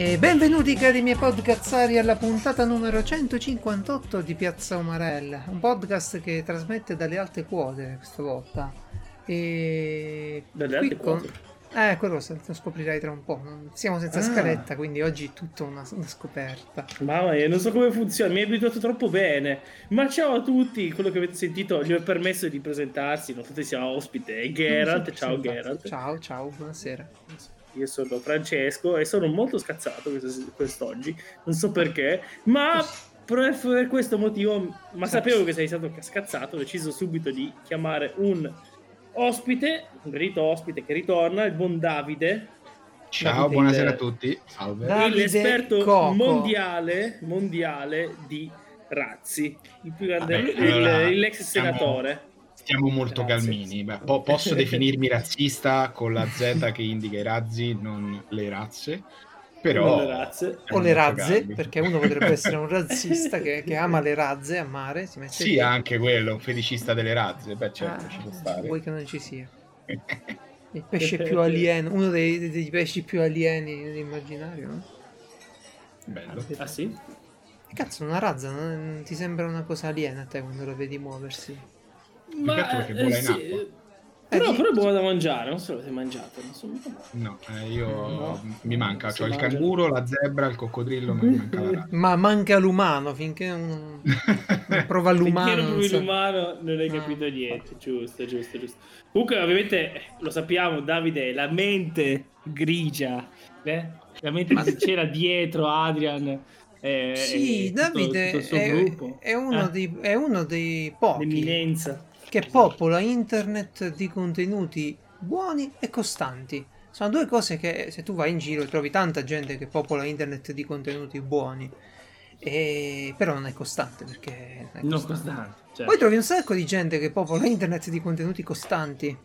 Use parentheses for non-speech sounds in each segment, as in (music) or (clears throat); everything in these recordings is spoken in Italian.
E benvenuti cari miei podcazzari alla puntata numero 158 di Piazza Umarella, un podcast che trasmette dalle alte quote questa volta. E Dalle alte qui con- quote? Eh, quello lo scoprirai tra un po'. Siamo senza Ah. scaletta, quindi oggi è tutta una, una scoperta. Mamma mia, non so come funziona, mi hai abituato troppo bene. Ma ciao a tutti, quello che avete sentito gli ho permesso di presentarsi, nonostante sia ospite. E Geralt, ciao Geralt. Ciao, ciao, buonasera. Io sono Francesco e sono molto scazzato questo- quest'oggi, non so perché, ma per per questo motivo, ma sapevo che sei stato scazzato, ho deciso subito di chiamare un ospite, un gradito ospite che ritorna, il buon Davide, Ciao, Davide buonasera il- a tutti. Salve. Davide l'esperto Coco. mondiale, mondiale di razzi, il più grande, Vabbè, il- allora, l'ex siamo- senatore. Stiamo molto Grazie. calmini. Beh, po- posso (laughs) definirmi razzista con la Z che indica i razzi, non le razze. Però Non le razze. O siamo le razze, calmi. perché uno potrebbe essere un (laughs) razzista che, che ama le razze a mare, si mette Sì, lì. anche quello, un feticista delle razze. Beh, certo, Ah, ci può stare. Vuoi che non ci sia? (laughs) Il pesce più alieno, uno dei, dei- dei pesci più alieni dell'immaginario, no? Bello. Ah sì? Cazzo, una razza non, non ti sembra una cosa aliena a te quando lo vedi muoversi? Ma eh, in sì, acqua. eh, Però, Eh, però è buono da mangiare, non so se l'avete mangiato. So. No, eh, io No. mi manca. C'ho il canguro, la zebra, il coccodrillo, ma mi manca la. (laughs) Ma manca l'umano finché non (laughs) prova l'umano. Finché non provi sa- l'umano non hai Ah. capito niente, giusto, giusto, giusto. Comunque ovviamente eh, lo sappiamo, Davide è la mente grigia, eh? la mente che c'era dietro Adrian. eh, Sì, tutto- Davide tutto suo è, è uno Eh, dei, è uno dei pochi L'eminenza. Che popola internet di contenuti buoni e costanti. Sono due cose che se tu vai in giro trovi tanta gente che popola internet di contenuti buoni, e... però non è costante perché non è Non costante. costante. cioè. Poi trovi un sacco di gente che popola internet di contenuti costanti,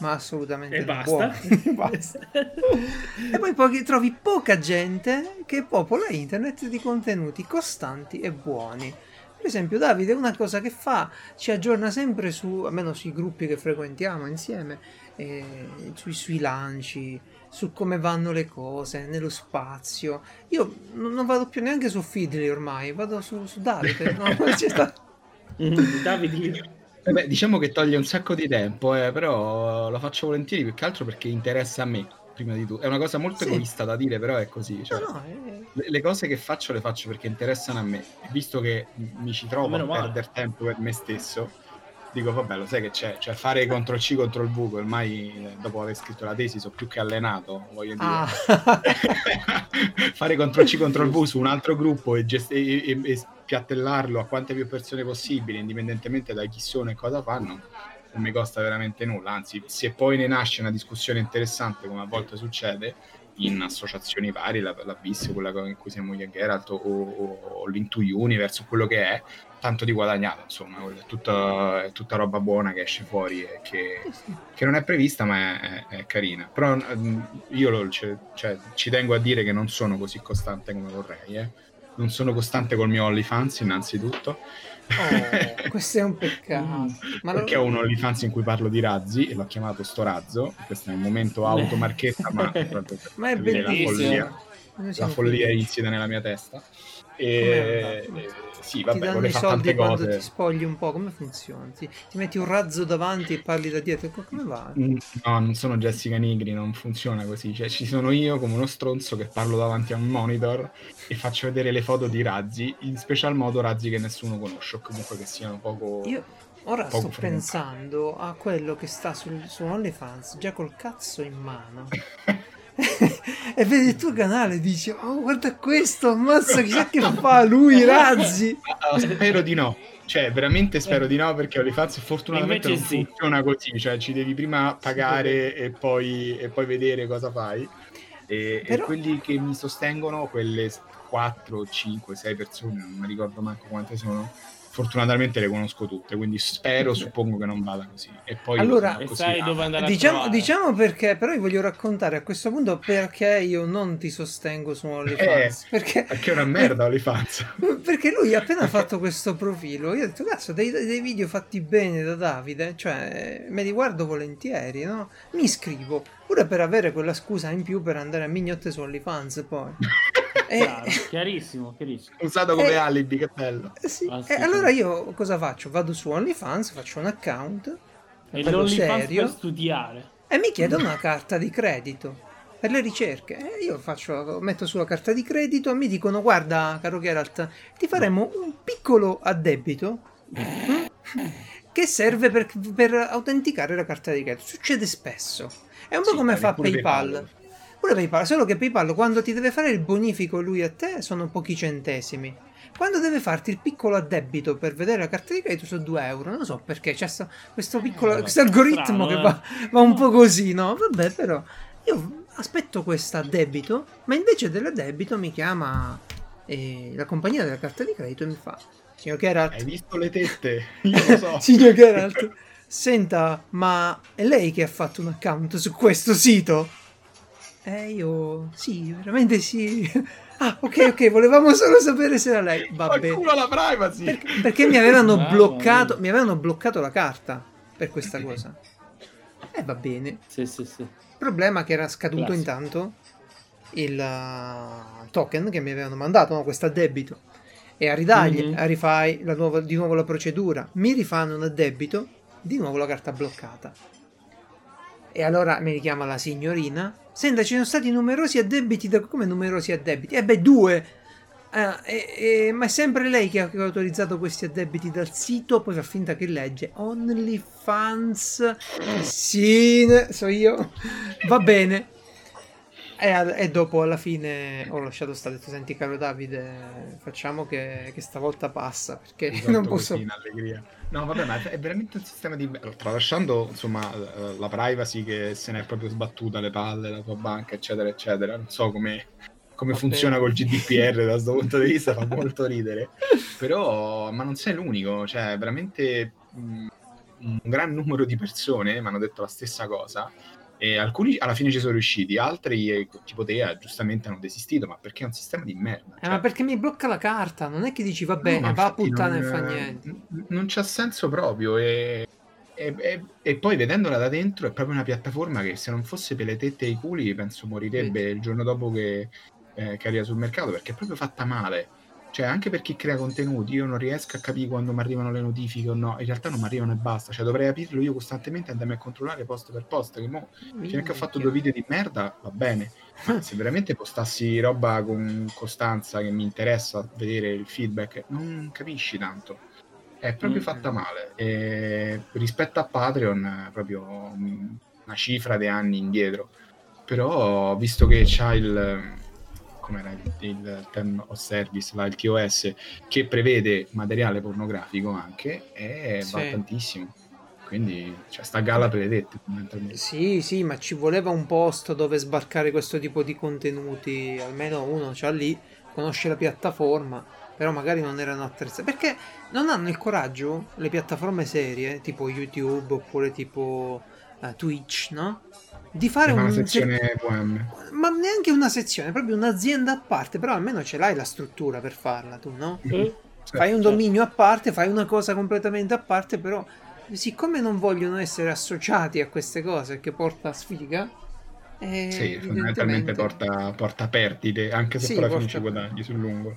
ma assolutamente E basta. buoni. (laughs) Basta. E poi pochi- trovi poca gente che popola internet di contenuti costanti e buoni. Per esempio, Davide, una cosa che fa, ci aggiorna sempre su, almeno sui gruppi che frequentiamo insieme, eh, sui, sui lanci, su come vanno le cose, nello spazio. Io non, non vado più neanche su Feedly ormai, vado su, su Davide. no? (laughs) Sta- Mm, Davide, Eh beh, diciamo che toglie un sacco di tempo, eh, però lo faccio volentieri più che altro perché interessa a me, prima di tutto. È una cosa molto Sì. egoista da dire, però è così. Cioè, No, no, eh, le, le cose che faccio le faccio perché interessano a me. Visto che mi ci trovo Meno a male. perdere tempo per me stesso, dico vabbè, lo sai che c'è, cioè fare CTRL C contro il V, ormai eh, dopo aver scritto la tesi sono più che allenato, voglio dire. ah, (laughs) fare CTRL C contro il V su un altro gruppo e, gest- e- e- e spiattellarlo a quante più persone possibile, indipendentemente da chi sono e cosa fanno, non mi costa veramente nulla. Anzi, se poi ne nasce una discussione interessante, come a volte succede in associazioni varie, la, la BIS, quella in cui siamo io e Geralt, o, o, o l'Into Universe, quello che è, tanto di guadagnato, insomma, è tutta, è tutta roba buona che esce fuori e che, che non è prevista ma è, è- è carina. Però mm, io lo- cioè, cioè, ci tengo a dire che non sono così costante come vorrei. eh. Non sono costante col mio OnlyFans innanzitutto. Oh, questo è un peccato. Ma lo- Perché ho un OnlyFans in cui parlo di razzi e l'ho chiamato Sto Razzo. Questo è un momento automarchetta, ma, (laughs) Ma è capire la bellissimo. follia, la follia insita nella mia testa. E, sì, ti vabbè, danno vorrei i soldi quando cose. ti spogli un po', come funziona? Ti, ti metti un razzo davanti e parli da dietro, co- come va? Mm, No, non sono Jessica Nigri, non funziona così. Cioè, ci sono io come uno stronzo che parlo davanti a un monitor e faccio vedere le foto di razzi, in special modo razzi che nessuno conosce, o comunque che siano poco. Io ora sto frequentati. pensando a quello che sta sul, su OnlyFans già col cazzo in mano. (laughs) (laughs) e vedi il tuo canale e dici, oh guarda questo, ammazza, chissà che fa lui, i razzi. (laughs) Ah, spero di no. Cioè, veramente spero di no perché OnlyFans fortunatamente Invece non sì. funziona così. Cioè, ci devi prima pagare e poi, e poi vedere cosa fai. E, e Però- quelli che mi sostengono, quelle 4, 5, 6 persone, non mi ricordo manco quante sono, fortunatamente le conosco tutte, quindi spero, suppongo che non vada così. E poi Allora- così, sai ah, dove andare a Diciamo, diciamo perché, però vi voglio raccontare a questo punto perché io non ti sostengo su OnlyFans. Eh, perché Perché è una merda OnlyFans. (laughs) Perché lui ha appena fatto questo profilo, io ho detto, cazzo, dei, dei video fatti bene da Davide, cioè me li guardo volentieri, no? Mi iscrivo, pure per avere quella scusa in più per andare a mignotte su OnlyFans poi. (laughs) Chiaro, chiarissimo, chiarissimo. Usato come Eh, alibi, che bello. Eh sì, Ah, sì, e sì. allora io cosa faccio? Vado su OnlyFans, faccio un account E l'OnlyFans serio per studiare. e mi chiedono una carta di credito per le ricerche. E io faccio, metto sulla carta di credito e mi dicono: Guarda, caro Geralt, ti faremo un piccolo addebito (laughs) che serve per, per autenticare la carta di credito. Succede spesso. È un po' Sì, come fa PayPal. PayPal. Pure PayPal, solo che PayPal quando ti deve fare il bonifico lui a te sono pochi centesimi. Quando deve farti il piccolo addebito per vedere la carta di credito sono 2 euro. Non so perché c'è sto- questo piccolo Eh, questo algoritmo strano, che eh. va, va un po' così, no? Vabbè, però io aspetto questo addebito, ma invece dell'addebito mi chiama eh, la compagnia della carta di credito e mi fa: Signor Geralt, Hai visto le tette? (laughs) Io lo so. Signor Geralt, senta, ma è lei che ha fatto un account su questo sito? Eh, io sì, veramente sì. (laughs) Ah, ok, ok, volevamo solo sapere se era lei. Vabbè. Qualcuno alla privacy. Perché, perché mi avevano Mamma bloccato, mia. mi avevano bloccato la carta per questa cosa. E va bene. Sì, sì, sì. Il problema è che era scaduto Classico. intanto il uh, token che mi avevano mandato, no, questo addebito. E a ridargli, Mhm. a rifai la nuova- di nuovo la procedura. Mi rifanno un addebito, di nuovo la carta bloccata. E allora mi richiama la signorina. Senta, ci sono stati numerosi addebiti. Da... Come numerosi addebiti? Eh beh, due. Ah, e- e- ma è sempre lei che ha, autorizzato questi addebiti dal sito. Poi fa finta che legge OnlyFans. Sì, so io. Va bene. E, e dopo alla fine ho lasciato stare. Ho detto, senti, caro Davide, facciamo che, che stavolta passa. Perché (laughs) Esatto, non posso. in allegria. No, vabbè, ma è veramente un sistema di... Tralasciando, insomma, eh, la privacy che se ne è proprio sbattuta le palle, la tua banca, eccetera, eccetera. Non so come, come funziona col GDPR da questo punto di vista, fa (laughs) molto ridere. Però, ma non sei l'unico, cioè, veramente mh, un gran numero di persone mi hanno detto la stessa cosa. E alcuni alla fine ci sono riusciti, altri, eh, tipo te, eh, giustamente hanno desistito, ma perché è un sistema di merda. Eh, cioè- ma perché mi blocca la carta? Non è che dici, va No, bene, ma va a puttana e non- fa niente. n- Non c'ha senso proprio. E, e- e- e poi vedendola da dentro è proprio una piattaforma che se non fosse per le tette e i culi penso morirebbe il giorno dopo che, eh, che arriva sul mercato perché è proprio fatta male. Cioè, anche per chi crea contenuti, io non riesco a capire quando mi arrivano le notifiche o no. In realtà non mi arrivano e basta. Cioè, dovrei aprirlo io costantemente e andarmi a controllare posto per posto. Che mo, fino a che ho fatto due video di merda, va bene. Ma se veramente postassi roba con costanza che mi interessa vedere il feedback, non capisci tanto. È proprio Mm. fatta male. E rispetto a Patreon, è proprio una cifra di anni indietro. Però, visto che c'ha il com'era il, il term of service, là, il TOS, che prevede materiale pornografico anche, e va Sì. tantissimo. Quindi, cioè, sta galla fondamentalmente. Sì, sì, ma ci voleva un posto dove sbarcare questo tipo di contenuti. Almeno uno c'ha lì, conosce la piattaforma, però magari non erano attrezzati. Perché non hanno il coraggio, le piattaforme serie, tipo YouTube oppure tipo eh, Twitch, no? Di fare Fa un una sezione VM. Ma neanche una sezione, proprio un'azienda a parte, però almeno ce l'hai la struttura per farla tu, no? Eh? Fai un certo. dominio a parte, fai una cosa completamente a parte, però siccome non vogliono essere associati a queste cose che porta sfiga, eh, Sì, fondamentalmente porta, porta perdite, anche se Sì, poi alla fine ci guadagni sul lungo.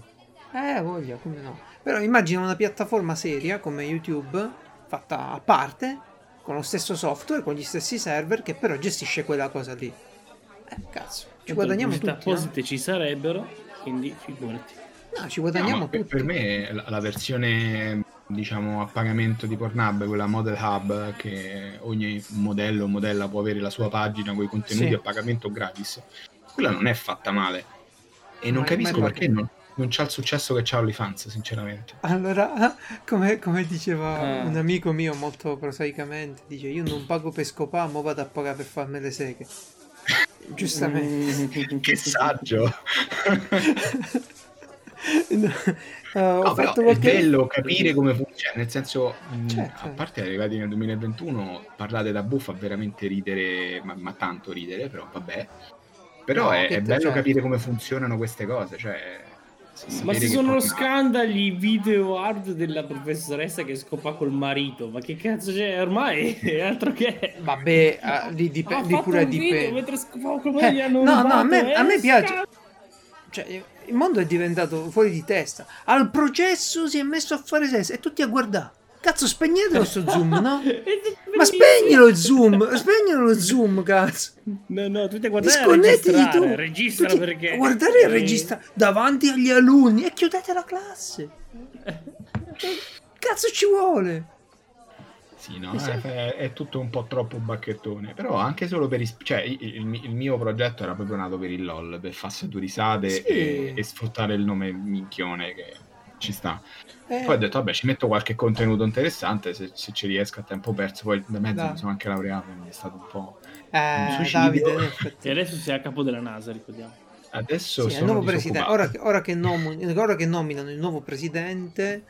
Eh, voglia, come no. Però immagina una piattaforma seria come YouTube, fatta a parte, con lo stesso software, con gli stessi server, che però gestisce quella cosa lì. Eh, cazzo, ci guadagniamo tutti, no? apposite ci sarebbero, quindi figurati. No, ci No, guadagniamo ma per, tutti. per me la, la versione diciamo a pagamento di Pornhub, quella Model Hub, che ogni modello o modella può avere la sua pagina con i contenuti Sì. a pagamento gratis, quella non è fatta male. E non Ma- capisco ma- perché non, non c'ha il successo che c'ha OnlyFans, sinceramente. Allora, (laughs) come, come diceva Ah. un amico mio molto prosaicamente, dice io non pago per scopare, ma vado a pagare per farmi le seghe. (laughs) Giustamente. Mm. che saggio! (laughs) No, eh, ho No, però fatto è qualche... bello capire come funziona, nel senso, mh, Certo. a parte arrivati nel 2021, parlare da buff fa veramente ridere, ma, ma tanto ridere, però vabbè. Però No, è, è bello certo. capire come funzionano queste cose, cioè... s- Ma che sono Pornhub- scandali video hard della professoressa che scopa col marito. Ma che cazzo c'è? Ormai è altro che. Vabbè, lì, Ha dip- fatto pure dipende. mentre scopava col marito. Eh, gli hanno no, no, a rubato, me, eh, a me piace. Cioè, io, il mondo è diventato fuori di testa. Al processo si è messo a fare sesso e tutti a guardare. Cazzo, spegnetelo sto zoom, no? (laughs) Ma spegnilo il zoom, spegnilo lo zoom, cazzo. No, no, tutti a guardare Disconnettiti tu. registra Tutti perché... guardare Eh, registra davanti agli alunni e chiudete la classe. Cazzo ci vuole? Sì, no, è, è tutto un po' troppo bacchettone. Però anche solo per... is- Cioè, il, il- il mio progetto era proprio nato per il LOL, per farsi due risate Sì. e, e sfruttare il nome minchione che ci sta. Eh, Poi ho detto, vabbè, ci metto qualche contenuto interessante se, se ci riesco a tempo perso. Poi da mezzo Dai. mi sono anche laureato, quindi è stato un po'... eh, suicidio. Davide. (laughs) E adesso sei a capo della NASA, ricordiamo. Adesso Sì, sono nuovo presidente. Ora, che- ora che nomu- ora che nominano il nuovo presidente,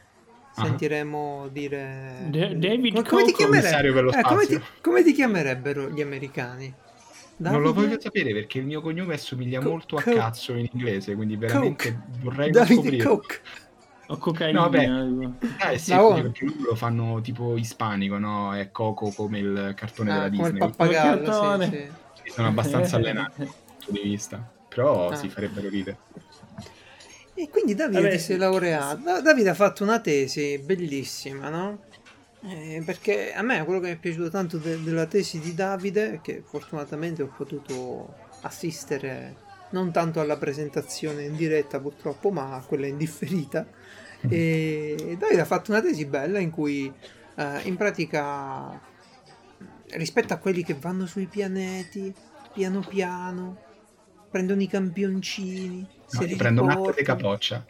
Ah. sentiremo dire. Da- David come, come ti Coco, chiamere- commissario per lo eh, come, ti, spazio. come ti chiamerebbero gli americani? Non lo Davide? voglio sapere perché il mio cognome assomiglia Co- molto a co- cazzo in inglese, quindi veramente Coke. vorrei Davide scoprire. Cook. O cocaina. No, tipo. Eh sì, No. perché loro lo fanno tipo ispanico, no? È Coco come il cartone Ah, della come il Disney. pappagallo. Sì, sì. Sono abbastanza (laughs) allenati dal punto di vista. Però Ah. si farebbero ridere. E quindi Davide Vabbè, sei sì. laureato. Da- Davide ha fatto una tesi bellissima, no? Eh, perché a me quello che mi è piaciuto tanto de- della tesi di Davide, che fortunatamente ho potuto assistere non tanto alla presentazione in diretta purtroppo, ma a quella indifferita. E Davide ha fatto una tesi bella in cui eh, in pratica rispetto a quelli che vanno sui pianeti piano piano prendono i campioncini No, se li prendo un atto di capoccia.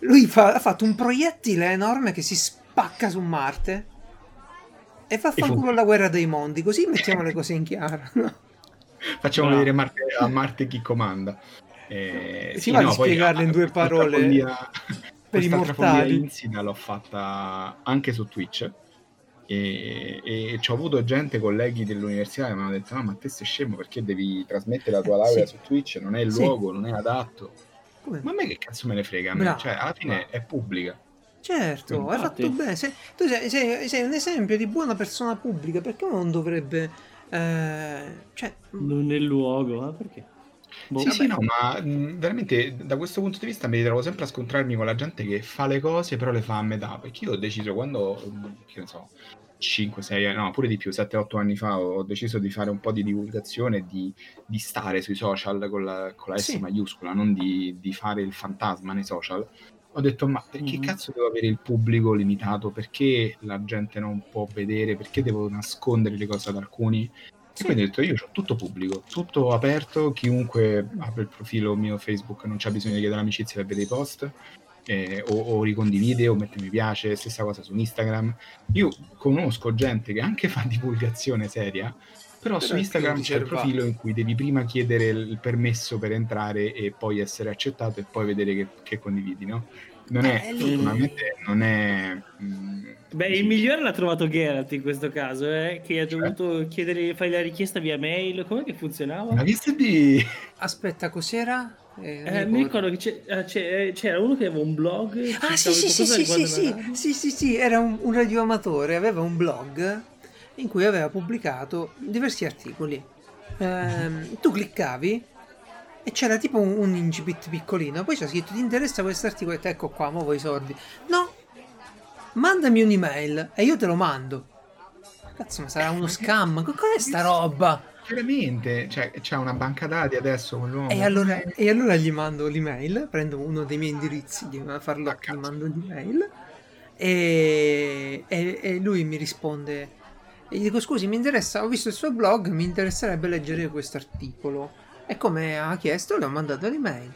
Lui fa- ha fatto un proiettile enorme che si spacca su Marte e fa fanculo la guerra dei mondi, così mettiamo le cose in chiaro. (laughs) no? Facciamo Bravo. vedere Marte, a Marte chi comanda. Eh, Si sì, va no, poi, spiegarle in due parole (laughs) follia- per i mortali. insita l'ho fatta anche su Twitch. E, e ci ho avuto gente, colleghi dell'università che mi hanno detto: No, ma te sei scemo perché devi trasmettere la tua laurea Sì. su Twitch? Non è il Sì. luogo, non è adatto. Come? Ma a me che cazzo me ne frega? a me? Cioè, alla fine bravo. è pubblica. Certo, hai Infatti. fatto bene. Sei- tu sei, sei- sei un esempio di buona persona pubblica, perché uno non dovrebbe... eh, cioè, Non è luogo, ma perché? Boh, Sì, vabbè. sì, no, ma mh, veramente da questo punto di vista mi ritrovo sempre a scontrarmi con la gente che fa le cose però le fa a metà. Perché io ho deciso quando, mh, che ne so, 5, 6, no, pure di più, 7, 8 anni fa ho deciso di fare un po' di divulgazione, di, di stare sui social con la, con la S Sì. maiuscola, non di, di fare il fantasma nei social. Ho detto, ma perché Mhm. cazzo devo avere il pubblico limitato? Perché la gente non può vedere? Perché devo nascondere le cose ad alcuni? E quindi ho detto, io ho tutto pubblico, tutto aperto, chiunque apre il profilo mio Facebook non c'ha bisogno di chiedere amicizia per vedere i post, eh, o, o ricondivide o mette mi piace, stessa cosa su Instagram. Io conosco gente che anche fa (laughs) divulgazione seria, però, su è Instagram c'è il profilo in cui devi prima chiedere il permesso per entrare e poi essere accettato e poi vedere che, che condividi, no? Non è, Eh, non è... mm, Beh, il migliore l'ha trovato Geralt in questo caso, eh, che ha dovuto chiedere, fare la richiesta via mail. Com'è che funzionava? Ma visto di... aspetta, cos'era? Eh, Eh, mi ricordo che c'è- eh, c'era uno che aveva un blog. Ah, sì, sì, sì, sì, sì, sì, la sì, sì, sì, era un, un radioamatore, aveva un blog in cui aveva pubblicato diversi articoli. Ehm, tu cliccavi e c'era tipo un, un incipit piccolino, poi c'è scritto ti interessa questo articolo e te, ecco qua, muovo i soldi. No, mandami un'email e io te lo mando. Cazzo, ma sarà uno (laughs) scam? Co- Cos'è sta roba? Veramente, cioè, c'è una banca dati adesso quell'uomo. E allora, e allora gli mando l'email, prendo uno dei miei indirizzi di farlo, Ah, gli mando l'email e, e- e lui mi risponde. E gli dico scusi, mi interessa, ho visto il suo blog, mi interesserebbe leggere questo articolo. E come ha chiesto, le ho mandato l'email.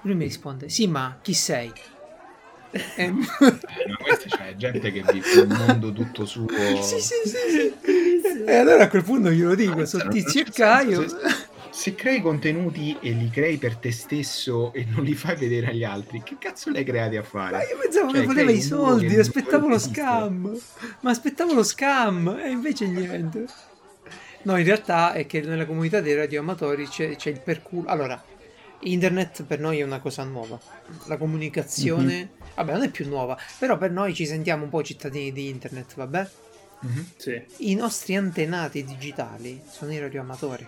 Lui mi risponde, sì, ma chi sei? Eh, ma questa c'è gente che vive un mondo tutto suo. sì, sì, sì, sì. E allora a quel punto glielo dico, Ma sono Tizio e Caio. Se, se crei contenuti e li crei per te stesso e non li fai vedere agli altri, che cazzo li hai creati a fare? Ma io pensavo Cioè, che voleva i soldi, aspettavo lo scam. Ma aspettavo lo scam e invece niente. No, in realtà è che nella comunità dei radioamatori c'è, c'è il perculo. Allora, internet per noi è una cosa nuova. La comunicazione, vabbè, non è più nuova, però per noi ci sentiamo un po' cittadini di internet, vabbè. Mhm. Sì. I nostri antenati digitali sono i radioamatori.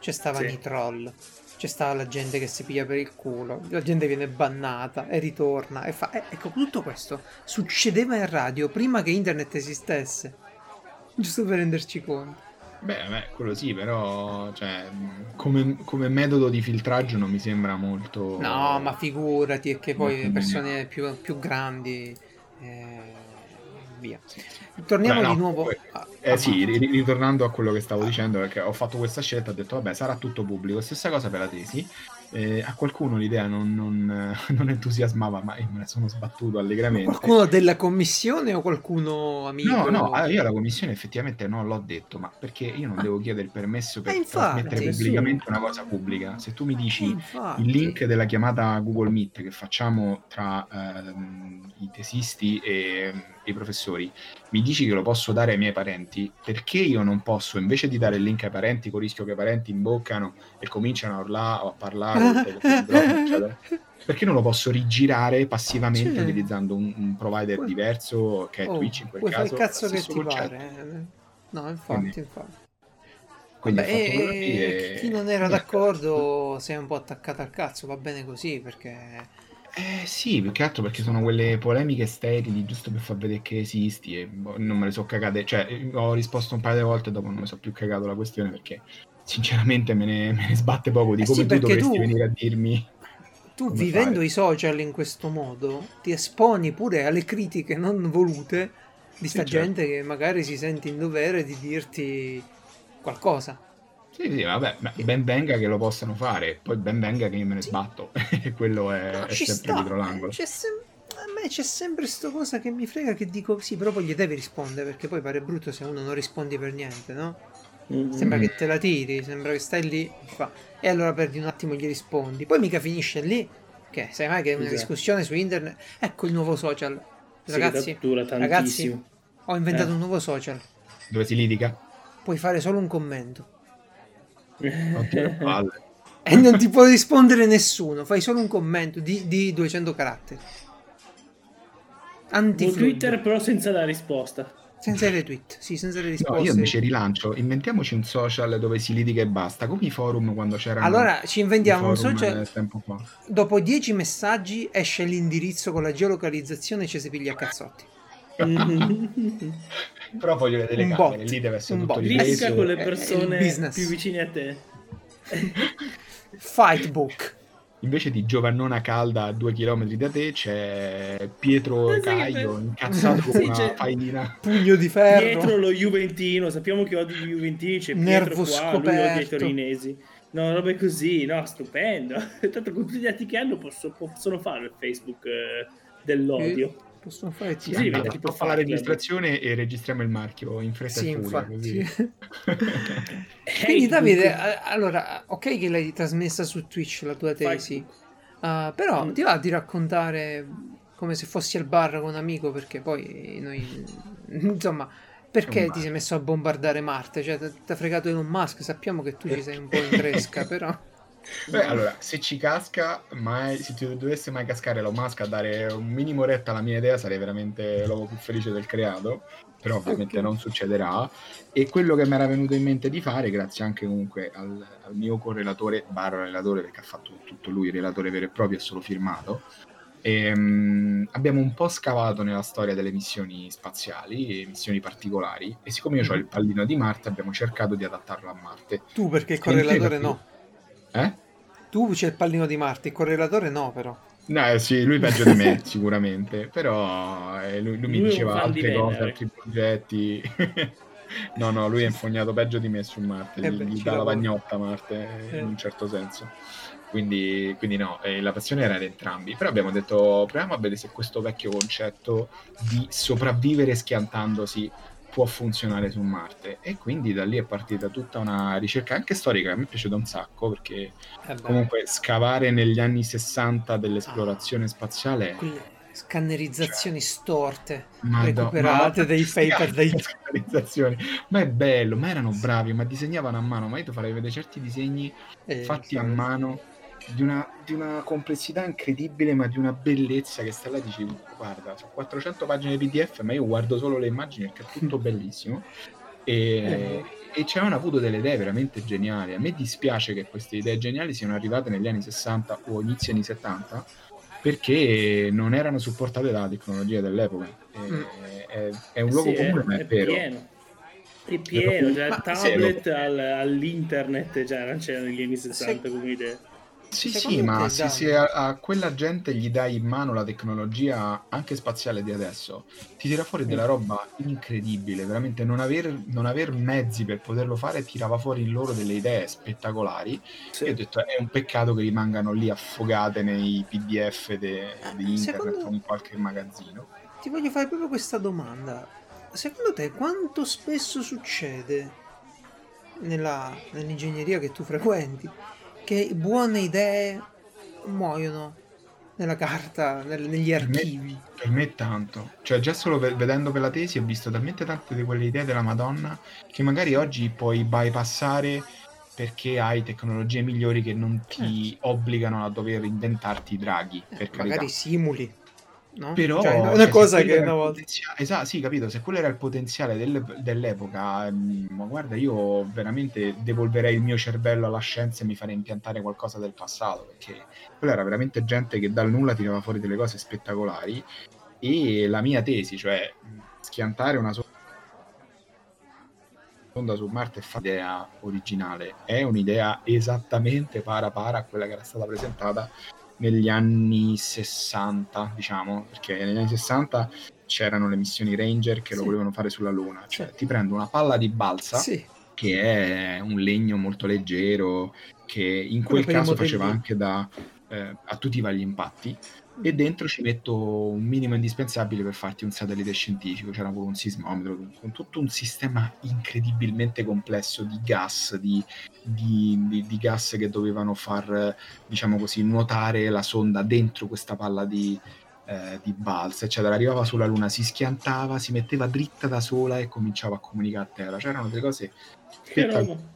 C'è stavano Sì. i troll, c'è stata la gente che si piglia per il culo, la gente viene bannata e ritorna e fa... eh, ecco, tutto questo succedeva in radio prima che internet esistesse, giusto per renderci conto. Beh, beh, quello sì, però cioè, come, come metodo di filtraggio non mi sembra molto... No, ma figurati, è che poi persone più, più grandi... eh, via. Torniamo Beh, no, di nuovo... poi- a- Eh a sì, ritornando a quello che stavo dicendo, perché ho fatto questa scelta, ho detto vabbè sarà tutto pubblico, stessa cosa per la tesi, Eh, a qualcuno l'idea non, non- (laughs) non entusiasmava, ma io me ne sono sbattuto allegramente. Qualcuno della commissione o qualcuno amico? No, no, ah, io alla commissione effettivamente non l'ho detto, ma perché io non devo chiedere il permesso per Eh, infatti, trasmettere sì. pubblicamente una cosa pubblica. Se tu mi Eh, dici infatti. il link della chiamata Google Meet che facciamo tra ehm, i tesisti e i professori, mi dici che lo posso dare ai miei parenti, perché io non posso, invece di dare il link ai parenti, con il rischio che i parenti imboccano e cominciano a urlare o a parlare, il (laughs) perché non lo posso rigirare passivamente Cioè. utilizzando un, un provider Puoi- diverso che è Oh, Twitch in quel puoi fare caso? il cazzo è lo che ti concetto. pare. eh. No, infatti, Quindi- infatti. Quindi Vabbè, fatto e- chi non era d'accordo si è un po' attaccato al cazzo, va bene così perché... Eh sì, più che altro perché sono quelle polemiche sterili, giusto per far vedere che esisti e boh, non me le so cagate, cioè ho risposto un paio di volte e dopo non mi so più cagato la questione perché sinceramente me ne, me ne sbatte poco di Eh come sì, tu dovresti tu- venire a dirmi Tu vivendo fare? i social in questo modo ti esponi pure alle critiche non volute di sta Sì, certo. gente che magari si sente in dovere di dirti qualcosa. Sì, sì, vabbè, ma ben venga che lo possano fare, poi ben venga che io me ne sbatto, (laughs) e quello è, No, è sempre sta, dietro l'angolo. c'è sem- a me c'è sempre sta cosa che mi frega che dico sì, però poi gli devi rispondere perché poi pare brutto se uno non rispondi per niente, no? Mm. Sembra che te la tiri, sembra che stai lì e fa- e allora perdi un attimo e gli rispondi. Poi mica finisce lì, che sai mai che è una Esatto. discussione su internet. Ecco il nuovo social. Sì, Ragazzi, dura ragazzi, ho inventato Eh. un nuovo social. Dove si litiga? Puoi fare solo un commento. Non ti do palle. (laughs) E non ti può rispondere nessuno. Fai solo un commento di, di 200 caratteri. Un Anti Twitter però senza la risposta. Senza i retweet. Sì, senza le No, risposte. io invece rilancio, inventiamoci un social dove si litiga e basta, come i forum quando c'erano Allora ci inventiamo un social. eh, tempo fa. Dopo 10 messaggi esce l'indirizzo con la geolocalizzazione e ci si piglia a cazzotti. Però voglio vedere le Un camere, bot. lì deve essere Un tutto bot. Litiga con le È- è il persone più vicine a te. (laughs) Fightbook. Invece di Giovannona calda a due chilometri da te c'è Pietro Eh Caio che- incazzato con Sì, una c'è- faina. Pugno di ferro. Dietro lo Juventino, sappiamo che odio gli Juventini, c'è Nervo Pietro qua, lui odia i scoperto. torinesi. No, robe così, no, stupendo. (laughs) Tanto con tutti gli altri che hanno posso- possono fare il Facebook eh, dell'odio. Possono fare Sì, sì, diventa tipo la registrazione e registriamo il marchio in fretta Sì, e furia. Quindi (laughs) (laughs) Hey, Davide, a- allora, ok che l'hai trasmessa su Twitch la tua tesi, uh, però Mm. ti va di raccontare come se fossi al bar con un amico? Perché poi noi, (laughs) insomma, perché ti sei messo a bombardare Marte? Cioè, ti ha fregato Elon Musk, sappiamo che tu ci sei un po' in fresca, però... Beh, allora, se ci casca, mai, se ti dovesse mai cascare Elon Musk a dare un minimo retta alla mia idea, sarei veramente l'uomo più felice del creato, però ovviamente Ok. non succederà. E quello che mi era venuto in mente di fare, grazie anche comunque al, al mio correlatore, barra relatore, perché ha fatto tutto lui, il relatore vero e proprio, è solo firmato, ehm, abbiamo un po' scavato nella storia delle missioni spaziali, missioni particolari, e siccome io ho il pallino di Marte, abbiamo cercato di adattarlo a Marte. Tu perché il correlatore no. Eh? Tu c'è il pallino di Marte, il correlatore no però. No, eh, sì, lui peggio di me (laughs) sicuramente, però eh, lui, lui mi Lui diceva fan di altre cose, altri progetti. (laughs) no, no, lui è infognato peggio di me su Marte, Eh gli, beh, gli dà la pagnotta a Marte Eh. in un certo senso. Quindi, quindi no, eh, la passione era di entrambi, però abbiamo detto proviamo a vedere se questo vecchio concetto di sopravvivere schiantandosi può funzionare su Marte. E quindi da lì è partita tutta una ricerca anche storica che a me è piaciuta un sacco perché Eh comunque scavare negli anni 60 dell'esplorazione spaziale quelle scannerizzazioni storte Madò- recuperate ma- dei paper dei scannerizzazioni. ma è bello ma erano bravi ma disegnavano a mano ma io ti farei vedere certi disegni eh, fatti a mano di una, di una complessità incredibile ma di una bellezza che sta là dici guarda sono 400 pagine pdf ma io guardo solo le immagini perché è tutto bellissimo e, Eh. e ci avevano avuto delle idee veramente geniali. A me dispiace che queste idee geniali siano arrivate negli anni 60 o inizi anni 70 perché non erano supportate dalla tecnologia dell'epoca. È, mm. è, è un luogo sì, comune, ma è, è vero. Pieno. È pieno, cioè, Ma tablet sì, al- all'internet, cioè non c'erano negli anni 60 come idea. Sì, Secondo sì, ma se, se a, a quella gente gli dai in mano la tecnologia anche spaziale di adesso, ti tira fuori della roba incredibile, veramente non aver, non aver mezzi per poterlo fare tirava fuori in loro delle idee spettacolari. Sì. Io ho detto è un peccato che rimangano lì affogate nei PDF de- di internet secondo- o in qualche magazzino. Ti voglio fare proprio questa domanda. Secondo te quanto spesso succede nella- nell'ingegneria che tu frequenti che buone idee muoiono nella carta, nel- negli Per me- archivi? Per me tanto, cioè già solo ve- vedendo per la tesi ho visto talmente tante di quelle idee della Madonna che magari oggi puoi bypassare perché hai tecnologie migliori che non ti obbligano a dover inventarti i draghi, Eh, per carità. magari simuli, no? Però Cioè, è una cioè, cosa che una volta... Esatto, sì, capito, se quello era il potenziale del- dell'epoca, mm, ma guarda, io veramente devolverei il mio cervello alla scienza e mi farei impiantare qualcosa del passato, perché quella era veramente gente che dal nulla tirava fuori delle cose spettacolari e la mia tesi, cioè mh, schiantare una so- sonda su Marte e fare un'idea originale, è un'idea esattamente para para a quella che era stata presentata negli anni 60, diciamo, perché negli anni 60 c'erano le missioni Ranger che lo Sì. volevano fare sulla Luna, cioè Sì. ti prendo una palla di balsa Sì, che è un legno molto leggero che in Quello quel i caso faceva anche da eh, attutiva agli impatti e dentro ci metto un minimo indispensabile per farti un satellite scientifico, c'era pure un sismometro con tutto un sistema incredibilmente complesso di gas, di, di- di- di gas che dovevano far, diciamo così, nuotare la sonda dentro questa palla di, eh, di balsa, eccetera. Arrivava sulla Luna, si schiantava, si metteva dritta da sola e cominciava a comunicare a terra. C'erano delle cose Che spettac- roba.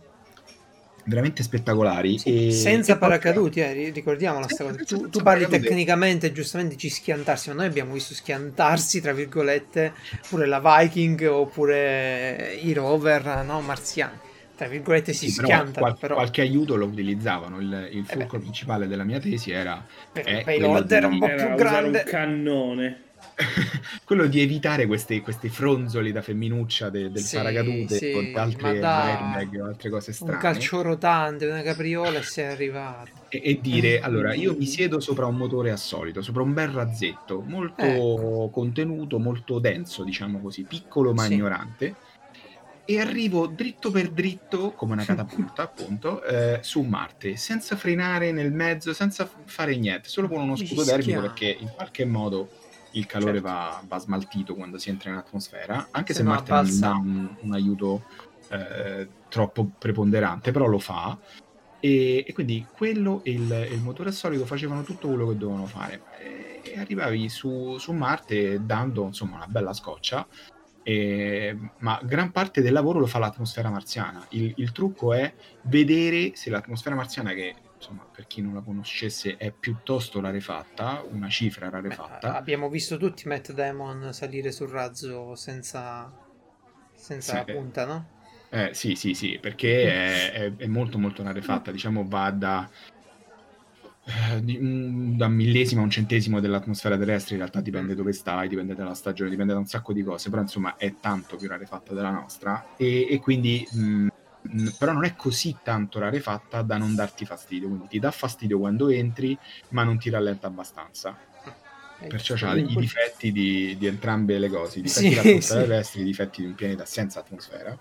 Veramente spettacolari. sì, e- senza e poi- paracaduti, eh, ri- ricordiamola sta Senza- cosa. senza- Tu, tu parli paracadute. tecnicamente, giustamente dici schiantarsi, ma noi abbiamo visto schiantarsi, tra virgolette, pure la Viking oppure i rover no, marziani. Tra virgolette si Sì, però schiantano, qual- però qualche aiuto lo utilizzavano. Il, il fulcro beh. principale della mia tesi era per il payload quello era un di- po' più grande. un cannone. (laughs) quello di evitare questi, questi fronzoli da femminuccia de- del Sì, paracadute sì, con altre airbag o altre cose Un strane. calcio rotante, una capriola e sei arrivato. e, e dire Eh. allora io mi siedo sopra un motore a solito, sopra un bel razzetto molto Ecco. contenuto, molto denso, diciamo così, piccolo ma Sì. ignorante. E arrivo dritto per dritto, come una catapulta, (laughs) appunto, eh, su Marte, senza frenare nel mezzo, senza fare niente, solo con uno scudo termico perché in qualche modo il calore Certo. va, va smaltito quando si entra in atmosfera, anche Se se, no Marte non dà un, un aiuto eh, troppo preponderante, però lo fa. E, e quindi quello e il, il motore a solido facevano tutto quello che dovevano fare. E, e arrivavi su, su Marte dando insomma una bella scoccia. e- ma gran parte del lavoro lo fa l'atmosfera marziana. Il, il trucco è vedere se l'atmosfera marziana, che insomma per chi non la conoscesse è piuttosto rarefatta, una cifra Beh, rarefatta. abbiamo visto tutti Matt Damon salire sul razzo senza, senza Sì. punta, no? Eh, sì, sì, sì, perché è, è- è molto molto rarefatta, diciamo va da, eh, da un millesimo a un centesimo dell'atmosfera terrestre, in realtà dipende dove stai, dipende dalla stagione, dipende da un sacco di cose, però insomma è tanto più rarefatta della nostra e, e quindi mh, mh, però non è così tanto rarefatta da non darti fastidio, quindi ti dà fastidio quando entri, ma non ti rallenta abbastanza. Eh, Perciò giusto, ha i difetti di, di entrambe le cose, i difetti Sì, dell'atmosfera sì. terrestre, i difetti di un pianeta senza atmosfera.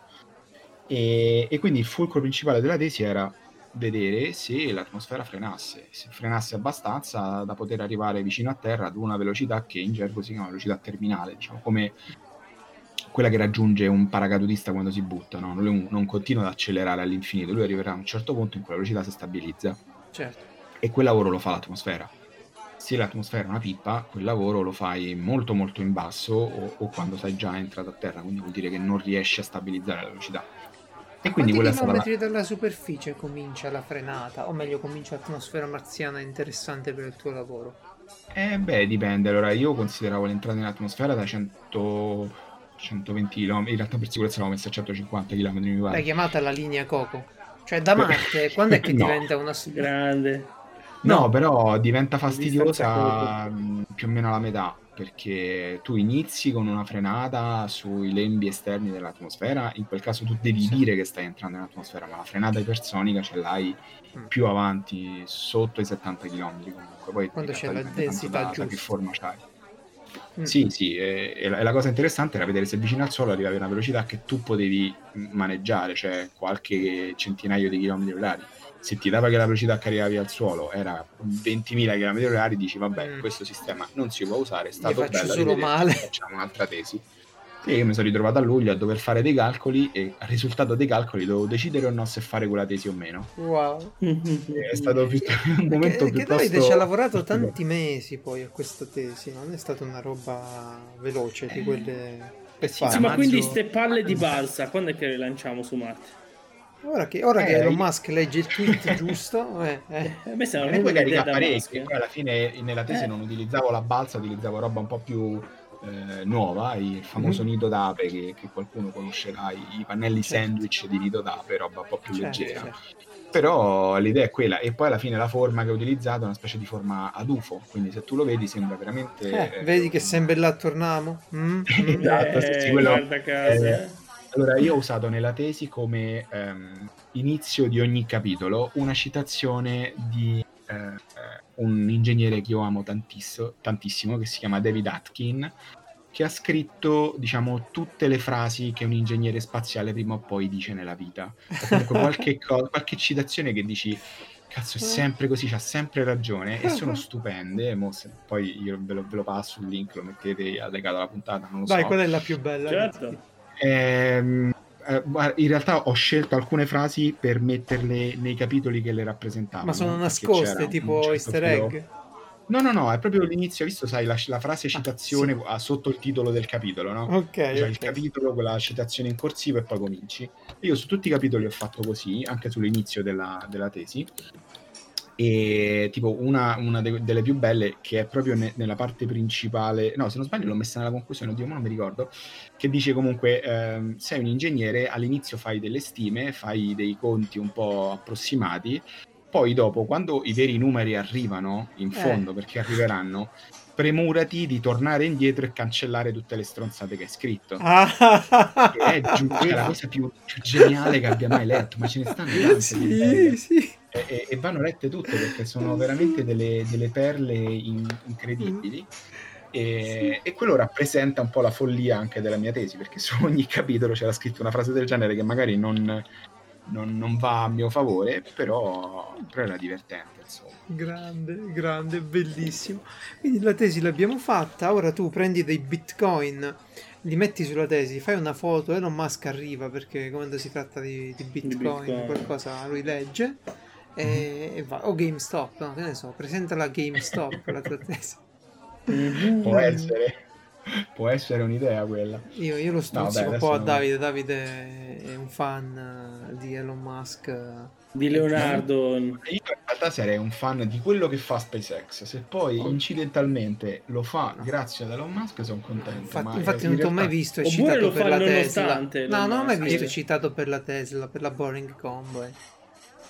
E, e quindi il fulcro principale della tesi era vedere se l'atmosfera frenasse, se frenasse abbastanza da poter arrivare vicino a terra ad una velocità che in gergo si chiama velocità terminale, diciamo come quella che raggiunge un paracadutista quando si butta, no? lui non continua ad accelerare all'infinito, lui arriverà a un certo punto in cui la velocità si stabilizza Certo. e quel lavoro lo fa l'atmosfera. Se l'atmosfera è una pippa, quel lavoro lo fai molto molto in basso o, o quando sei già entrato a terra, quindi vuol dire che non riesci a stabilizzare la velocità. E quindi Quanti quella è stata la... dalla superficie comincia la frenata? O meglio, comincia l'atmosfera marziana interessante per il tuo lavoro? Eh beh, dipende. Allora, io consideravo l'entrata in atmosfera da 100 120 km, in realtà per sicurezza l'avevo messa a 150 km mi pare. L'hai chiamata la linea Coco? Cioè da Marte, quando è che (laughs) No. diventa una... Grande. No, No. però diventa fastidiosa mh, più o meno alla metà, perché tu inizi con una frenata sui lembi esterni dell'atmosfera, in quel caso tu devi Sì. dire che stai entrando nell'atmosfera, ma la frenata ipersonica ce l'hai Mm. più avanti, sotto i 70 km comunque. Poi Quando in c'è la densità da, da che giusta. forma c'hai. Mm. Sì, sì, e, e la, e la cosa interessante era vedere se vicino al suolo arrivavi a una velocità che tu potevi maneggiare, cioè qualche centinaio di chilometri orari. Se ti dava che la velocità che arrivavi al suolo era 20.000 km orari, dici vabbè, Mm. questo sistema non si può usare, è stato bello, solo male. (laughs) facciamo un'altra tesi. E io mi sono ritrovato a luglio a dover fare dei calcoli e al risultato dei calcoli dovevo decidere o no se fare quella tesi o meno. Wow. È stato più- un momento Che, che piuttosto... Davide ci ha lavorato tanti mesi poi a questa tesi, non è stata una roba veloce di quelle per sì, ma maggio- quindi ste palle di balsa, quando è che le lanciamo su Marte? Ora che, ora che Eh, Elon io- Musk legge il tweet (laughs) giusto, eh, eh. A me sembra E poi carica parecchio, poi alla fine nella tesi Eh. non utilizzavo la balsa, utilizzavo roba un po' più eh, nuova, il famoso Mhm. nido d'ape che, che qualcuno conoscerà, i, i pannelli Certo. sandwich di nido d'ape, roba un po' più Certo, leggera. certo. Però l'idea è quella, e poi alla fine la forma che ho utilizzato è una specie di forma ad UFO, quindi se tu lo vedi sembra veramente... Eh, eh, vedi che sempre là torniamo? Mm? (laughs) Esatto, sì, sì, Eh, quello- guarda caso, eh. Allora, io ho usato nella tesi come ehm, inizio di ogni capitolo una citazione di eh, eh, un ingegnere che io amo tantisso- tantissimo, che si chiama David Atkin, che ha scritto, diciamo, tutte le frasi che un ingegnere spaziale prima o poi dice nella vita. Comunque qualche, (laughs) co- qualche citazione che dici, cazzo, è sempre così, c'ha sempre ragione, e sono (laughs) stupende. mo se- poi io ve lo, ve lo passo il link, lo mettete allegato alla puntata, non lo Dai, so. quella è la più bella. Certo. Ehm, eh, in realtà ho scelto alcune frasi per metterle nei capitoli che le rappresentavano. Ma sono nascoste, tipo certo easter filo- egg? No, no, no, è proprio l'inizio, visto, sai, la, la frase citazione sì. ah, sotto il titolo del capitolo, no? Ok, Cioè il ok. capitolo, quella citazione in corsivo e poi cominci. Io su tutti i capitoli ho fatto così, anche sull'inizio della, della tesi. E tipo una, una de- delle più belle, che è proprio ne- nella parte principale, no, se non sbaglio l'ho messa nella conclusione, oddio, ma non mi ricordo, che dice comunque: ehm, sei un ingegnere, all'inizio fai delle stime, fai dei conti un po' approssimati, poi dopo, quando i veri numeri arrivano in Eh. fondo, perché arriveranno, premurati di tornare indietro e cancellare tutte le stronzate che hai scritto. Ah, Che è cioè, la cosa più, più geniale che abbia mai letto, ma ce ne stanno tante (laughs) sì, sì. E, e- vanno lette tutte perché sono (laughs) veramente delle, delle perle in- incredibili. E, e quello rappresenta un po' la follia anche della mia tesi, perché su ogni (laughs) capitolo c'era scritto una frase del genere che magari non, non- non va a mio favore, però, però era divertente, insomma. Grande, grande, bellissimo. Quindi la tesi l'abbiamo fatta, ora tu prendi dei bitcoin, li metti sulla tesi, fai una foto, Elon Musk arriva perché quando si tratta di, di bitcoin, bitcoin. qualcosa lui legge e, e va. O GameStop, no, che ne so, presenta la GameStop la tua tesi. Può essere, può essere un'idea quella. Io, io lo stuzzico vabbè, un po' a Davide, Davide è un fan eh, di Elon Musk. eh. Di Leonardo. Io in realtà sarei un fan di quello che fa SpaceX. Se poi Oh. incidentalmente lo fa grazie ad Elon Musk, sono contento. Infatti, ma infatti in non ti ho mai visto Oppure citato per la Tesla. No, non ho mai visto citato per la Tesla, per la Boring Combo. eh.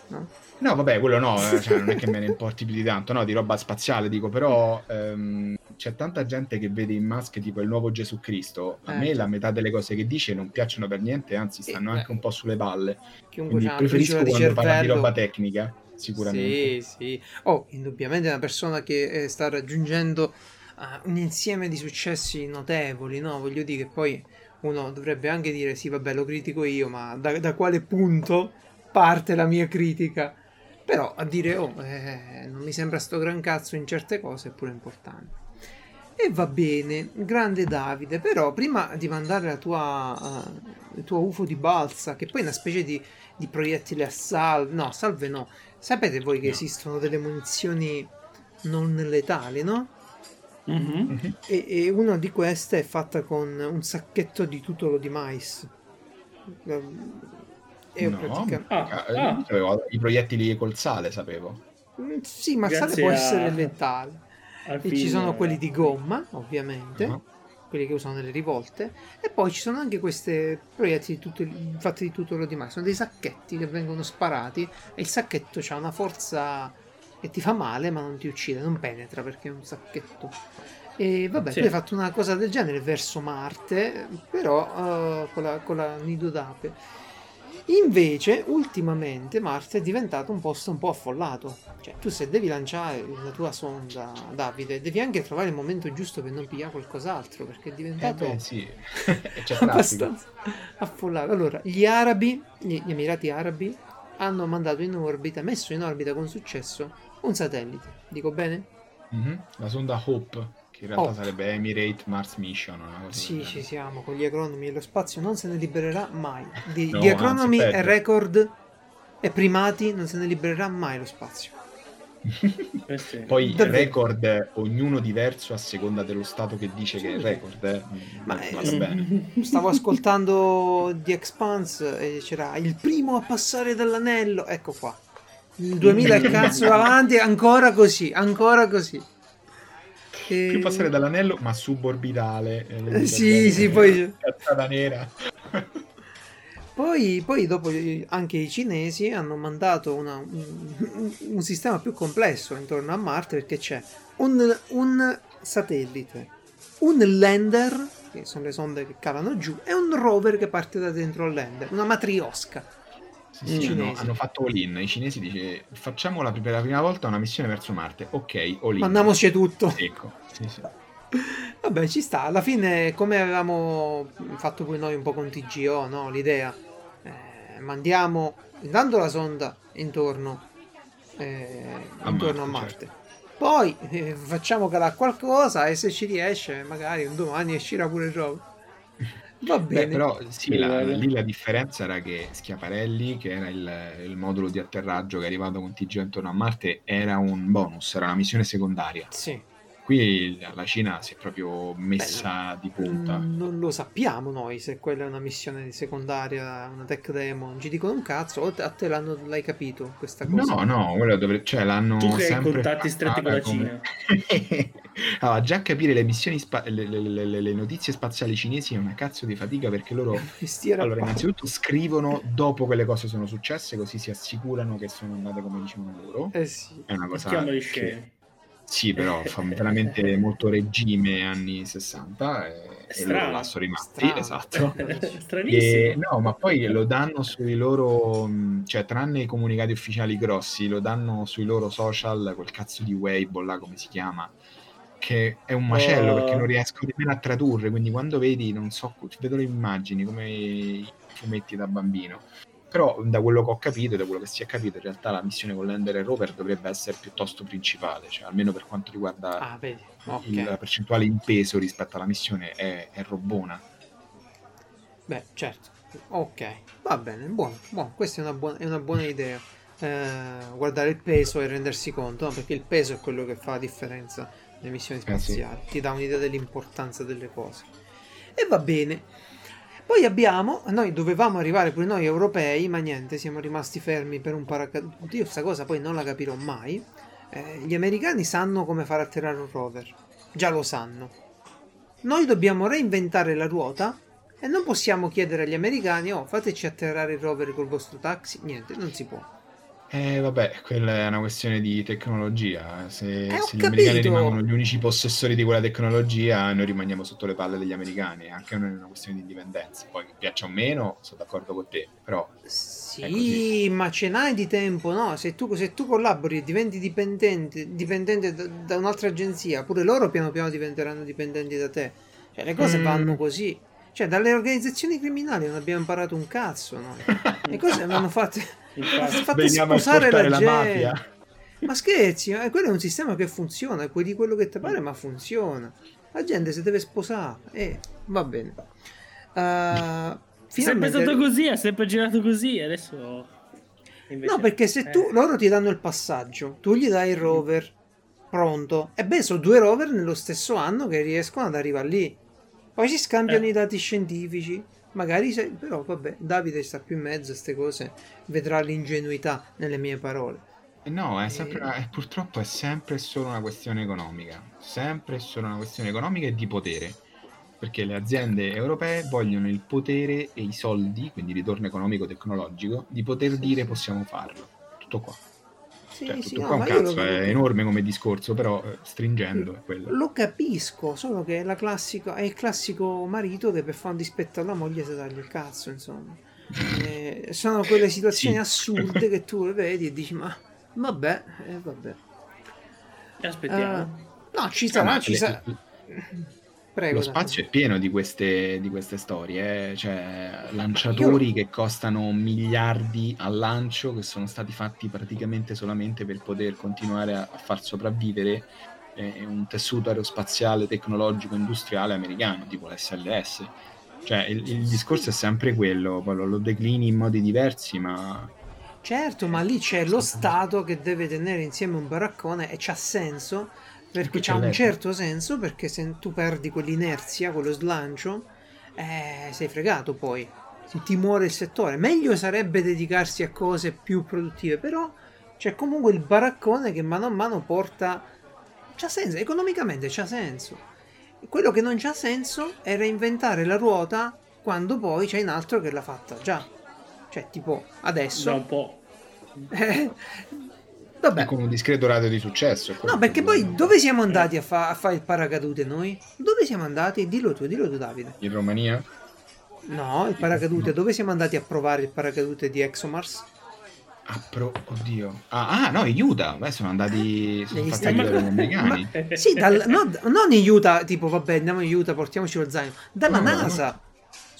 No? No, vabbè, quello no, eh, cioè, non è che me ne importi più di tanto, no, di roba spaziale dico, però ehm, c'è tanta gente che vede in Musk tipo il nuovo Gesù Cristo. A Eh, me la certo. metà delle cose che dice non piacciono per niente, anzi stanno Eh, anche un po' sulle balle. Chiunque Quindi preferisco quando parla di cervello. roba tecnica, sicuramente. Sì, sì. Oh, indubbiamente è una persona che eh, sta raggiungendo eh, un insieme di successi notevoli, no? Voglio dire che poi uno dovrebbe anche dire sì, vabbè, lo critico io, ma da, da quale punto parte la mia critica? Però a dire, oh, eh, non mi sembra sto gran cazzo in certe cose è pure importante. E va bene, grande Davide, però prima di mandare la tua, eh, il tuo UFO di balsa, che poi è una specie di, di proiettile a salve, no, salve no, sapete voi che No. esistono delle munizioni non letali, no? Mhm. Mhm. E, e una di queste è fatta con un sacchetto di tutolo di mais. E No, praticamente... Ah, ah, ah. sapevo i proiettili col sale, sapevo. Mm, Sì, ma il sale può a- essere letale. Al E ci sono quelli eh, di gomma, ovviamente. No? quelli che usano nelle rivolte. E poi ci sono anche questi proiettili tutto, fatti di tutto l'oro di Max. Sono dei sacchetti che vengono sparati e il sacchetto ha una forza che ti fa male, ma non ti uccide, non penetra perché è un sacchetto. E vabbè, sì. tu hai fatto una cosa del genere verso Marte, però uh, con, la, con la nido d'ape. Invece, ultimamente Marte è diventato un posto un po' affollato. Cioè, tu se devi lanciare la tua sonda, Davide, devi anche trovare il momento giusto per non pigliare qualcos'altro, perché è diventato eh beh, sì. (laughs) abbastanza affollato. Allora, gli arabi, gli Emirati Arabi, hanno mandato in orbita, messo in orbita con successo, un satellite. Dico bene? Mm-hmm. La sonda Hope che in realtà oh. sarebbe Emirate Mars Mission. sì, ci siamo con gli acronimi e lo spazio non se ne libererà mai. Di, no, di acronimi e record e primati non se ne libererà mai lo spazio. (laughs) eh sì. Poi Davvero. record ognuno diverso a seconda dello stato che dice sì. che è record. Eh. Ma eh, (laughs) stavo ascoltando The Expanse e c'era il primo a passare dall'anello. Ecco qua. Il 2000 cazzo (laughs) avanti, ancora così, ancora così. E... Più passare dall'anello, ma suborbitale. Eh, sì, sì, poi... Cazzata nera. Poi, poi, dopo anche i cinesi hanno mandato una, un, un, sistema più complesso intorno a Marte perché c'è un, un, satellite, un lander, che sono le sonde che calano giù, e un rover che parte da dentro il lander, una matriosca. Sì, sì, hanno, hanno, fatto all-in. I cinesi dice facciamo la, per la prima volta una missione verso Marte. Ok, all-in. Mandiamoci tutto. Ecco, sì, sì. (laughs) Vabbè, ci sta. Alla fine, come avevamo fatto poi noi un po' con TGO, no? L'idea. Eh, mandiamo intanto la sonda intorno, eh, a intorno Marte, a Marte. Certo. Poi eh, facciamo calare qualcosa e se ci riesce, magari un domani uscirà pure il rover. Va bene. Beh, però sì, la, lì la differenza era che Schiaparelli, che era il, il, modulo di atterraggio che è arrivato con TG intorno a Marte, era un bonus, era una missione secondaria. Sì. Qui la Cina si è proprio messa Beh, di punta. Non lo sappiamo noi se quella è una missione secondaria, una tech demo. Non ci dicono un cazzo. O a te l'hai capito questa cosa? No, no, quello dovre... cioè, l'hanno tu che hai contatti stretti con la Cina. (laughs) allora, già capire le missioni, spa... le, le, le, le, notizie spaziali cinesi è una cazzo di fatica perché loro. (laughs) allora, innanzitutto scrivono dopo che le cose sono successe, così si assicurano che sono andate come dicevano loro. Eh sì. È una cosa. Che... Sì, però fa (laughs) veramente molto regime anni 60 e, e loro là sono rimasti, Strano. esatto. (laughs) Stranissimo. E, no, ma poi lo danno sui loro, cioè tranne i comunicati ufficiali grossi, lo danno sui loro social, quel cazzo di Weibo là come si chiama, che è un macello oh. perché non riesco nemmeno a tradurre, quindi quando vedi, non so, vedo le immagini come i fumetti da bambino però da quello che ho capito e da quello che si è capito in realtà la missione con l'Ender e Rover dovrebbe essere piuttosto principale cioè almeno per quanto riguarda ah, okay. il, la percentuale in peso rispetto alla missione è, è robona beh certo ok va bene buono, buono. questa è una buona, è una buona idea eh, guardare il peso e rendersi conto no? perché il peso è quello che fa la differenza nelle missioni spaziali eh sì. ti dà un'idea dell'importanza delle cose e va bene poi abbiamo, noi dovevamo arrivare pure noi europei, ma niente, siamo rimasti fermi per un paracadute. Io questa cosa poi non la capirò mai. Eh, gli americani sanno come far atterrare un rover, già lo sanno. Noi dobbiamo reinventare la ruota e non possiamo chiedere agli americani, oh fateci atterrare il rover col vostro taxi. Niente, non si può. Eh, vabbè, quella è una questione di tecnologia. Se, eh, se gli americani rimangono gli unici possessori di quella tecnologia, noi rimaniamo sotto le palle degli americani. È anche una questione di indipendenza. Poi che piaccia o meno, sono d'accordo con te, però. Sì, ma ce n'hai di tempo, no? Se tu, se tu collabori e diventi dipendente, dipendente da, da, un'altra agenzia, pure loro piano piano diventeranno dipendenti da te. Cioè, le cose mm. vanno così. Cioè, dalle organizzazioni criminali non abbiamo imparato un cazzo, no? Le cose vanno fatte. Infatti, veniamo a portare la, la mafia. Ma scherzi, eh? quello è un sistema che funziona, puoi dire quello che ti pare, ma funziona. La gente si deve sposare e eh, va bene. Uh, sempre stato così, ha sempre girato così, adesso... Invece... No, perché se tu, eh. loro ti danno il passaggio, tu gli dai il rover, pronto, e beh, sono due rover nello stesso anno che riescono ad arrivare lì. Poi si scambiano eh. i dati scientifici, Magari se, però vabbè, Davide sta più in mezzo a queste cose, vedrà l'ingenuità nelle mie parole. Eh, no, è sempre, è, purtroppo è sempre solo una questione economica, sempre solo una questione economica e di potere. perché le aziende europee vogliono il potere e i soldi, quindi ritorno economico-tecnologico, di poter dire possiamo farlo. Tutto qua. Sì, Cioè, sì, tutto no, qua un ma io cazzo, lo- è enorme come discorso, però eh, stringendo è quello. Lo capisco, solo che è, la classica, è il classico marito che per fare un dispetto alla moglie si taglia il cazzo, insomma. (laughs) Eh, sono quelle situazioni Sì. assurde che tu le (laughs) vedi e dici, ma vabbè, eh, vabbè. Aspettiamo. Eh, no, ci Ah, sarà, ma ci le- sarà. Prego. Lo spazio è pieno di queste, di queste storie, eh. cioè lanciatori che costano miliardi al lancio, che sono stati fatti praticamente solamente per poter continuare a, a far sopravvivere eh, un tessuto aerospaziale tecnologico industriale americano, tipo l'SLS. Cioè il, il discorso è sempre quello, lo, lo declini in modi diversi, ma Certo, ma lì c'è lo Stato che deve tenere insieme un baraccone e c'ha senso, perché c'è c'ha un certo senso, perché se tu perdi quell'inerzia, quello slancio, eh, sei fregato poi, ti, muore il settore. Meglio sarebbe dedicarsi a cose più produttive, però c'è comunque il baraccone che mano a mano porta... C'ha senso, economicamente c'ha senso. Quello che non c'ha senso è reinventare la ruota quando poi c'è un altro che l'ha fatta già. Cioè, tipo, adesso... Da un po'. (laughs) Eh, vabbè, con un discreto radio di successo. no, perché poi dove siamo andati a, fa- a fare il paracadute noi? Dove siamo andati? Dillo tu, dillo tu, Davide. In Romania? No, il paracadute, dove siamo andati a provare il paracadute di ExoMars? Ah, pro... Oddio. Ah, ah, no, in Utah. Beh, sono andati... Sono fatti Stati vedere Uniti. gli americani. Sì, dal, no, non in Utah, tipo, vabbè, andiamo in Utah, portiamoci lo zaino. Dalla No, no, NASA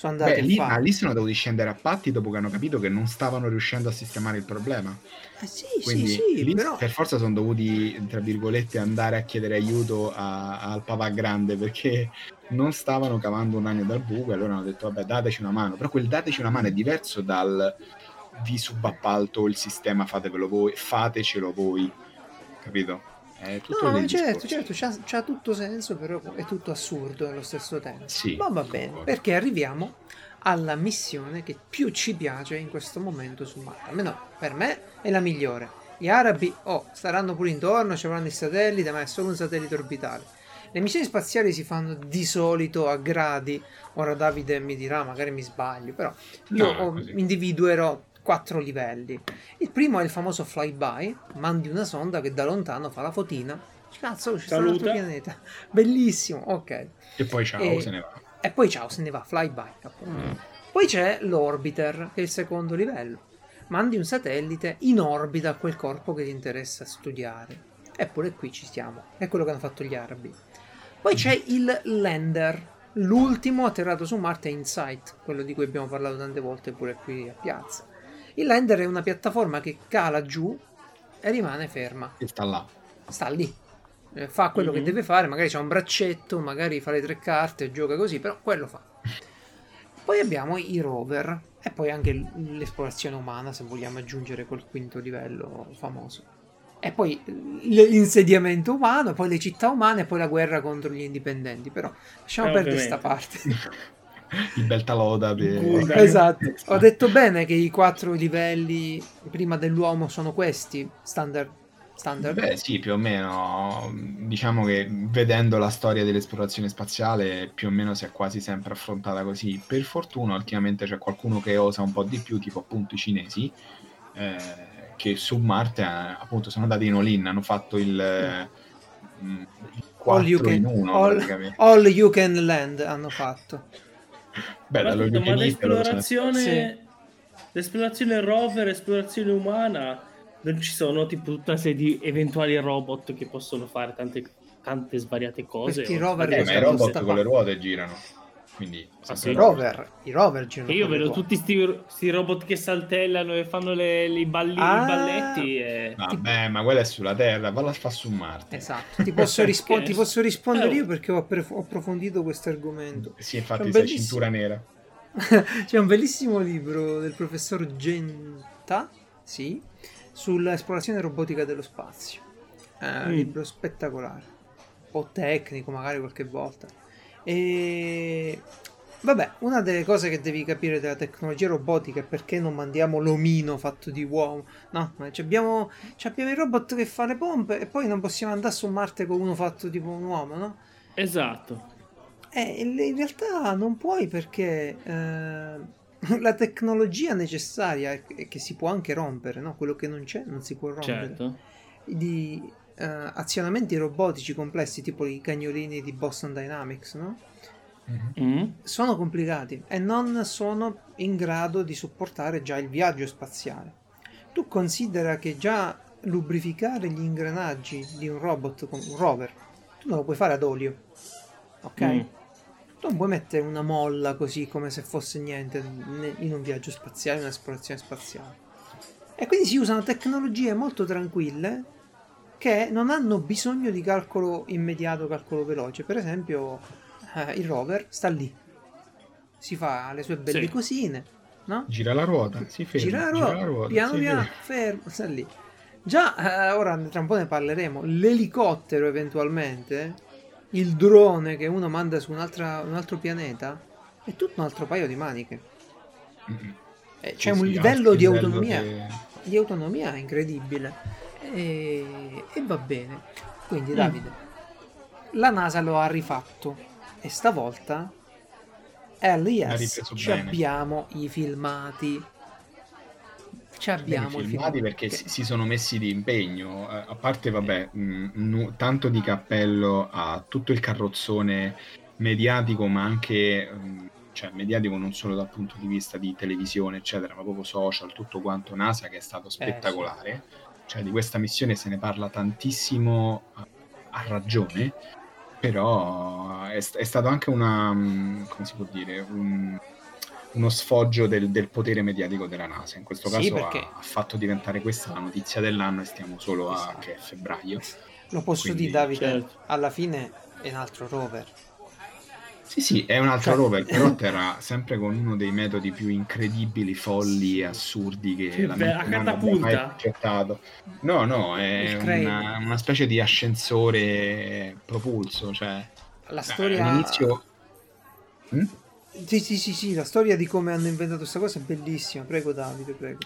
sono andati Beh, a lì, ma lì sono dovuti scendere a patti dopo che hanno capito che non stavano riuscendo a sistemare il problema. Eh, sì, Quindi sì, sì, però... per forza sono dovuti, tra virgolette, andare a chiedere aiuto a- al papà grande perché non stavano cavando un ragno dal buco e allora hanno detto vabbè dateci una mano. Però quel dateci una mano è diverso dal vi subappalto il sistema, fatevelo voi, fatecelo voi. Capito? È tutto No, certo, certo, c'ha, c'ha tutto senso, però è tutto assurdo allo stesso tempo. Sì, Ma va concordo. bene, perché arriviamo alla missione che più ci piace in questo momento su Marte. Almeno per me è la migliore. Gli arabi, oh, staranno pure intorno, ci avranno i satelliti, ma è solo un satellite orbitale. Le missioni spaziali si fanno di solito a gradi. Ora Davide mi dirà, magari mi sbaglio, però io No, individuerò quattro livelli. Il primo è il famoso flyby, mandi una sonda che da lontano fa la fotina. Cazzo, ci sta un altro pianeta. Bellissimo, ok. E poi ciao, E- se ne va. E poi ciao, se ne va, flyby. appunto. Poi c'è l'orbiter, che è il secondo livello. Mandi un satellite in orbita a quel corpo che ti interessa studiare. Eppure qui ci stiamo. È quello che hanno fatto gli arabi. Poi c'è il lander. L'ultimo atterrato su Marte è InSight, quello di cui abbiamo parlato tante volte pure qui a piazza. Il lander è una piattaforma che cala giù e rimane ferma E sta là. sta lì, Eh, fa quello Mhm. che deve fare, magari c'ha un braccetto, magari fa le tre carte, gioca così, però quello fa. Poi abbiamo i rover e poi anche l'esplorazione umana, se vogliamo aggiungere quel quinto livello famoso. E poi l'insediamento umano, poi le città umane e poi la guerra contro gli indipendenti. Però lasciamo Eh, perdere sta ovviamente. parte. (laughs) Il bel taloda per... Guarda. esatto. Ho detto bene che i quattro livelli prima dell'uomo sono questi, standard. standard. Beh, sì, più o meno. Diciamo che vedendo la storia dell'esplorazione spaziale, più o meno si è quasi sempre affrontata così. Per fortuna, ultimamente c'è qualcuno che osa un po' di più, tipo appunto i cinesi, eh, che su Marte eh, appunto sono andati in all-in, hanno fatto il, eh, mm, il 4 you can- in 1 all-. All You Can Land hanno fatto. Beh, scusa, ma loro sono- l'esplorazione, l'esplorazione rover, l'esplorazione umana, non ci sono tipo tutta una serie di eventuali robot che possono fare tante, tante svariate cose. Perché i rover Eh, ma i robot con le ruote girano. Quindi, Ah, sì? Rover, i rover girano. Io vedo tutti sti, sti robot che saltellano e fanno le, i, balli, Ah. i balletti. E... Vabbè, ma quella è sulla Terra, valla a fa su Marte. Esatto, ti (laughs) posso, rispo- ti posso rispondere Eh, io perché ho, approf- ho approfondito questo argomento. Sì, infatti sei bellissimo- cintura nera. (laughs) C'è un bellissimo libro del professor Genta, sì, sull'esplorazione robotica dello spazio. Un Mm. libro spettacolare, un po' tecnico magari qualche volta. E vabbè, una delle cose che devi capire della tecnologia robotica è perché non mandiamo l'omino fatto di uomo. No, abbiamo, abbiamo il robot che fa le pompe e poi non possiamo andare su Marte con uno fatto tipo un uomo, no? Esatto. Eh, in realtà non puoi perché eh, (laughs) la tecnologia necessaria e che si può anche rompere, no? quello che non c'è non si può rompere. Certo. Di azionamenti robotici complessi tipo i cagnolini di Boston Dynamics, no? Mm. sono complicati e non sono in grado di supportare già il viaggio spaziale. Tu considera che già lubrificare gli ingranaggi di un robot con un rover, tu non lo puoi fare ad olio, ok? Mm. Tu non puoi mettere una molla così come se fosse niente in un viaggio spaziale, in un'esplorazione spaziale. E quindi si usano tecnologie molto tranquille che non hanno bisogno di calcolo immediato, calcolo veloce. Per esempio, eh, il rover sta lì, si fa le sue belle Sì. cosine, no? Gira la ruota, si ferma. Gira la gira ruota, la ruota, piano piano, ferma. fermo, sta lì. Già, eh, ora tra un po' ne parleremo, l'elicottero eventualmente, il drone che uno manda su un'altra- un altro pianeta, è tutto un altro paio di maniche. Mm-mm. Eh, Sì, C'è un sì, livello di livello autonomia, che- di autonomia incredibile. E, e va bene. Quindi Mm. Davide, la NASA lo ha rifatto e stavolta LES ripreso ci bene. abbiamo i filmati. Ci abbiamo Bene, i filmati filmati perché che- si, sono messi di impegno, eh, a parte vabbè, mh, nu- tanto di cappello a tutto il carrozzone mediatico, ma anche mh, cioè, mediatico non solo dal punto di vista di televisione, eccetera, ma proprio social, tutto quanto NASA che è stato spettacolare. Cioè, di questa missione se ne parla tantissimo a, ragione, però è, è stato anche una, come si può dire, un- uno sfoggio del, del potere mediatico della NASA. In questo Sì, caso perché- ha, ha fatto diventare questa la notizia dell'anno e stiamo solo a Esatto. che è febbraio. Lo posso Quindi, dire, Davide, certo. alla fine è un altro rover. Sì, sì, è un altro Cioè- rover, però terrà sempre con uno dei metodi più incredibili, folli e assurdi che Sì, la beh, mente abbia mai progettato. No, no, è Il una, una specie di ascensore propulso, cioè La eh, storia... all'inizio... Mm? Sì, sì, sì, sì, la storia di come hanno inventato questa cosa è bellissima. Prego, Davide, prego.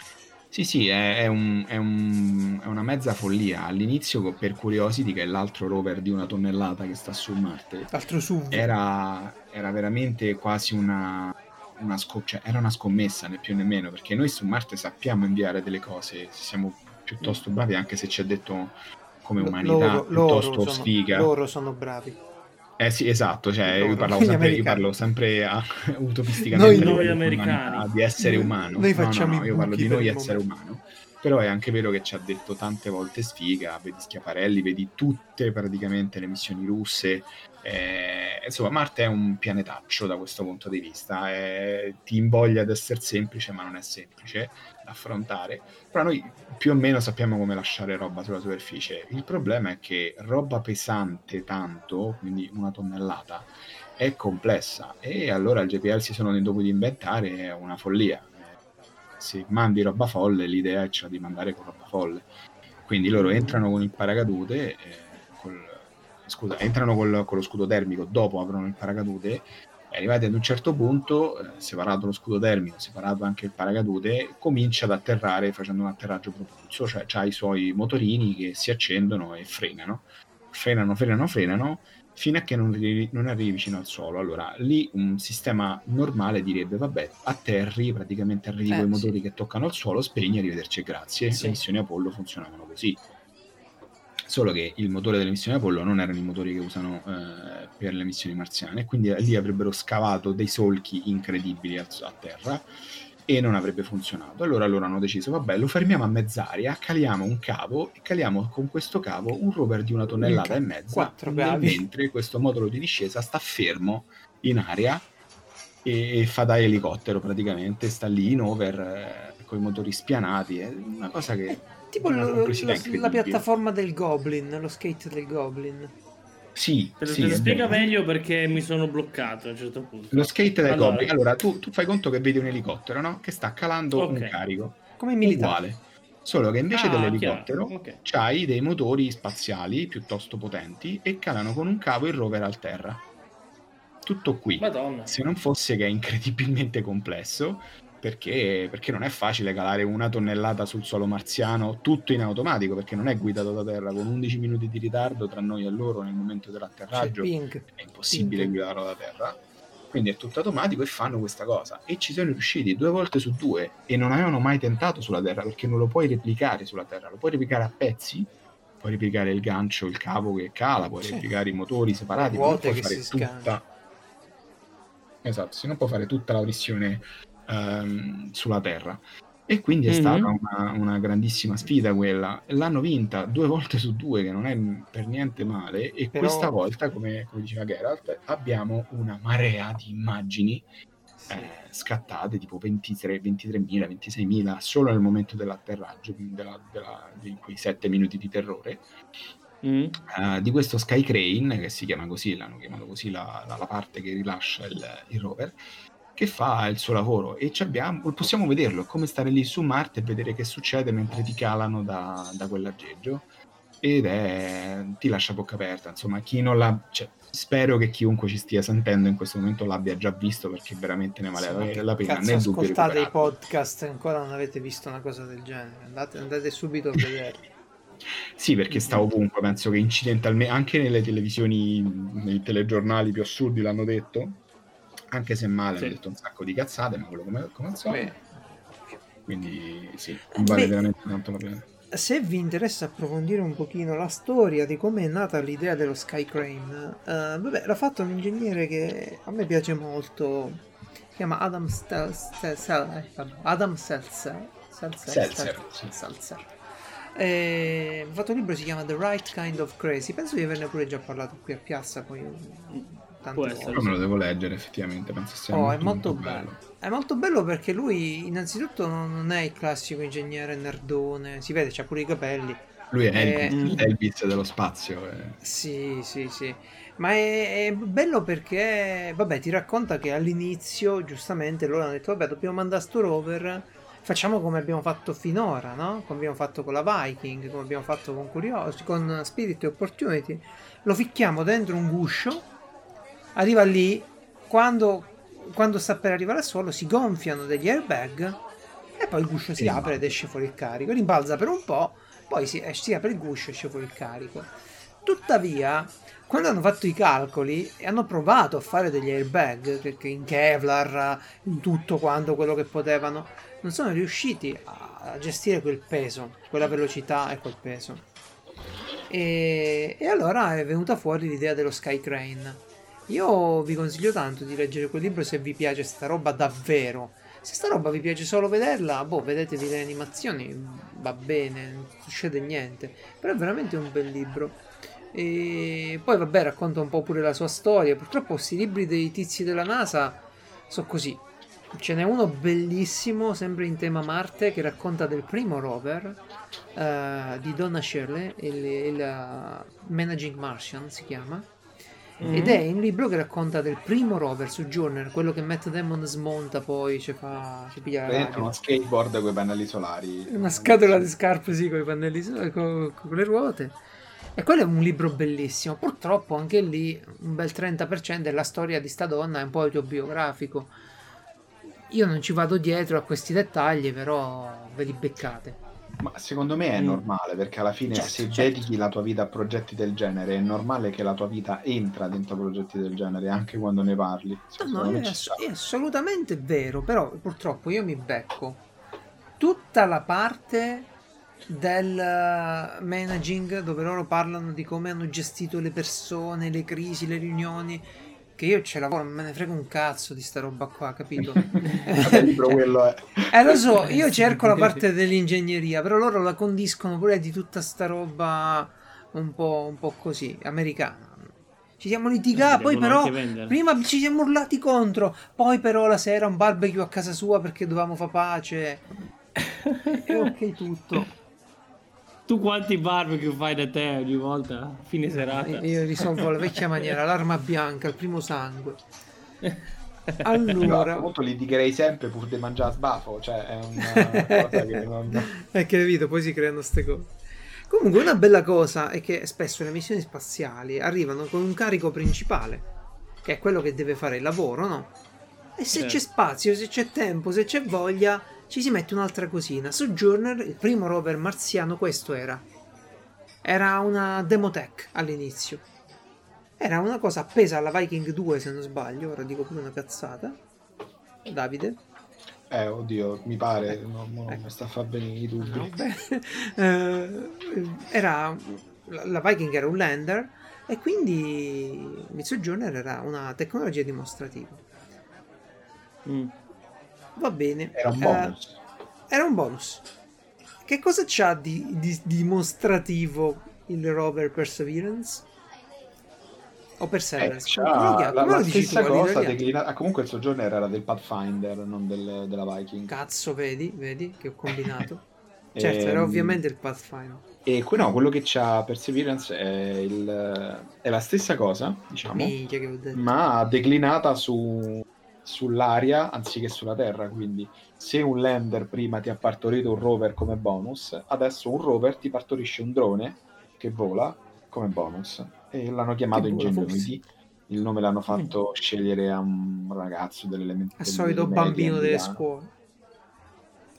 Sì, sì, è, è un- è un- è una mezza follia. All'inizio per Curiosity, che è l'altro rover di una tonnellata che sta su Marte, L'altro SUV. era, era veramente quasi una, una sco- cioè, era una scommessa, né più né meno, perché noi su Marte sappiamo inviare delle cose, siamo piuttosto bravi, anche se ci ha detto come umanità, loro, loro piuttosto sono, sfiga. loro sono bravi. Eh sì, esatto, cioè, io, parlavo sempre, io parlo sempre a, (laughs) utopisticamente Noi- di Noi americani. di essere Noi- umano. noi No, no, facciamo no, i io parlo di noi essere umano. Però è anche vero che ci ha detto tante volte sfiga, vedi Schiaparelli, vedi tutte praticamente le missioni russe. eh, insomma, Marte è un pianetaccio da questo punto di vista. eh, ti invoglia ad essere semplice, ma non è semplice affrontare. Però noi più o meno sappiamo come lasciare roba sulla superficie. Il problema è che roba pesante tanto, quindi una tonnellata, è complessa e allora il GPL si sono dovuti inventare è una follia. Se mandi roba folle, l'idea è quella di mandare con roba folle. Quindi loro entrano con il paracadute, eh, col- scusa, entrano col- con lo scudo termico, dopo aprono il paracadute e arrivati ad un certo punto, eh, separato lo scudo termico, separato anche il paracadute, comincia ad atterrare facendo un atterraggio propulso, cioè ha i suoi motorini che si accendono e frenano, frenano, frenano, frenano, fino a che non arrivi, non arrivi vicino al suolo. Allora, lì un sistema normale direbbe, vabbè, atterri, praticamente arrivi Eh, con i sì. motori che toccano il suolo, spegni, arrivederci e grazie. Sì. Le missioni Apollo funzionavano così. Solo che il motore delle missioni Apollo non erano i motori che usano eh, per le missioni marziane, quindi lì avrebbero scavato dei solchi incredibili a, a terra e non avrebbe funzionato. Allora loro hanno deciso, vabbè, lo fermiamo a mezz'aria, caliamo un cavo e caliamo con questo cavo un rover di una tonnellata e mezza, mentre questo modulo di discesa sta fermo in aria e, e fa da elicottero praticamente, sta lì in over con i motori spianati, è una cosa che... Tipo lo- la incredibile. piattaforma del Goblin, lo skate del Goblin. Sì, Te sì, te lo spiega vero. meglio perché mi sono bloccato a un certo punto. Lo skate del Allora. Goblin. Allora, tu, tu fai conto che vedi un elicottero, no? Che sta calando Ok. un carico. Come i militari. Uguale. Solo che invece Ah, dell'elicottero chiaro, ok. c'hai dei motori spaziali piuttosto potenti e calano con un cavo il rover al terra. Tutto qui. Madonna. Se non fosse che è incredibilmente complesso perché, perché non è facile calare una tonnellata sul suolo marziano tutto in automatico perché non è guidato da terra. Con 11 minuti di ritardo tra noi e loro nel momento dell'atterraggio è impossibile Pink. guidarlo da terra. Quindi è tutto automatico e fanno questa cosa. E ci sono riusciti due volte su due e non avevano mai tentato sulla terra perché non lo puoi replicare sulla terra. Lo puoi replicare a pezzi puoi replicare il gancio il cavo che cala puoi sì. replicare i motori separati non puoi fare tutta esatto se non puoi fare tutta la missione ehm, sulla Terra. E quindi è mm-hmm. stata una, una, grandissima sfida quella. L'hanno vinta due volte su due, che non è per niente male. E Però... questa volta, come, come, diceva Geralt, abbiamo una marea di immagini sì. eh, scattate, tipo 23, 23.000, 26.000, solo nel momento dell'atterraggio, della, della, di quei sette minuti di terrore. Mm. Uh, di questo Sky Crane, che si chiama così, l'hanno chiamato così la, la, la parte che rilascia il, il rover, che fa il suo lavoro e abbiamo, possiamo vederlo, come stare lì su Marte e vedere che succede mentre ti calano da, da quell'aggeggio ed è, ti lascia bocca aperta, insomma, chi non l'ha... Cioè, spero che chiunque ci stia sentendo in questo momento l'abbia già visto perché veramente ne vale sì, la pena. Cazzo, ascoltate i podcast ancora non avete visto una cosa del genere, andate, andate subito a vederli. (laughs) Sì, perché sta ovunque, penso che incidentalmente, anche nelle televisioni, nei telegiornali più assurdi l'hanno detto, anche se male sì. hanno detto un sacco di cazzate, ma quello come, come al solito. Quindi sì, vale Beh, veramente tanto la pena. Se vi interessa approfondire un pochino la storia di come è nata l'idea dello Sky Crane, uh, vabbè, l'ha fatto un ingegnere che a me piace molto, si chiama Adam Stel- Stel- Stel- eh, Adam Seltzer. Seltzer. Ha fatto un libro si chiama The Right Kind of Crazy. Penso di averne pure già parlato qui a Piazza. Poi Può essere. Me lo devo leggere effettivamente, penso sia oh, molto, è molto, molto bello. bello. È molto bello perché lui innanzitutto non è il classico ingegnere nerdone, si vede, c'ha pure i capelli. Lui è eh, Elvis, mm. Elvis dello spazio. Eh. Sì, sì, sì. Ma è, è, bello perché, vabbè, ti racconta che all'inizio, giustamente, loro hanno detto, vabbè, dobbiamo mandare sto rover, facciamo come abbiamo fatto finora, no? Come abbiamo fatto con la Viking, come abbiamo fatto con Curiosity, con Spirit e Opportunity. Lo ficchiamo dentro un guscio arriva lì, quando, quando sta per arrivare al suolo si gonfiano degli airbag e poi il guscio si apre ed esce fuori il carico. Rimbalza per un po', poi si, eh, si apre il guscio e esce fuori il carico. Tuttavia, quando hanno fatto i calcoli e hanno provato a fare degli airbag, in Kevlar, in tutto quanto quello che potevano, non sono riusciti a, a gestire quel peso, quella velocità e quel peso. E, e allora è venuta fuori l'idea dello Sky Crane io vi consiglio tanto di leggere quel libro se vi piace sta roba davvero. Se sta roba vi piace solo vederla, boh, vedetevi le animazioni, va bene, non succede niente. Però è veramente un bel libro. E poi vabbè, racconta un po' pure la sua storia. Purtroppo questi libri dei tizi della NASA sono così. Ce n'è uno bellissimo, sempre in tema Marte, che racconta del primo rover uh, di Donna Shirley, il, il uh, Managing Martian si chiama Mm. Ed è un libro che racconta del primo rover su Journer, quello che Matt Damon smonta poi, ci fa ci piglia la uno skateboard con i pannelli solari. Una scatola di scarpe, sì, con i pannelli solari, con, con le ruote. E quello è un libro bellissimo. Purtroppo anche lì un bel 30% della storia di sta donna è un po' autobiografico. Io non ci vado dietro a questi dettagli, però ve li beccate. Ma secondo me è mm. normale perché alla fine certo, se certo. dedichi la tua vita a progetti del genere è normale che la tua vita entra dentro progetti del genere anche quando ne parli. No, no, è, ass- è assolutamente vero, però purtroppo io mi becco tutta la parte del managing dove loro parlano di come hanno gestito le persone, le crisi, le riunioni che io ce lavoro, non me ne frega un cazzo di sta roba qua, capito? (laughs) Vabbè, libro quello è. Eh lo so, io cerco la parte dell'ingegneria, però loro la condiscono pure di tutta sta roba un po', un po così, americana. Ci siamo litigati, poi però prima ci siamo urlati contro, poi però la sera un barbecue a casa sua perché dovevamo fare pace. (laughs) e ok tutto. Tu quanti barbecue fai da te ogni volta? Fine serata. Io risolvo la vecchia (laughs) maniera, l'arma bianca, il primo sangue. Allora, no, appunto litigherei sempre pur di mangiare a sbafo, cioè è una cosa che non... (laughs) È che capito, poi si creano queste cose. Comunque una bella cosa è che spesso le missioni spaziali arrivano con un carico principale, che è quello che deve fare il lavoro, no? E se Certo. c'è spazio, se c'è tempo, se c'è voglia, ci si mette un'altra cosina. Sojourner, il primo rover marziano, questo era. Era una demotech all'inizio. Era una cosa appesa alla Viking 2, se non sbaglio. Ora dico pure una cazzata. Davide? Eh, oddio, mi pare, Ecco, non, non ecco. mi sta a far venire i dubbi. No, beh, (laughs) eh, era la Viking era un lander e quindi il Sojourner era una tecnologia dimostrativa. Mm. Va bene. Era un eh, bonus. era un bonus. Che cosa c'ha di, di- dimostrativo il rover Perseverance? O Eh, Perseverance? chiami? la, la dici stessa cosa declinata. ah, comunque il Sojourner era del Pathfinder, non del- della Viking. Cazzo, vedi? Vedi che ho combinato? (laughs) Certo, era Ehm, ovviamente il Pathfinder. E que- no, quello che c'ha Perseverance è, il- è la stessa cosa, diciamo, ma declinata su- sull'aria anziché sulla terra. Quindi, se un lander prima ti ha partorito un rover come bonus, adesso un rover ti partorisce un drone che vola come bonus. E l'hanno chiamato Che Ingenuity. Il nome l'hanno fatto scegliere a un ragazzo dell'elemento. Al solito bambino delle scuole.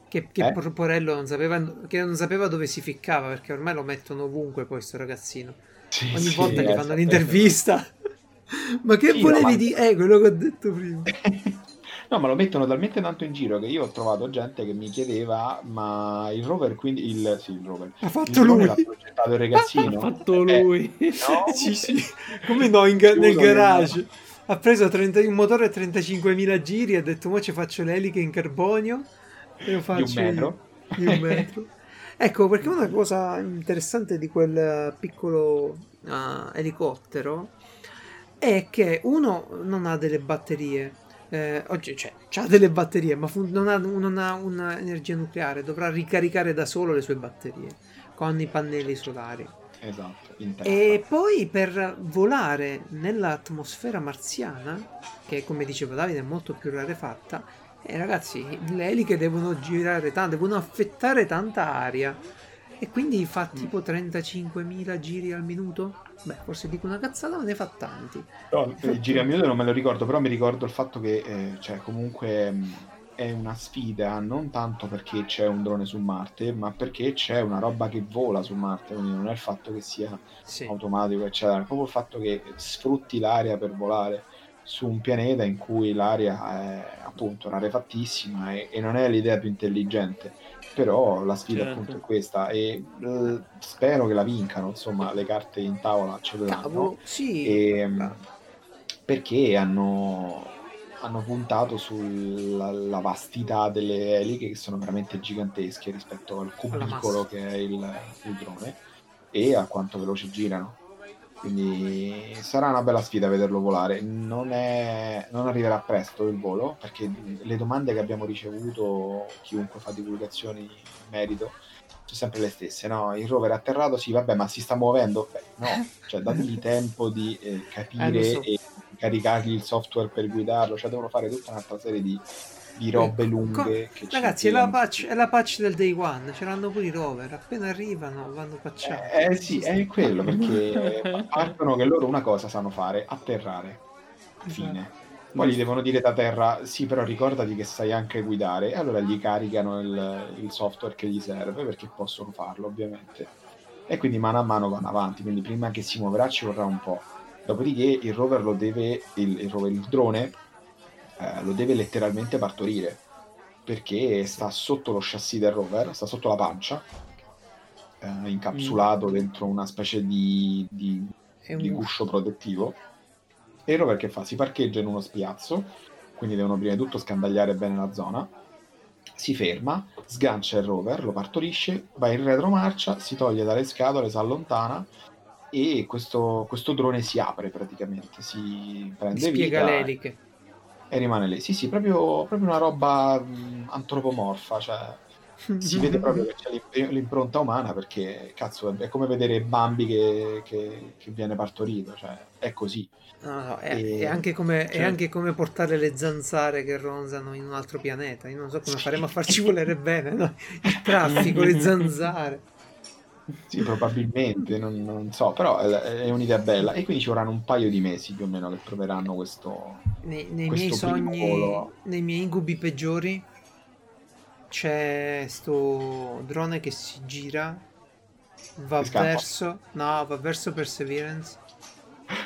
Che, che Eh? porello non sapeva, che non sapeva dove si ficcava perché ormai lo mettono ovunque poi sto ragazzino. Ogni volta gli fanno l'intervista. (laughs) ma che Sì, volevi ma- dire? Eh, quello che ho detto prima. (laughs) No, ma lo mettono talmente tanto in giro che io ho trovato gente che mi chiedeva: ma il rover, quindi il, sì, il rover, Ha fatto lui. l'ha progettato il ragazzino? (laughs) Ha fatto Eh, lui. no, sì, sì. Come no, in nel garage. Ha preso 30 un motore a 35.000 giri e ha detto, mo ci faccio le eliche in carbonio e lo faccio io." metro. Di un metro. ecco, perché una cosa interessante di quel piccolo ah, elicottero è che uno non ha delle batterie. Eh, oggi cioè, ha delle batterie, ma fun- non ha, non ha un'energia nucleare, dovrà ricaricare da solo le sue batterie con i pannelli solari. Esatto. E poi per volare nell'atmosfera marziana, che come diceva Davide è molto più rarefatta, eh, ragazzi, le eliche devono girare tanto, devono affettare tanta aria. E quindi fa tipo 35.000 giri al minuto? Beh, forse dico una cazzata, ma ne fa tanti. No, i giri a minuto non me lo ricordo, però mi ricordo il fatto che eh, cioè, comunque mh, è una sfida non tanto perché c'è un drone su Marte, ma perché c'è una roba che vola su Marte, quindi non è il fatto che sia Sì. automatico, eccetera, è proprio il fatto che sfrutti l'aria per volare su un pianeta in cui l'aria è appunto rarefattissima e, e non è l'idea più intelligente. Però la sfida Certo. appunto è questa e eh, spero che la vincano, insomma, le carte in tavola ce le danno. Sì. E, mh, perché hanno, hanno puntato sulla la vastità delle eliche che sono veramente gigantesche rispetto al cubicolo che è il, il drone e a quanto veloce girano. Quindi sarà una bella sfida vederlo volare. Non, è- non arriverà presto il volo perché le domande che abbiamo ricevuto, chiunque fa divulgazioni in merito, sono sempre le stesse. No, il rover è atterrato, sì, vabbè, ma si sta muovendo? Beh, no, (laughs) cioè dategli tempo di eh, Eh, capire so. e caricargli il software per guidarlo, cioè devono fare tutta un'altra serie di, di robe lunghe. co- Ragazzi, è la, patch, è la patch del day one, ce l'hanno pure i rover, appena arrivano vanno patchati. Eh, eh, sì, è quello perché (laughs) partono che loro una cosa sanno fare, atterrare. Fine. Poi gli devono dire da terra, sì, però ricordati che sai anche guidare, e allora gli caricano il, il software che gli serve perché possono farlo, ovviamente. E quindi mano a mano vanno avanti, quindi prima che si muoverà ci vorrà un po'. Dopodiché il rover lo deve, il, il rover, il drone, eh, lo deve letteralmente partorire perché sta sotto lo chassis del rover, sta sotto la pancia, eh, incapsulato dentro una specie di, di, di guscio protettivo. E il rover che fa? Si parcheggia in uno spiazzo, quindi devono prima di tutto scandagliare bene la zona. Si ferma, sgancia il rover, lo partorisce, va in retromarcia, si toglie dalle scatole, si allontana e questo, questo drone si apre praticamente, si prende spiega vita le eliche. E rimane lì. Sì, sì, proprio, proprio una roba mh, antropomorfa, cioè si vede (laughs) proprio che c'è l'im- l'impronta umana perché cazzo è come vedere Bambi che, che- che viene partorito, cioè è così. No, no, è, E- è anche come, è cioè- anche come portare le zanzare che ronzano in un altro pianeta. Io non so come faremo a farci volere bene, no? Il traffico, le (laughs) zanzare. Sì, probabilmente, non, non so, però è, è, un'idea bella. E quindi ci vorranno un paio di mesi più o meno che proveranno questo. Nei, nei questo miei sogni, nei miei incubi peggiori, c'è sto drone che si gira, va verso, no, va verso Perseverance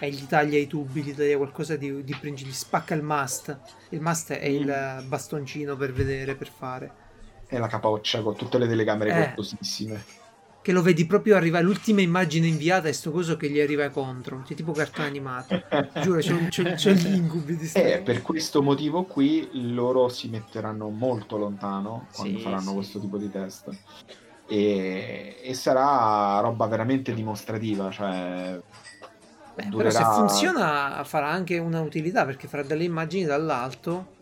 e gli taglia i tubi, gli taglia qualcosa di, di principio, gli spacca il mast. Il mast è mm. il bastoncino per vedere, per fare. E la capoccia con tutte le telecamere eh. cortosissime che lo vedi proprio arrivare. L'ultima immagine inviata è sto coso che gli arriva contro. C'è tipo cartone animato. (laughs) Giuro, c'è, c'è, c'è gli incubi di E eh, per questo motivo qui loro si metteranno molto lontano quando sì, faranno sì. questo tipo di test. E, e, sarà roba veramente dimostrativa. Cioè, Beh, durerà... Però se funziona farà anche una utilità perché farà delle immagini dall'alto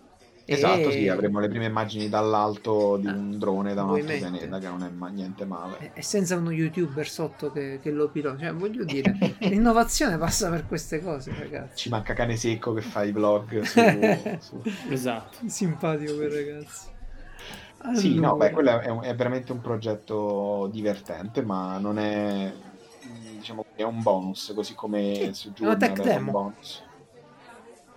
Esatto, e... sì, avremo le prime immagini dall'alto di un drone da un altro pianeta, che non è ma- niente male. E senza uno youtuber sotto che, che lo pilota, cioè voglio dire, (laughs) l'innovazione passa per queste cose, ragazzi. Ci manca cane secco che fa i vlog su... (laughs) su... Esatto. Simpatico quel ragazzo. Allora... Sì, no, beh, quello è, un, è veramente un progetto divertente, ma non è diciamo è un bonus, così come sì, su Journal è una tech demo. un bonus.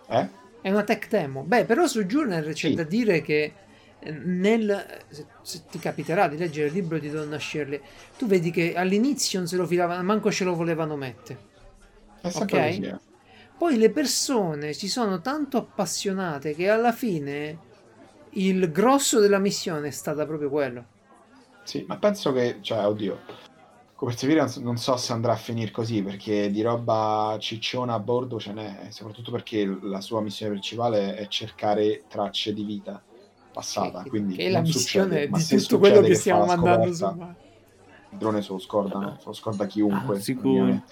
Eh? È una tech demo. Beh, però su Journal c'è sì. da dire che eh, nel, se, se, ti capiterà di leggere il libro di Donna Shirley, tu vedi che all'inizio non se lo filavano, manco ce lo volevano mettere. Ok? Eh. Poi le persone si sono tanto appassionate che alla fine il grosso della missione è stata proprio quello. Sì, ma penso che, cioè, oddio, Perseverance non so se andrà a finire così perché di roba cicciona a bordo ce n'è, soprattutto perché la sua missione principale è cercare tracce di vita passata. Che, quindi che è la missione succede, di tutto quello che, che stiamo mandando su Marte. Il drone se lo scordano, se lo scorda chiunque. Ah, sicuro.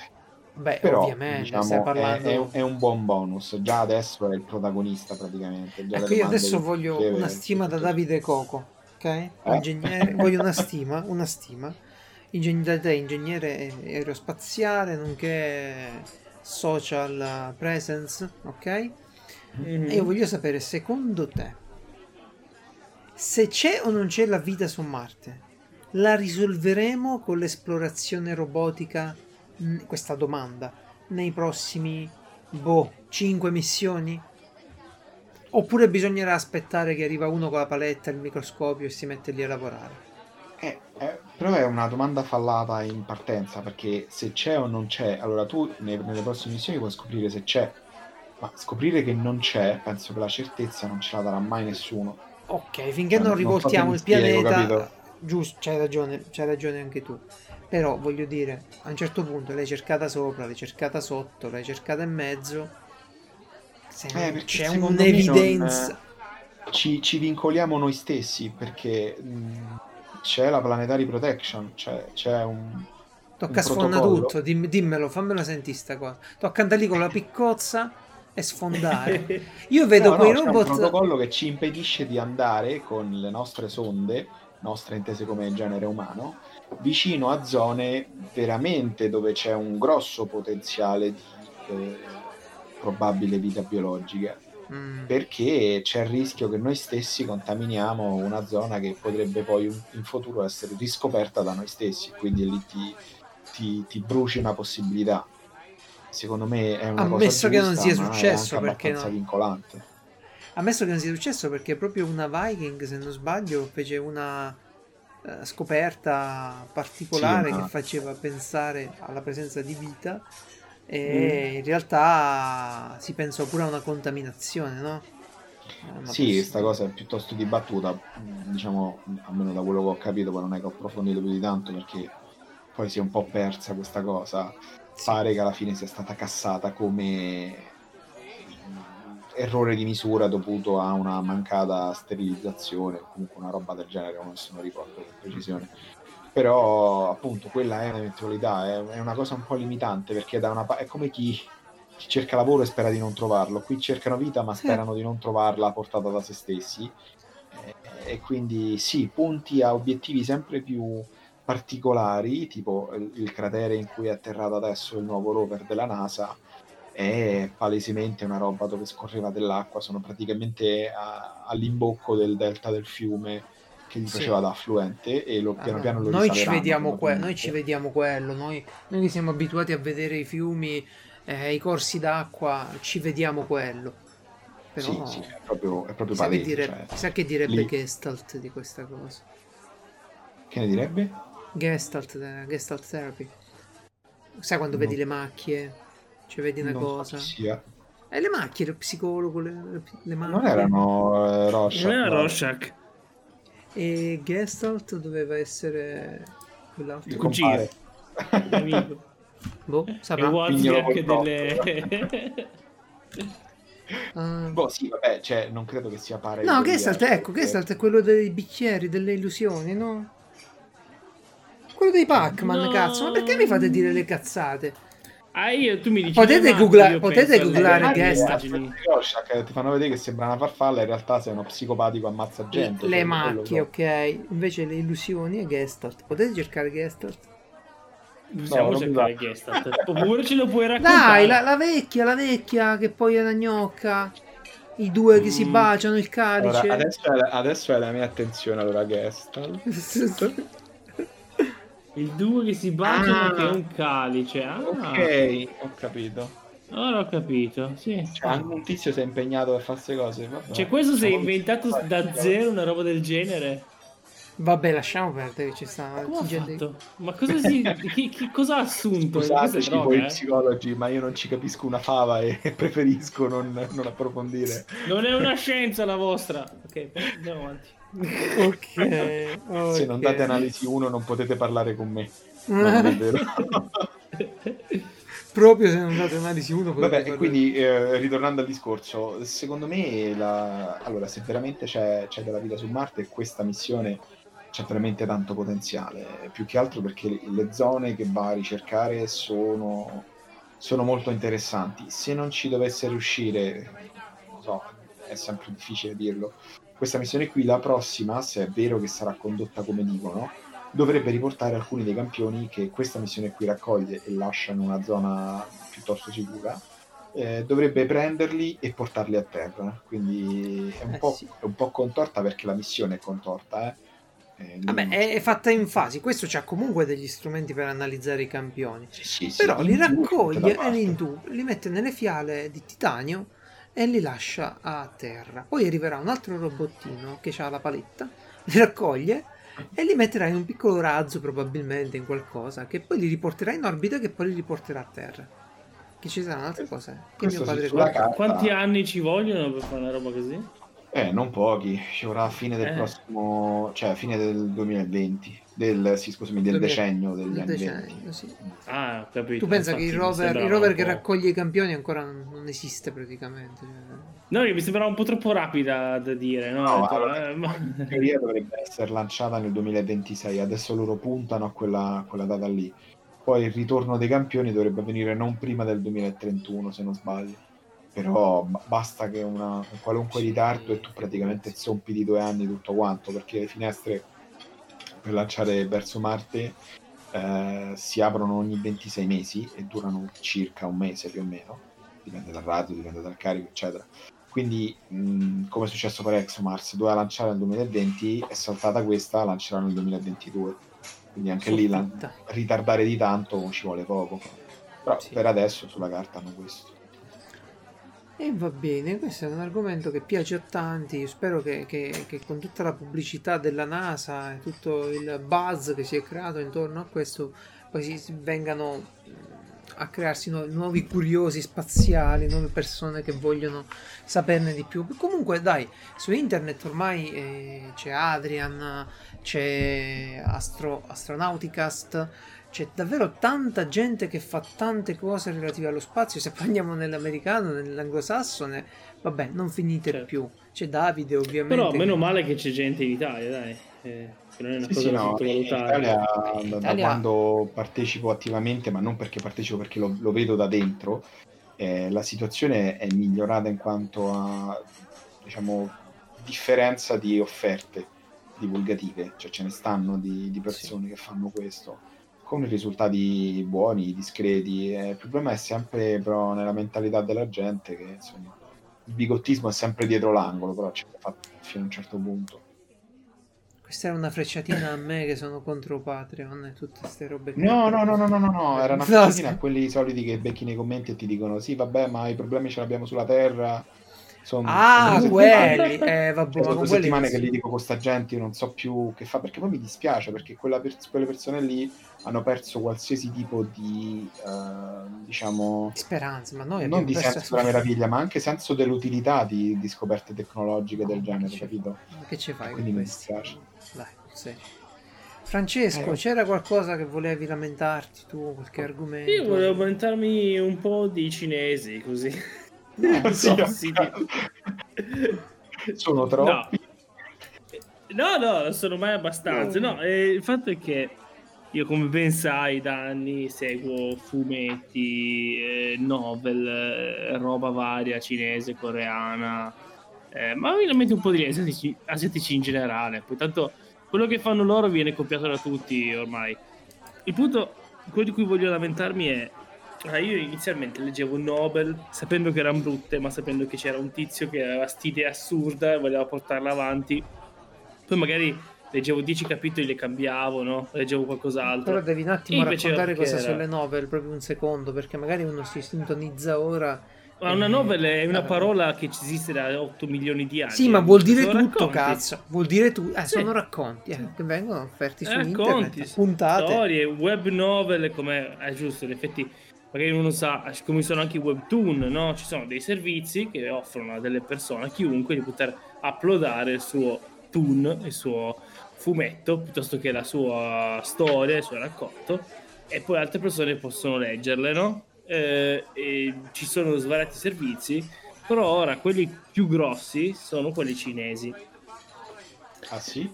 Beh, Però, ovviamente, diciamo, parlando... è, è, è, un buon bonus. Già adesso è il protagonista praticamente. Già ecco, io adesso voglio una stima da Davide Coco, ok? Eh? Ingegnere, voglio una stima, una stima Ingegn- da te, ingegnere aerospaziale, nonché social presence, ok? Mm-hmm. E io voglio sapere, secondo te, se c'è o non c'è la vita su Marte, la risolveremo con l'esplorazione robotica? Questa domanda nei prossimi boh, 5 missioni? Oppure bisognerà aspettare che arriva uno con la paletta e il microscopio e si mette lì a lavorare? Eh, eh, però è una domanda fallata in partenza perché se c'è o non c'è, allora tu nei, nelle prossime missioni puoi scoprire se c'è, ma scoprire che non c'è, penso che la certezza non ce la darà mai nessuno. Ok, finché non, non rivoltiamo non il spiego, pianeta, capito? giusto, c'hai ragione, c'hai ragione anche tu. Però voglio dire, a un certo punto l'hai cercata sopra, l'hai cercata sotto, l'hai cercata in mezzo. Se eh, c'è un'evidenza. Non, eh, ci, ci, vincoliamo noi stessi perché. Mh, mm, c'è la Planetary Protection, cioè c'è un. Tocca sfondare tutto, Dim, dimmelo, fammelo sentire sta cosa. Tocca andare lì con la piccozza e sfondare. (laughs) Io vedo no, quei no, robot. C'è un protocollo che ci impedisce di andare con le nostre sonde, nostre intese come genere umano, vicino a zone veramente dove c'è un grosso potenziale di eh, probabile vita biologica mm. perché c'è il rischio che noi stessi contaminiamo una zona che potrebbe poi in futuro essere riscoperta da noi stessi, quindi lì ti, ti, ti bruci una possibilità. Secondo me è una Ammesso cosa giusta, che non sia successo perché no. vincolante. Ammesso che non sia successo perché proprio una Viking, se non sbaglio, fece una uh, scoperta particolare sì, ma... che faceva pensare alla presenza di vita e mm. in realtà si pensa pure a una contaminazione, no? Una sì, questa cosa è piuttosto dibattuta, diciamo, almeno da quello che ho capito, poi non è che ho approfondito più di tanto perché poi si è un po' persa questa cosa. Sì. Pare che alla fine sia stata cassata come errore di misura dovuto a una mancata sterilizzazione o comunque una roba del genere, non se non ricordo con precisione però appunto quella è un'eventualità, è, è una cosa un po' limitante perché da una pa- è come chi, chi, cerca lavoro e spera di non trovarlo, qui cercano vita ma sperano di non trovarla portata da se stessi. E, e quindi sì, punti a obiettivi sempre più particolari, tipo il, il cratere in cui è atterrato adesso il nuovo rover della NASA, è palesemente una roba dove scorreva dell'acqua, sono praticamente a, all'imbocco del delta del fiume che gli Sì. faceva da affluente e lo piano piano lo noi, ci vediamo que- noi ci vediamo quello, noi, noi che siamo abituati a vedere i fiumi, eh, i corsi d'acqua, ci vediamo quello. Però Sì, sì, è proprio, è proprio chissà, che palese. dire- cioè, che direbbe lì- Gestalt di questa cosa. Che ne direbbe? Gestalt, eh, Gestalt therapy. Sai quando No. vedi le macchie? Cioè vedi una Non cosa. sia. E le macchie, lo psicologo, le, le macchie. Non erano eh, Rorschach, Non era no? Rorschach. E Gestalt doveva essere Il quell'altro. Cugino. compare. Amico. (laughs) Boh, E saprà. Wozniak col tocco. delle... (laughs) Ah. Boh, sì, vabbè, cioè, non credo che sia pare. No, Gestalt, ecco, Gestalt è quello dei bicchieri, delle illusioni, no? Quello dei Pac-Man, No. cazzo. Ma perché mi fate dire le cazzate? Ah, io, tu mi dici... Potete le macchie, googla- io potete googlare eh, ti fanno vedere che sembra una farfalla, in realtà sei uno psicopatico ammazza gente. le cioè, macchie, ok. Invece le illusioni è Gestalt. Potete cercare Gestalt? Possiamo No, cercare va. Gestalt. Oppure ce lo puoi raccontare. Dai, la, la vecchia, la vecchia, che poi è una gnocca. I due che si Mm. baciano il calice. Allora, adesso, è la, adesso è la mia attenzione, allora, Gestalt. (laughs) Il due che si baciano Ah. che è un calice. Ah, Ok, ho capito. ora ho capito, sì. Cioè, anche un tizio si è impegnato per fare queste cose. Vabbè. Cioè, questo si è inventato da zero una roba del genere? Vabbè, lasciamo perdere che ci sta Come ha gente- fatto? Ma cosa si... (laughs) chi, chi- cosa ha assunto? Scusateci voi eh? psicologi, ma io non ci capisco una fava e (laughs) preferisco non, non approfondire. Non è una scienza la vostra. Ok, andiamo avanti. Ok, ok. Se non date analisi 1 non potete parlare con me. (laughs) (laughs) Proprio se non date analisi 1 Vabbè, e quindi eh, ritornando al discorso, secondo me, la... allora, se veramente c'è, c'è della vita su Marte, questa missione c'è veramente tanto potenziale, più che altro perché le zone che va a ricercare sono, sono molto interessanti. Se non ci dovesse riuscire, non so, è sempre difficile dirlo, questa missione qui, la prossima, se è vero che sarà condotta come dicono, dovrebbe riportare alcuni dei campioni che questa missione qui raccoglie e lascia in una zona piuttosto sicura. eh, dovrebbe prenderli e portarli a terra. Quindi è un, Eh, po', sì. è un po' contorta perché la missione è contorta. Eh. Eh, Vabbè, è, fatta in fasi. Questo c'ha comunque degli strumenti per analizzare i campioni. sì, sì, Però li raccoglie e li, li mette nelle fiale di titanio e li lascia a terra. Poi arriverà un altro robottino che ha la paletta, (laughs) li raccoglie e li metterà in un piccolo razzo probabilmente in qualcosa che poi li riporterà in orbita che poi li riporterà a terra. Che ci saranno altre cose che Questo mio padre guarda. Quanti anni ci vogliono per fare una roba così? Eh, non pochi, ci vorrà a fine del Eh. prossimo, cioè a fine del 2020, del, sì, scusami, del 2000 decennio degli anni decennio, 20. sì. Ah, capito. Tu pensa che il rover, il rover che raccoglie i campioni ancora non, non esiste praticamente. cioè. No, mi sembrava un po' troppo rapida da dire, no? No, detto, allora, eh, ma- in teoria dovrebbe essere lanciata nel 2026, adesso loro puntano a quella, a quella data lì. Poi il ritorno dei campioni dovrebbe avvenire non prima del 2031, se non sbaglio. Però ba- basta che una, un qualunque ritardo e tu praticamente zompi di due anni tutto quanto, perché le finestre per lanciare verso Marte eh, si aprono ogni 26 mesi e durano circa un mese più o meno, dipende dal radio, dipende dal carico, eccetera. Quindi, mh, come è successo per ExoMars, doveva lanciare nel 2020, è saltata questa, lancerà nel 2022. Quindi anche lì la- ritardare di tanto ci vuole poco. Però Sì. per adesso sulla carta hanno questo. E va bene, questo è un argomento che piace a tanti. Io spero che, che- che con tutta la pubblicità della NASA e tutto il buzz che si è creato intorno a questo, poi si, vengano mh, a crearsi nu- nuovi curiosi spaziali, nuove persone che vogliono saperne di più. Comunque, dai, su internet ormai eh, c'è Adrian, c'è Astro, Astronauticast. C'è davvero tanta gente che fa tante cose relative allo spazio. Se prendiamo nell'americano, nell'anglosassone, vabbè, non finite Certo. più. C'è Davide, ovviamente. Però meno male che c'è gente in Italia, dai. eh, che non è una Sì, cosa sì, da no, in sottovalutare. Italia, da, da quando partecipo attivamente, ma non perché partecipo, perché lo, lo vedo da dentro, eh, la situazione è migliorata in quanto a, diciamo, differenza di offerte divulgative, cioè ce ne stanno di, di persone che fanno questo con risultati buoni, discreti. Eh, il problema è sempre però nella mentalità della gente che insomma il bigottismo è sempre dietro l'angolo, però ce l'ha fatto fino a un certo punto. Questa era una frecciatina a me che sono contro Patreon e tutte queste robe. No, no, no, no, no, no, no, (laughs) era una frecciatina a quelli soliti che becchi nei commenti e ti dicono sì, vabbè, ma i problemi ce l'abbiamo sulla Terra. Sono, Ah, sono quelli. Eh, vabbè, sono due settimane che gli dico con sta gente, io non so più che fa, perché poi mi dispiace, perché pers- quelle persone lì hanno perso qualsiasi tipo di, eh, diciamo, Speranza, ma noi non di senso della meraviglia, ma anche senso dell'utilità di, di scoperte tecnologiche del genere, Che ci- capito? Ma che ci fai Quindi con mi questi? dispiace. Dai, sì. Francesco, Eh. c'era qualcosa che volevi lamentarti tu, qualche argomento? Io volevo commentarmi un po' di cinesi, così. No, (laughs) Non so, sì, Sono troppi. No, no, non sono mai abbastanza. No, eh, il fatto è che io, come ben sai, da anni seguo fumetti, eh, novel, eh, roba varia, cinese, coreana, eh, ma ovviamente un po' di asiatici, asiatici in generale. Poi tanto quello che fanno loro viene copiato da tutti ormai. Il punto, quello di cui voglio lamentarmi è allora, io inizialmente leggevo Nobel sapendo che erano brutte, ma sapendo che c'era un tizio che aveva st'idea assurda e voleva portarla avanti. Poi magari leggevo 10 capitoli e le cambiavo, no? Leggevo qualcos'altro. Però devi un attimo raccontare cosa sono le novel, proprio un secondo, perché magari uno si sintonizza ora. Ma una novel è una Eh. parola che esiste da 8 milioni di anni. Sì, ma vuol dire Sono tutto, racconti. cazzo. Vuol dire tu. Eh, Sì. sono racconti eh, che vengono offerti su racconti, internet, puntate. storie, web novel, come è giusto, in effetti magari uno sa come sono anche i webtoon, no? Ci sono dei servizi che offrono a delle persone, a chiunque, di poter uploadare il suo toon, il suo fumetto, piuttosto che la sua storia, il suo racconto, e poi altre persone possono leggerle, no? Eh, ci sono svariati servizi, però ora quelli più grossi sono quelli cinesi. Ah sì?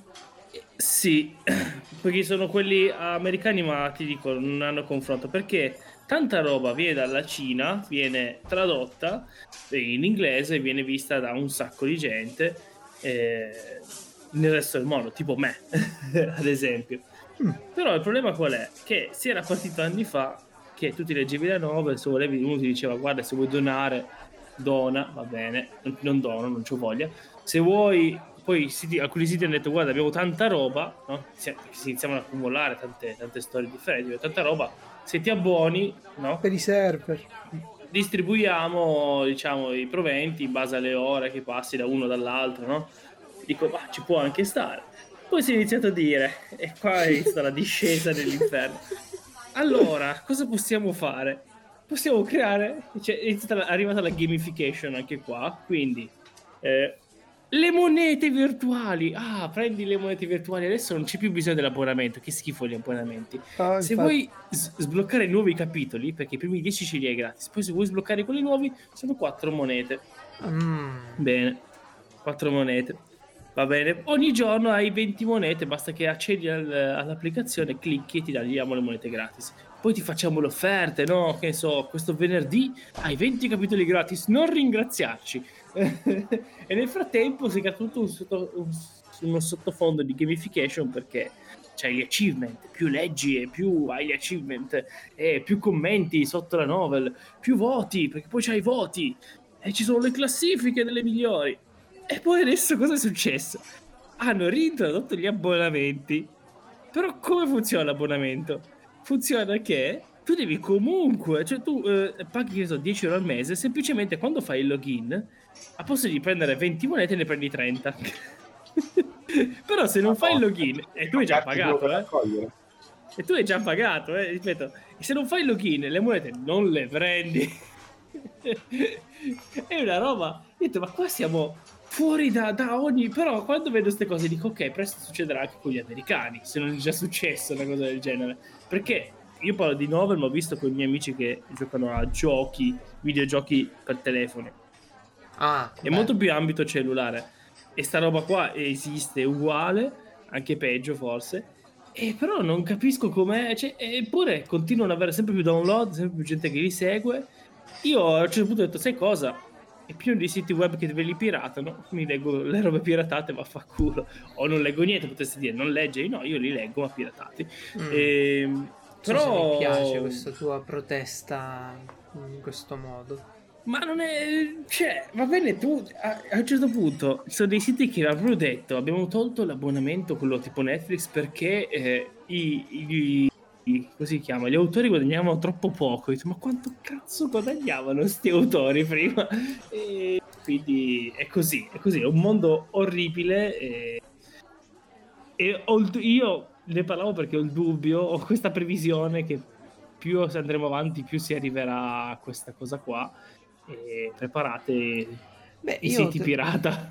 Sì, (clears throat) perché sono quelli americani, ma ti dico, non hanno confronto perché tanta roba viene dalla Cina, viene tradotta in inglese viene vista da un sacco di gente eh, nel resto del mondo, tipo me, (laughs) ad esempio. Mm. Però il problema qual è? Che si era partito anni fa che tu ti leggevi la novel, se volevi uno ti diceva guarda se vuoi donare, dona, va bene, non- dono, non c'ho voglia. Se vuoi, poi siti- alcuni siti hanno detto guarda abbiamo tanta roba, no? si, si iniziamo ad accumulare tante, tante storie differenti, tanta roba, se ti abboni, no? Per i server. distribuiamo diciamo i proventi in base alle ore che passi da uno dall'altro no? Dico ma ci può anche stare poi si è iniziato a dire e qua è iniziata la discesa dell'inferno allora cosa possiamo fare possiamo creare cioè, è la- è arrivata la gamification anche qua quindi eh, le monete virtuali ah prendi le monete virtuali adesso non c'è più bisogno dell'abbonamento che schifo gli abbonamenti Ah, se vuoi s- sbloccare nuovi capitoli, perché i primi 10 ce li hai gratis, poi se vuoi sbloccare quelli nuovi sono 4 monete. Mm. Bene, 4 monete. Va bene, ogni giorno hai 20 monete, basta che accedi al- all'applicazione, clicchi e ti diamo le monete gratis. Poi ti facciamo le offerte, no? Che so, questo venerdì hai 20 capitoli gratis, non ringraziarci. (laughs) e nel frattempo si è tutto un sotto- un- uno sottofondo di gamification perché c'hai gli achievement, più leggi e più hai gli achievement e più commenti sotto la novel, più voti, perché poi c'hai i voti e ci sono le classifiche delle migliori. E poi adesso cosa è successo? Hanno reintrodotto gli abbonamenti. Però come funziona l'abbonamento? Funziona che tu devi comunque, cioè tu eh, paghi so, 10 euro al mese, semplicemente quando fai il login, a posto di prendere 20 monete ne prendi 30. (laughs) Però se non fai il login, e tu hai già pagato, eh, e tu hai già pagato, eh, ripeto, se non fai il login le monete non le prendi. (laughs) è una roba. Ho detto, ma qua siamo fuori da, da ogni. Però quando vedo queste cose dico, ok, presto succederà anche con gli americani, se non è già successo una cosa del genere. Perché io parlo di novel, ma ho visto con i miei amici che giocano a giochi, videogiochi per telefono. Ah, È beh. molto più ambito cellulare. E sta roba qua esiste uguale, anche peggio forse. E però non capisco com'è. Cioè, eppure continuano ad avere sempre più download, sempre più gente che li segue. Io a un certo punto ho detto, sai cosa? È pieno di siti web che ve li piratano. Mi leggo le robe piratate, ma fa culo. O non leggo niente, potresti dire, non leggi. No, io li leggo, ma piratati. Mm. Ehm, se però mi piace questa tua protesta in questo modo. Ma non è. Cioè, va bene, tu a, a un certo punto ci sono dei siti che avrebbero detto: abbiamo tolto l'abbonamento, quello tipo Netflix, perché eh, i, i, così chiama, gli autori guadagnavano troppo poco. Dico, ma quanto cazzo guadagnavano questi autori prima? (laughs) E quindi è così, è così, è un mondo orribile. E, e ho, io ne parlavo perché ho il dubbio, ho questa previsione che più andremo avanti, più si arriverà a questa cosa qua e preparate Beh, i siti te, pirata.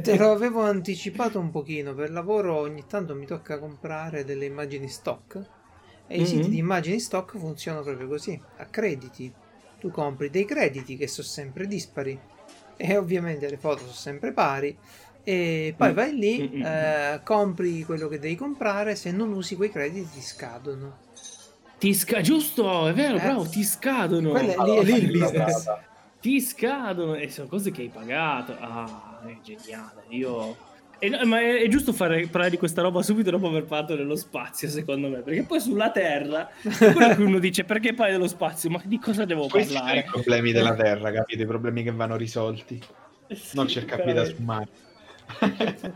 te lo (laughs) avevo anticipato un pochino, per lavoro ogni tanto mi tocca comprare delle immagini stock e mm-hmm. i siti di immagini stock funzionano proprio così, a crediti. Tu compri dei crediti che sono sempre dispari e ovviamente le foto sono sempre pari e poi mm. vai lì, mm-hmm. eh, compri quello che devi comprare, se non usi quei crediti ti scadono. Ti sca- giusto, è vero, eh, bravo, ti scadono. Quello è lì, è lì il business ti scadono e sono cose che hai pagato. Ah, è geniale. Io. E, ma è, è, giusto fare, parlare di questa roba subito dopo aver parlato dello spazio, secondo me. Perché poi sulla Terra, quello che uno dice perché parli dello spazio, ma di cosa devo Questi parlare? Sono i problemi della Terra, capite? I problemi che vanno risolti. Sì, non cercare vita su Marte.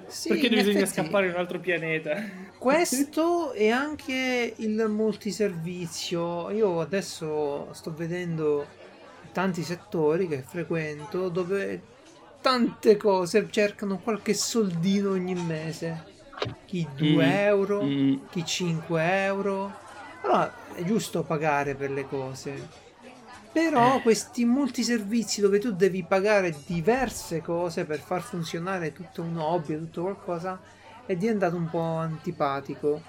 sì, perché bisogna effetti, scappare in un altro pianeta? Questo (laughs) e anche il multiservizio. Io adesso sto vedendo tanti settori che frequento dove tante cose cercano qualche soldino ogni mese. Chi 2 mm. euro, mm. chi 5 euro. Allora è giusto pagare per le cose. Però eh. questi multiservizi dove tu devi pagare diverse cose per far funzionare tutto un hobby, tutto qualcosa, è diventato un po' antipatico.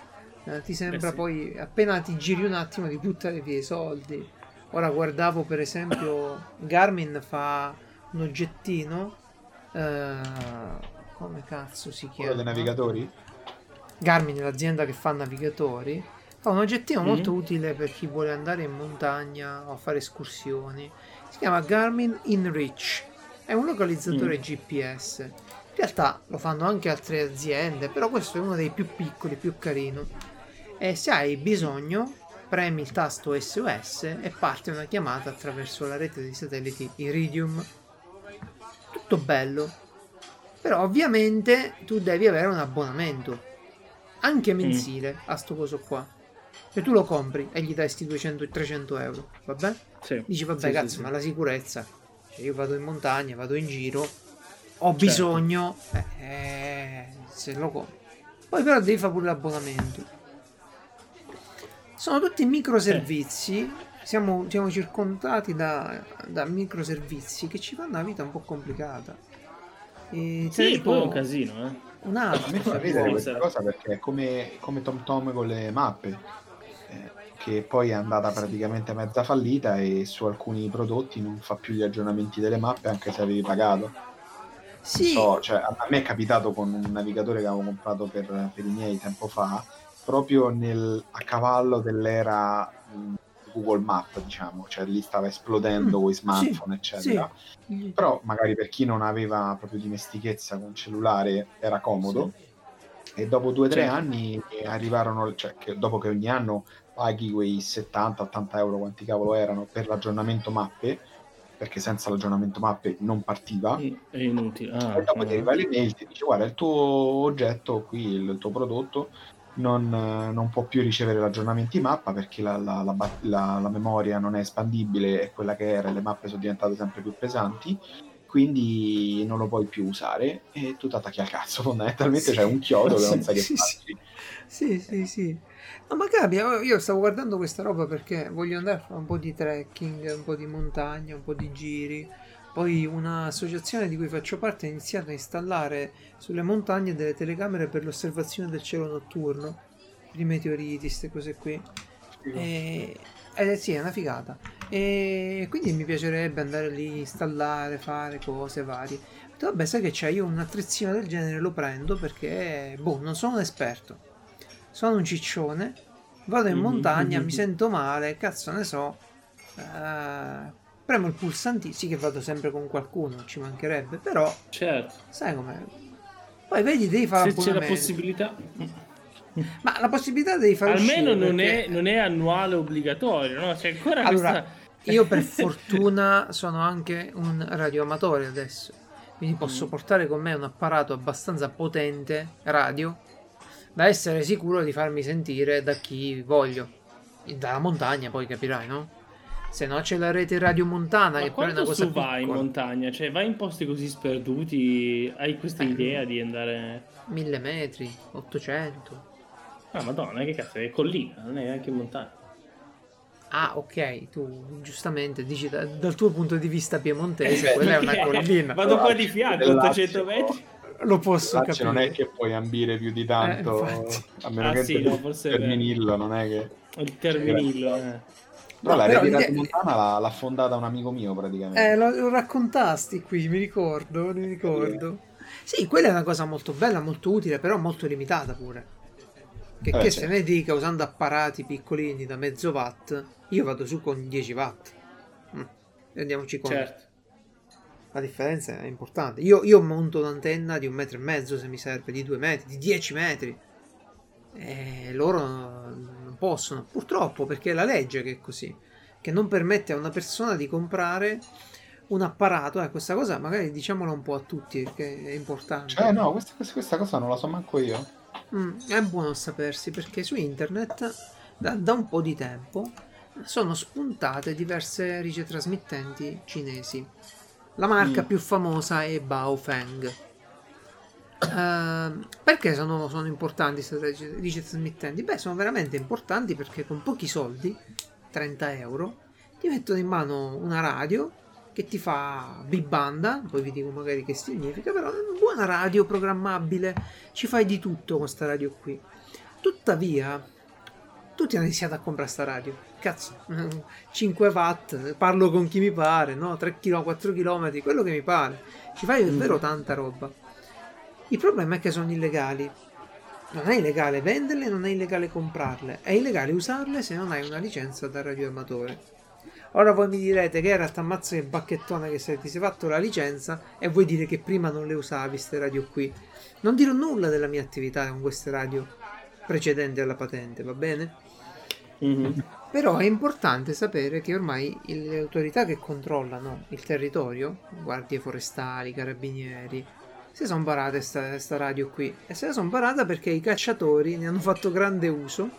Eh, ti sembra eh sì. poi appena ti giri un attimo di buttare via i soldi. Ora guardavo per esempio Garmin fa un oggettino. Eh, come cazzo si chiama? Quello dei navigatori? Garmin l'azienda che fa navigatori. Fa un oggettino mm-hmm. molto utile per chi vuole andare in montagna o fare escursioni. Si chiama Garmin InReach. È un localizzatore mm. GPS. In realtà lo fanno anche altre aziende, però questo è uno dei più piccoli, più carino. E se hai bisogno premi il tasto SOS e parte una chiamata attraverso la rete dei satelliti Iridium. Tutto bello. Però ovviamente tu devi avere un abbonamento, anche mm. mensile, mm. a sto coso qua. E tu lo compri e gli dai sti 200-300 euro, vabbè? Sì. Dici vabbè sì, cazzo, sì, ma la sicurezza. Cioè, io vado in montagna, vado in giro, ho certo. bisogno, eh, eh, se lo compri. Poi però devi fare pure l'abbonamento. Sono tutti microservizi. Siamo, siamo circondati da, da microservizi che ci fanno la vita un po' complicata. E sì, tipo, poi è un casino, eh. Un altro. A me fa ridere questa cosa perché è come, come Tom Tom con le mappe. Eh, che poi è andata praticamente mezza fallita e su alcuni prodotti non fa più gli aggiornamenti delle mappe anche se avevi pagato. Sì. So, cioè, a me è capitato con un navigatore che avevo comprato per, per i miei tempo fa proprio nel, a cavallo dell'era mh, Google Map, diciamo, cioè lì stava esplodendo mm, con i smartphone, sì, eccetera. Sì. Però magari per chi non aveva proprio dimestichezza con cellulare era comodo. Sì. E dopo due o tre certo. anni arrivarono, cioè che dopo che ogni anno paghi quei 70-80 euro, quanti cavolo erano, per l'aggiornamento mappe, perché senza l'aggiornamento mappe non partiva. È inutile. Ah, e dopo ti arriva l'email e ti dice guarda il tuo oggetto qui, il tuo prodotto non, non, può più ricevere aggiornamenti mappa perché la, la, la, la, memoria non è espandibile, è quella che era, le mappe sono diventate sempre più pesanti, quindi non lo puoi più usare e tu ti attacchi al cazzo, (laughs) fondamentalmente sì. c'è un chiodo che non (laughs) sai che sì, farci. Sì, sì, sì. No, ma capita, io stavo guardando questa roba perché voglio andare a fare un po' di trekking, un po' di montagna, un po' di giri poi un'associazione di cui faccio parte ha iniziato a installare sulle montagne delle telecamere per l'osservazione del cielo notturno, di meteoriti, queste cose qui. E, eh, sì, è una figata. E quindi mi piacerebbe andare lì, installare, fare cose varie. Vabbè, sai che c'è? Io un attrezzino del genere lo prendo perché, boh, non sono un esperto. Sono un ciccione, vado in mm-hmm. montagna, mi sento male, cazzo ne so. Uh, premo il pulsantino, sì che vado sempre con qualcuno, ci mancherebbe, però... Certo. Sai com'è? Poi vedi, devi fare... Se c'è la possibilità... Ma la possibilità devi fare Almeno non, perché... è, non, è, annuale obbligatorio, no? C'è ancora allora, questa... io per (laughs) fortuna sono anche un radioamatore adesso, quindi posso Mm. portare con me un apparato abbastanza potente, radio, da essere sicuro di farmi sentire da chi voglio. Dalla montagna poi capirai, no? Se no c'è la rete radio montana Ma che però è una cosa su vai in piccola. montagna? Cioè, vai in posti così sperduti? Hai questa Eh. idea di andare... Mille metri, 800. Ah, madonna, che cazzo, è collina, non è neanche in montagna. Ah, ok, tu giustamente dici da- dal tuo punto di vista piemontese, Eh, quella è una Perché collina. Vado qua di fianco, Del 800 Lazio, metri. Lo posso Lazio capire. non è che puoi ambire più di tanto, Eh, a meno Ah, che sì, no, forse è vero. Terminillo, non è che... Il terminillo, eh. Però No, la però rete montana l'ha, l'ha fondata un amico mio praticamente. Eh, lo, lo raccontasti qui, mi ricordo, mi ricordo. Sì, quella è una cosa molto bella, molto utile, però molto limitata pure. Che, Eh, che se ne dica usando apparati piccolini da mezzo watt, io vado su con 10 watt. Mm, Rendiamoci conto. Certo. La differenza è importante. Io, io monto un'antenna di un metro e mezzo se mi serve, di due metri, di 10 metri. E loro non possono, purtroppo, perché è la legge che è così, che non permette a una persona di comprare un apparato. Eh, questa cosa magari diciamola un po' a tutti, perché è importante. Cioè no, questa, questa- questa cosa non la so manco io. Mm, è buono sapersi perché su internet da, da un po' di tempo sono spuntate diverse ricetrasmittenti cinesi. La marca Mm. più famosa è Baofeng. Ehm, perché sono, sono importanti queste rice- ricetrasmittenti? Beh, sono veramente importanti perché con pochi soldi, 30 euro, ti mettono in mano una radio che ti fa big banda, poi vi dico magari che significa, però è una buona radio programmabile, ci fai di tutto con questa radio qui. Tuttavia, tutti hanno iniziato a comprare sta radio. Cazzo, (laughs) 5 watt, parlo con chi mi pare, no? 3 km, 4 km, quello che mi pare. Ci fai davvero tanta roba. Il problema è che sono illegali. Non è illegale venderle, non è illegale comprarle. È illegale usarle se non hai una licenza da radioamatore. Ora voi mi direte che era t'ammazzo che bacchettone che se ti sei fatto la licenza e vuoi dire che prima non le usavi queste radio qui. Non dirò nulla della mia attività con queste radio precedenti alla patente, va bene? Mhm. Però è importante sapere che ormai le autorità che controllano il territorio, guardie forestali, carabinieri, si sono barate sta, sta radio qui. E se la sono barata perché i cacciatori ne hanno fatto grande uso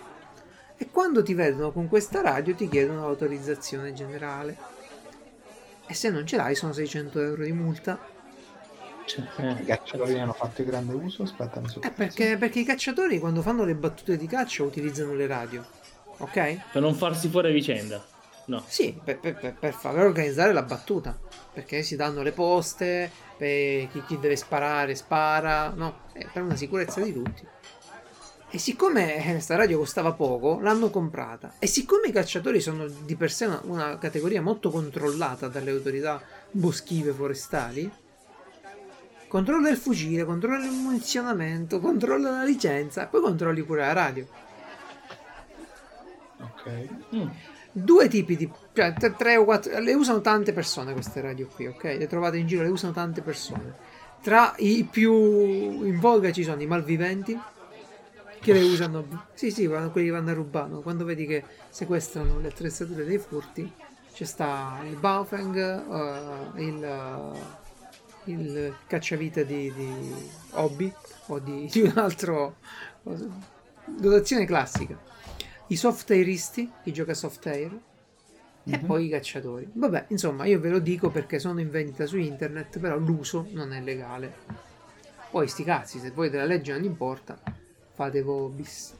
e quando ti vedono con questa radio ti chiedono l'autorizzazione generale. E se non ce l'hai sono 600 euro di multa. Cioè, I eh. cacciatori hanno fatto grande uso, aspetta, mi Eh, perché, perché i cacciatori quando fanno le battute di caccia utilizzano le radio. Ok? Per non farsi fuori vicenda. No. Sì, per, per- per- per far organizzare la battuta. Perché si danno le poste, per chi, chi deve sparare spara, no, è per una sicurezza di tutti. E siccome questa radio costava poco, l'hanno comprata. E siccome i cacciatori sono di per sé una, una categoria molto controllata dalle autorità boschive forestali, controlla il fucile, controlla il munizionamento, controlla la licenza e poi controlli pure la radio. Ok. Mm. Due tipi di cioè tre, o quattro le usano tante persone queste radio qui ok? Le trovate in giro le usano tante persone. Tra i più in voga ci sono i malviventi che le usano sì sì vanno- quelli che vanno a rubare. Quando vedi che sequestrano le attrezzature dei furti c'è sta il Baofeng eh, il, eh, il cacciavite di, di hobby o di, di un altro dotazione classica i soft airisti, chi gioca soft air, e Mhm. poi i cacciatori. Vabbè, insomma, io ve lo dico perché sono in vendita su internet, però l'uso non è legale. Poi sti cazzi, se voi della legge non importa, fate voi bis.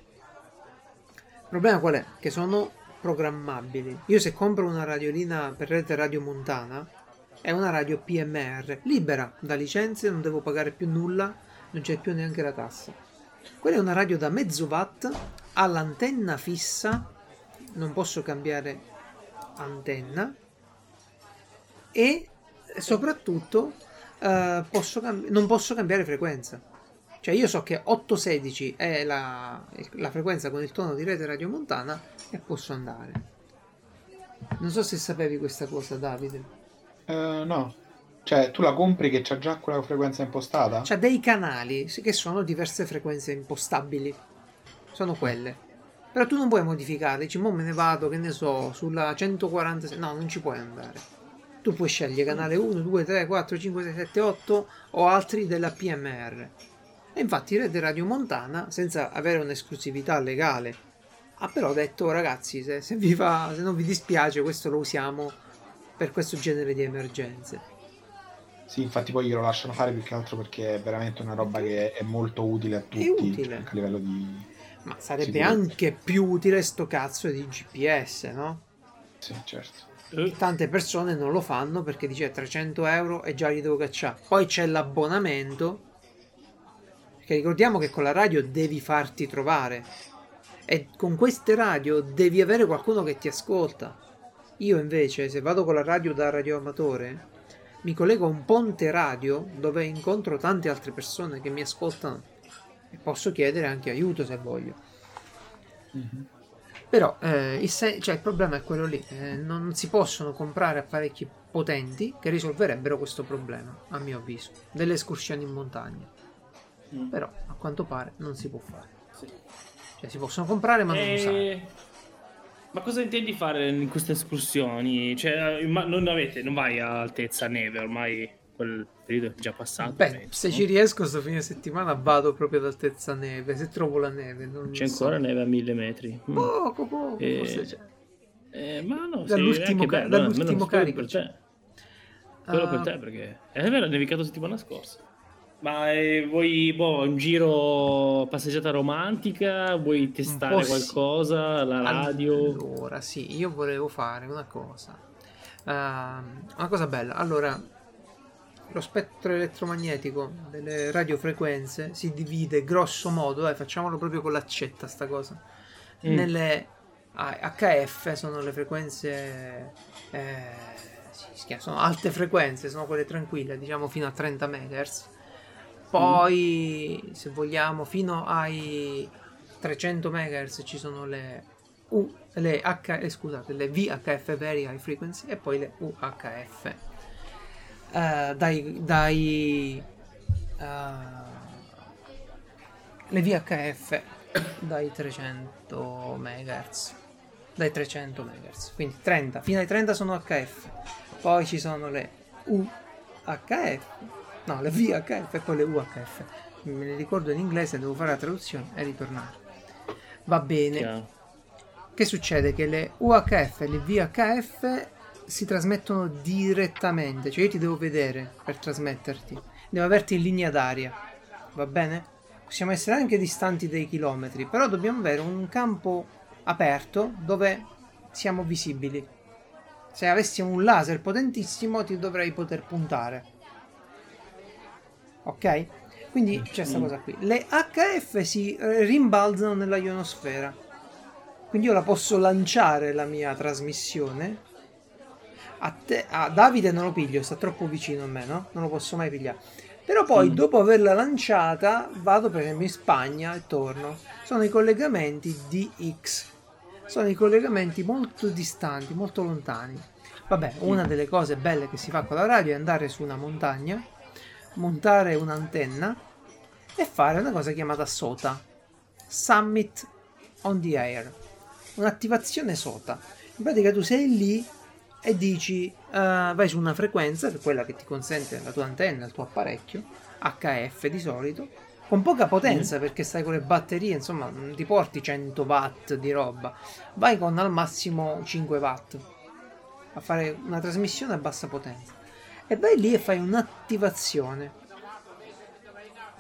Il problema qual è? Che sono programmabili. Io se compro una radiolina per rete radio montana, è una radio PMR, libera da licenze, non devo pagare più nulla, non c'è più neanche la tassa. Quella è una radio da mezzo watt, ha l'antenna fissa, non posso cambiare antenna e soprattutto eh, posso cambi- non posso cambiare frequenza. Cioè io so che 816 è la, la frequenza con il tono di rete radiomontana e posso andare. Non so se sapevi questa cosa Davide. Eh, no. Cioè, tu la compri che c'ha già quella frequenza impostata? C'ha dei canali che sono diverse frequenze impostabili. Sono quelle. Però tu non puoi modificare, dici, mo me ne vado, che ne so, sulla 146. No, non ci puoi andare. Tu puoi scegliere canale 1, 2, 3, 4, 5, 6, 7, 8 o altri della PMR. E infatti Rete Radio Montana, senza avere un'esclusività legale, ha però detto, "Oh, ragazzi, se, se vi fa, se non vi dispiace, questo lo usiamo per questo genere di emergenze. Sì, infatti poi glielo lasciano fare più che altro perché è veramente una roba che è molto utile a tutti, utile. anche a livello di... Ma sarebbe anche più utile sto cazzo di GPS, no? Sì, certo. Eh, Tante persone non lo fanno perché dice 300 euro e già li devo cacciare. Poi c'è l'abbonamento. Perché ricordiamo che con la radio devi farti trovare. E con queste radio devi avere qualcuno che ti ascolta. Io invece, se vado con la radio da radioamatore, mi collego a un ponte radio dove incontro tante altre persone che mi ascoltano e posso chiedere anche aiuto se voglio. Però eh, il, se- cioè, il problema è quello lì, eh, non si possono comprare apparecchi potenti che risolverebbero questo problema, a mio avviso, delle escursioni in montagna. Mm. Però a quanto pare non si può fare. sì. Cioè si possono comprare ma non usare. Eh, Ma cosa intendi fare in queste escursioni? Cioè, non avete, non vai a altezza neve, ormai quel periodo è già passato. Beh, penso, se no? ci riesco sto fine settimana vado proprio ad altezza neve, se trovo la neve. Non C'è so. ancora neve a mille metri. Mm. Poco, poco, Eh, forse c'è. Eh, ma no, sì, Dall'ultimo ca- bello, dall'ultimo quello carico per te. Quello Ah. per te perché è vero, è nevicato settimana scorsa. Ma eh, vuoi boh, un giro passeggiata romantica? Vuoi testare po' sì. qualcosa? La radio? Allora, sì, io volevo fare una cosa. Ehm, una cosa bella. Allora, lo spettro elettromagnetico delle radiofrequenze si divide grosso modo, dai, facciamolo proprio con l'accetta sta cosa. Mm. Nelle ah, HF sono le frequenze eh, chiama- sono alte frequenze, sono quelle tranquille, diciamo fino a 30 MHz. Poi, se vogliamo, fino ai 300 MHz ci sono le U, le H, eh, scusate, le VHF Very High Frequency e poi le UHF. Eh, dai, dai eh, le VHF dai 300 MHz. Dai 300 MHz, quindi 30, fino ai 30 sono HF. Poi ci sono le UHF, no, le VHF e poi le UHF. Me ne ricordo in inglese, devo fare la traduzione e ritornare. Va bene. Chiaro. Che succede? Che le UHF e le VHF si trasmettono direttamente, cioè io ti devo vedere per trasmetterti, devo averti in linea d'aria, va bene? Possiamo essere anche distanti dei chilometri, però dobbiamo avere un campo aperto dove siamo visibili. Se avessimo un laser potentissimo ti dovrei poter puntare. Ok? Quindi c'è questa Mm. cosa qui. Le HF si eh, rimbalzano nella ionosfera. Quindi io la posso lanciare la mia trasmissione. A, te, a Davide non lo piglio, sta troppo vicino a me, no? Non lo posso mai pigliare. Però poi, Mm. dopo averla lanciata, vado per esempio in Spagna e torno. Sono i collegamenti DX. Sono i collegamenti molto distanti, molto lontani. Vabbè, una delle cose belle che si fa con la radio è andare su una montagna, montare un'antenna e fare una cosa chiamata SOTA. Summit on the Air. Un'attivazione SOTA. In pratica tu sei lì e dici eh, vai su una frequenza, che è quella che ti consente la tua antenna, il tuo apparecchio, HF di solito, con poca potenza perché stai con le batterie, insomma, non ti porti 100 watt di roba, vai con al massimo 5 watt a fare una trasmissione a bassa potenza. E vai lì e fai un'attivazione.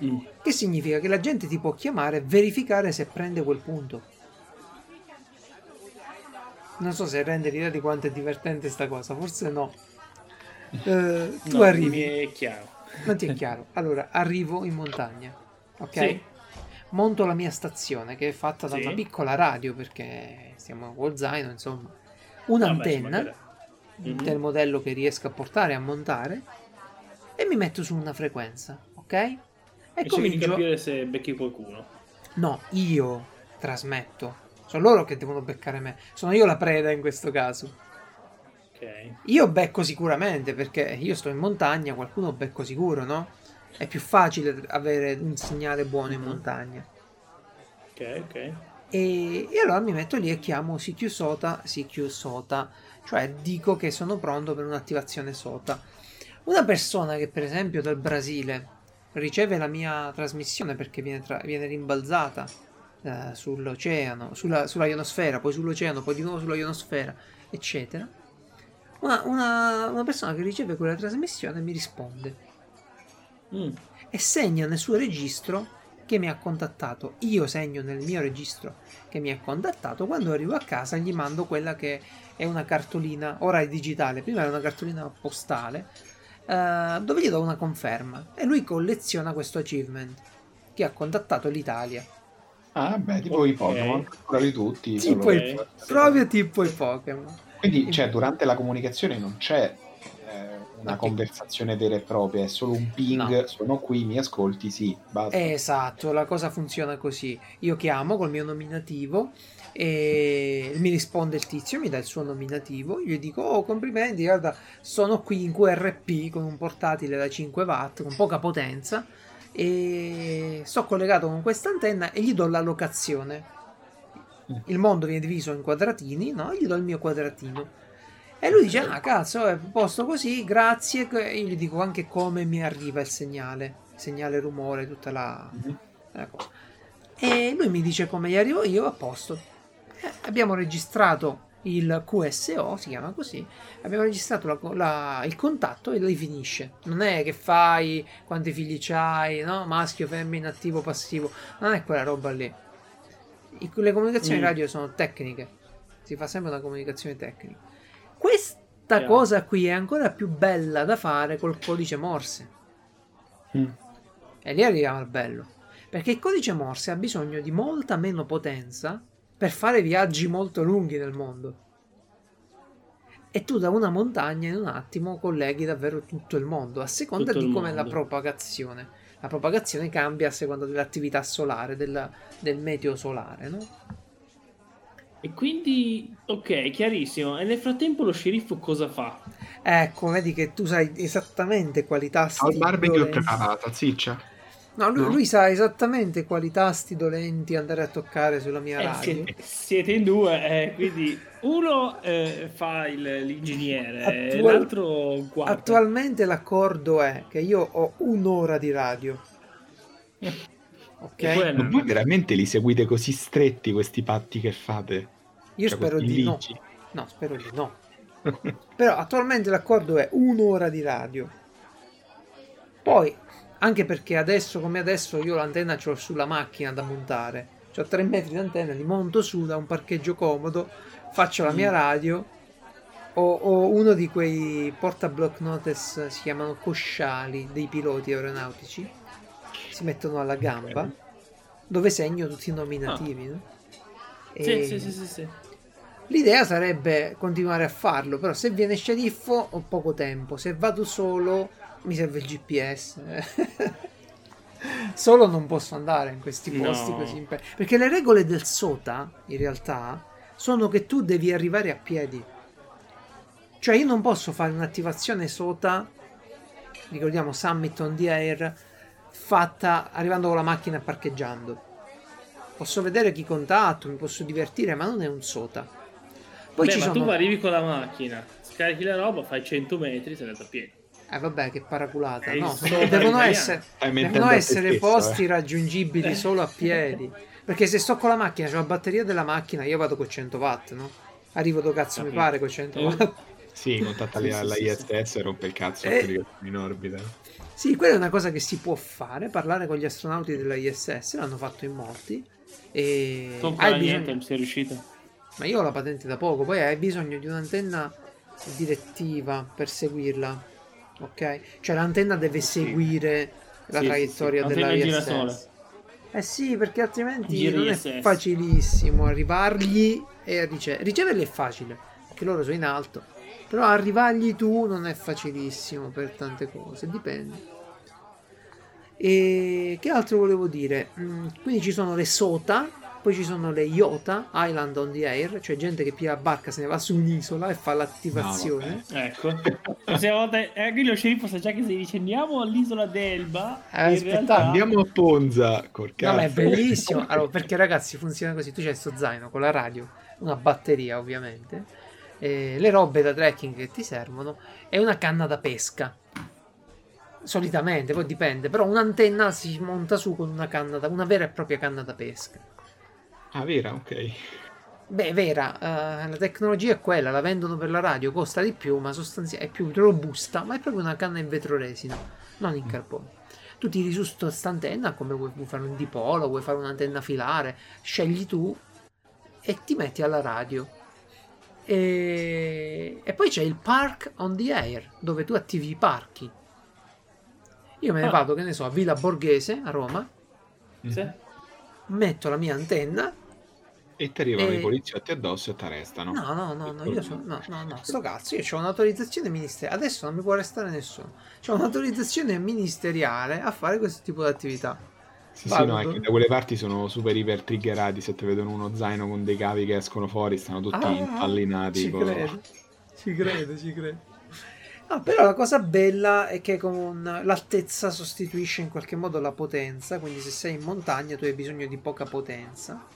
Mm. Che significa che la gente ti può chiamare e verificare se prende quel punto. Non so se rende l'idea di quanto è divertente sta cosa, forse no. Eh, tu No, arrivi, mi è chiaro. non ti è chiaro. Allora, arrivo in montagna, ok? Sì. Monto la mia stazione che è fatta da Sì. una piccola radio perché stiamo con zaino, insomma. Vabbè, Un'antenna insomma, Mhm. del modello che riesco a portare a montare e mi metto su una frequenza, ok? E, E comincio. capire se becchi qualcuno. No, io trasmetto. Sono loro che devono beccare me. Sono io la preda in questo caso. Ok. Io becco sicuramente perché io sto in montagna, qualcuno becco sicuro, no? È più facile avere un segnale buono in Mhm. montagna. Ok, ok. E, e allora mi metto lì e chiamo CQ SOTA, CQ SOTA, cioè dico che sono pronto per un'attivazione SOTA. Una persona che per esempio dal Brasile riceve la mia trasmissione perché viene, tra- viene rimbalzata eh, sull'oceano, sulla, sulla ionosfera, poi sull'oceano, poi di nuovo sulla ionosfera, eccetera. Una, una, una persona che riceve quella trasmissione mi risponde Mm. e segna nel suo registro che mi ha contattato. Io segno nel mio registro che mi ha contattato. Quando arrivo a casa gli mando quella che è una cartolina, ora è digitale, prima era una cartolina postale, eh, dove gli do una conferma. E lui colleziona questo achievement che ha contattato l'Italia. Ah, beh, tipo i Ok. Pokémon, bravi tutti. Tipo solo- il- proprio tipo i Pokémon. Quindi, cioè, durante la comunicazione non c'è eh, una conversazione vera e propria, è solo un ping, No. sono qui, mi ascolti, sì, basta. Esatto, la cosa funziona così. Io chiamo col mio nominativo e mi risponde il tizio, mi dà il suo nominativo, io gli dico "Oh, complimenti, guarda, sono qui in QRP con un portatile da 5 watt con poca potenza e sto collegato con questa antenna e gli do la locazione. Il mondo viene diviso in quadratini, no? Gli do il mio quadratino. E lui dice: Ah, cazzo, è posto così, grazie. E io gli dico anche come mi arriva il segnale, segnale rumore, tutta la, Mhm. la cosa. E lui mi dice come gli arrivo io, a posto. Eh, abbiamo registrato il QSO, si chiama così. Abbiamo registrato la- la- il contatto e lì finisce. Non è che fai quanti figli c'hai, no? Maschio, femmina, attivo, passivo. Non è quella roba lì. I- le comunicazioni Mm. radio sono tecniche. Si fa sempre una comunicazione tecnica. Questa Chiaro. cosa qui è ancora più bella da fare col codice Morse. Mm. E lì arriviamo al bello. Perché il codice Morse ha bisogno di molta meno potenza per fare viaggi molto lunghi nel mondo. E tu da una montagna in un attimo colleghi davvero tutto il mondo, a seconda Tutto di il com'è la propagazione. La propagazione cambia a seconda dell'attività solare, del, del meteo solare, no? E quindi, ok, chiarissimo. E nel frattempo lo sceriffo cosa fa? Ecco, vedi che tu sai esattamente quali tasti Al barbecue dolenti- preparata, ziccia. No, lui, No? lui sa esattamente quali tasti dolenti andare a toccare sulla mia Eh, radio. siete, siete in due, eh, quindi uno eh, fa il- l'ingegnere, Attual- l'altro guarda. Attualmente l'accordo è che io ho un'ora di radio. (laughs) Ok? Ma voi veramente li seguite così stretti questi patti che fate? Io Cioè, spero di no. No, spero di no. (laughs) Però attualmente l'accordo è un'ora di radio. Poi, anche perché adesso come adesso io l'antenna ce l'ho sulla macchina da montare. Ho 3 metri di antenna, li monto su da un parcheggio comodo, faccio la mia Mm. radio. Ho, ho uno di quei porta block notice, si chiamano cosciali dei piloti aeronautici. Si mettono alla gamba, dove segno tutti i nominativi. no? Sì, E- sì, sì, sì, sì. L'idea sarebbe continuare a farlo, però se viene sceriffo ho poco tempo, se vado solo mi serve il GPS. (laughs) solo non posso andare in questi No. posti così impe- perché le regole del SOTA in realtà sono che tu devi arrivare a piedi. Cioè io non posso fare un'attivazione SOTA, ricordiamo Summit on the Air, fatta arrivando con la macchina e parcheggiando. Posso vedere chi contatto, mi posso divertire, ma non è un SOTA. Poi Beh, ci ma sono... tu arrivi con la macchina, scarichi la roba, fai 100 metri, sei andato a piedi. Eh vabbè, che paraculata. Eh, No, devono essere, devono essere stesso, posti eh. raggiungibili solo a piedi. Perché se sto con la macchina, c'ho la batteria della macchina, io vado con 100 watt, no? Arrivo dove cazzo mi pare con 100 Eh. watt. Sì, contatta Sì, alla sì, sì, ISS e rompe il cazzo Eh. in orbita. Sì, quella è una cosa che si può fare, parlare con gli astronauti della ISS, l'hanno fatto in molti. E Non hai fa niente, bisogno- sei riuscito. Ma io ho la patente da poco, poi hai bisogno di un'antenna direttiva per seguirla. Ok? Cioè l'antenna deve seguire la Sì, sì, traiettoria sì. della ISS. Eh sì, perché altrimenti Gira non è ISS. facilissimo arrivargli e ricevere. Riceverli è facile, perché loro sono in alto. Però arrivargli tu non è facilissimo per tante cose, dipende. E che altro volevo dire? Mm, quindi ci sono le SOTA Poi ci sono le IOTA, Island on the Air, cioè gente che pia la barca, se ne va su un'isola e fa l'attivazione. Ecco, la prossima volta eh, qui lo sceriffo sa già che se dice andiamo all'isola d'Elba, Eh, aspetta, realtà- Andiamo a Ponza, col No, ma è cazzo. bellissimo. Allora, perché ragazzi funziona così: tu c'hai sto zaino con la radio, una batteria ovviamente, e le robe da trekking che ti servono e una canna da pesca. Solitamente, poi dipende, però un'antenna si monta su con una canna da una vera e propria canna da pesca. Ah, vera, ok. Beh, è vera, eh, la tecnologia è quella, la vendono per la radio, costa di più, ma sostanzialmente è più robusta, ma è proprio una canna in vetroresina, non in carbonio. Tu tiri su sto- sta antenna come vuoi, vuoi fare un dipolo, vuoi fare un'antenna filare, scegli tu e ti metti alla radio. E, e poi c'è il Park on the Air, dove tu attivi i parchi. Io me ne Ah. vado, che ne so, a Villa Borghese, a Roma, Sì. metto la mia antenna E ti arrivano E- i poliziotti addosso e ti arrestano. No, no, no, no, io sono. No, no, no, sto cazzo, io ho un'autorizzazione ministeriale. Adesso non mi può arrestare nessuno. C'ho un'autorizzazione ministeriale a fare questo tipo di attività. Sì, sì, no, è che da quelle parti sono super iper triggerati. Se ti vedono uno zaino con dei cavi che escono fuori, stanno tutti Ah, impallinati. Ci con- credo, ci credo, ci credo. Ah, però la cosa bella è che con l'altezza sostituisce in qualche modo la potenza, quindi se sei in montagna tu hai bisogno di poca potenza.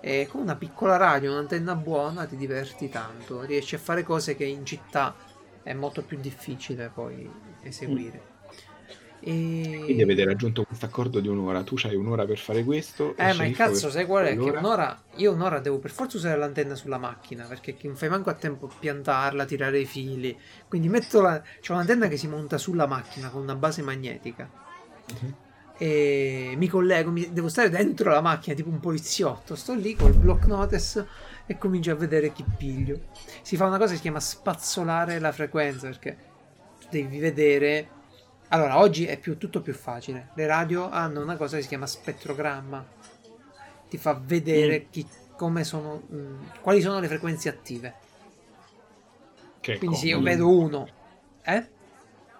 E con una piccola radio, un'antenna buona, ti diverti tanto, riesci a fare cose che in città è molto più difficile poi eseguire. E... Quindi avete raggiunto questo accordo di un'ora. Tu c'hai un'ora per fare questo. Eh, ma il cazzo, per sai qual è? Che un'ora- io un'ora devo per forza usare l'antenna sulla macchina, perché non fai manco a tempo a piantarla, tirare i fili. Quindi metto la... C'è un'antenna che si monta sulla macchina con una base magnetica. Mhm. E mi collego, mi- devo stare dentro la macchina, tipo un poliziotto. Sto lì col block notice e comincio a vedere chi piglio. Si fa una cosa che si chiama spazzolare la frequenza, perché tu devi vedere... Allora, oggi è più, tutto più facile. Le radio hanno una cosa che si chiama spettrogramma. Ti fa vedere chi- come sono, mh, quali sono le frequenze attive. Che Quindi se io vedo uno, eh?